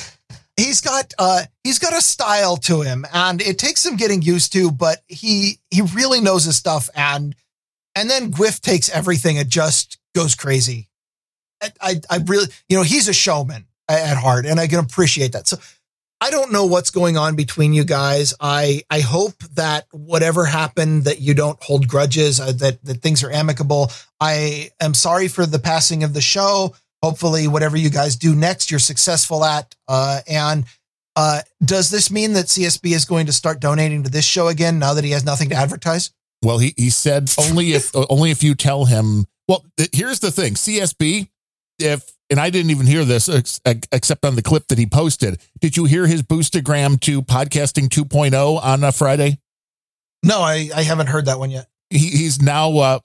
he's got uh he's got a style to him and it takes some getting used to but he he really knows his stuff and and then Gwyff takes everything and just goes crazy I, I I really you know he's a showman at heart and I can appreciate that so I don't know what's going on between you guys I I hope that whatever happened that you don't hold grudges uh, that that things are amicable I am sorry for the passing of the show hopefully whatever you guys do next you're successful at uh, and uh, does this mean that csb is going to start donating to this show again now that he has nothing to advertise Well, he, he said only if only if you tell him. Well, here's the thing: CSB. If and I didn't even hear this ex- except on the clip that he posted. Did you hear his boostagram to podcasting 2.0 on uh, Friday? no i, I haven't heard that one yet He, he's now uh,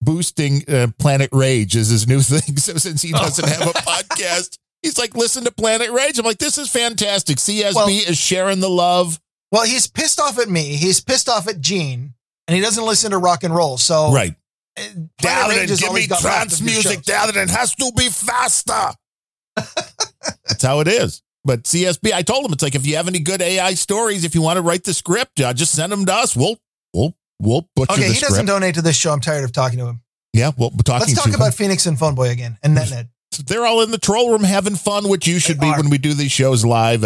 boosting uh, Planet Rage as his new thing. So since he doesn't have a podcast, he's like, listen to Planet Rage. I'm like, this is fantastic. CSB Well- is sharing the love. well he's pissed off at me he's pissed off at gene and he doesn't listen to rock and roll so Right. Planet Rage is all he's got left of your shows. Dalvin has to be faster. That's how it is. But CSB, I told him it's like if you have any good AI stories, if you want to write the script, uh, just send them to us. We'll we'll we'll butcher okay the he doesn't donate to this show i'm tired of talking to him yeah, we'll be talking let's talk him. about phoenix and phone boy again and netnet they're all in the troll room having fun, which you should They be are. when we do these shows live.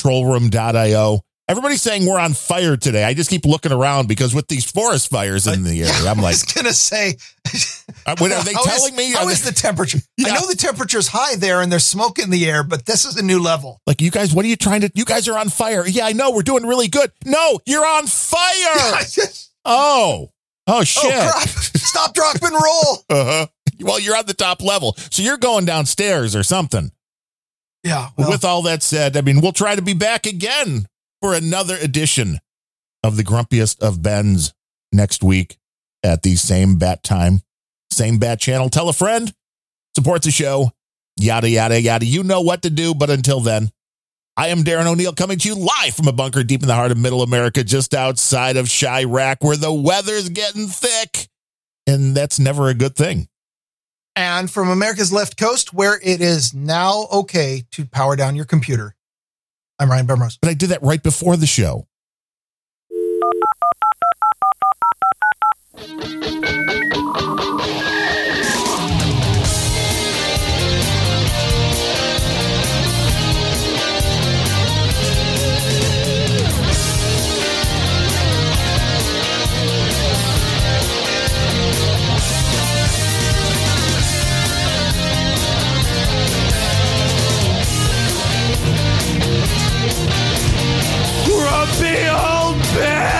Trollroom.io. Everybody's saying we're on fire today. I just keep looking around because with these forest fires in the area, I'm like, I was gonna say, uh, are they how is- telling me? How is they- the temperature? Yeah. I know the temperature's high there, and there's smoke in the air, but this is a new level. like, you guys, what are you trying to? You guys are on fire. Yeah, I know. We're doing really good. No, you're on fire. oh, oh, shit. Oh! Stop, drop, and roll. Uh-huh. Well, you're on the top level. So you're going downstairs or something. Yeah. Well, with all that said, I mean, we'll try to be back again for another edition of the grumpiest of Ben's next week at the same bat time, same bat channel. Tell a friend, support the show, yada, yada, yada. You know what to do. But until then, I am Darren O'Neill coming to you live from a bunker deep in the heart of middle America, just outside of Chirac, where the weather's getting thick. And that's never a good thing. and from America's left coast, where it is now okay to power down your computer. I'm Ryan Bemrose. But I did that right before the show. behold me!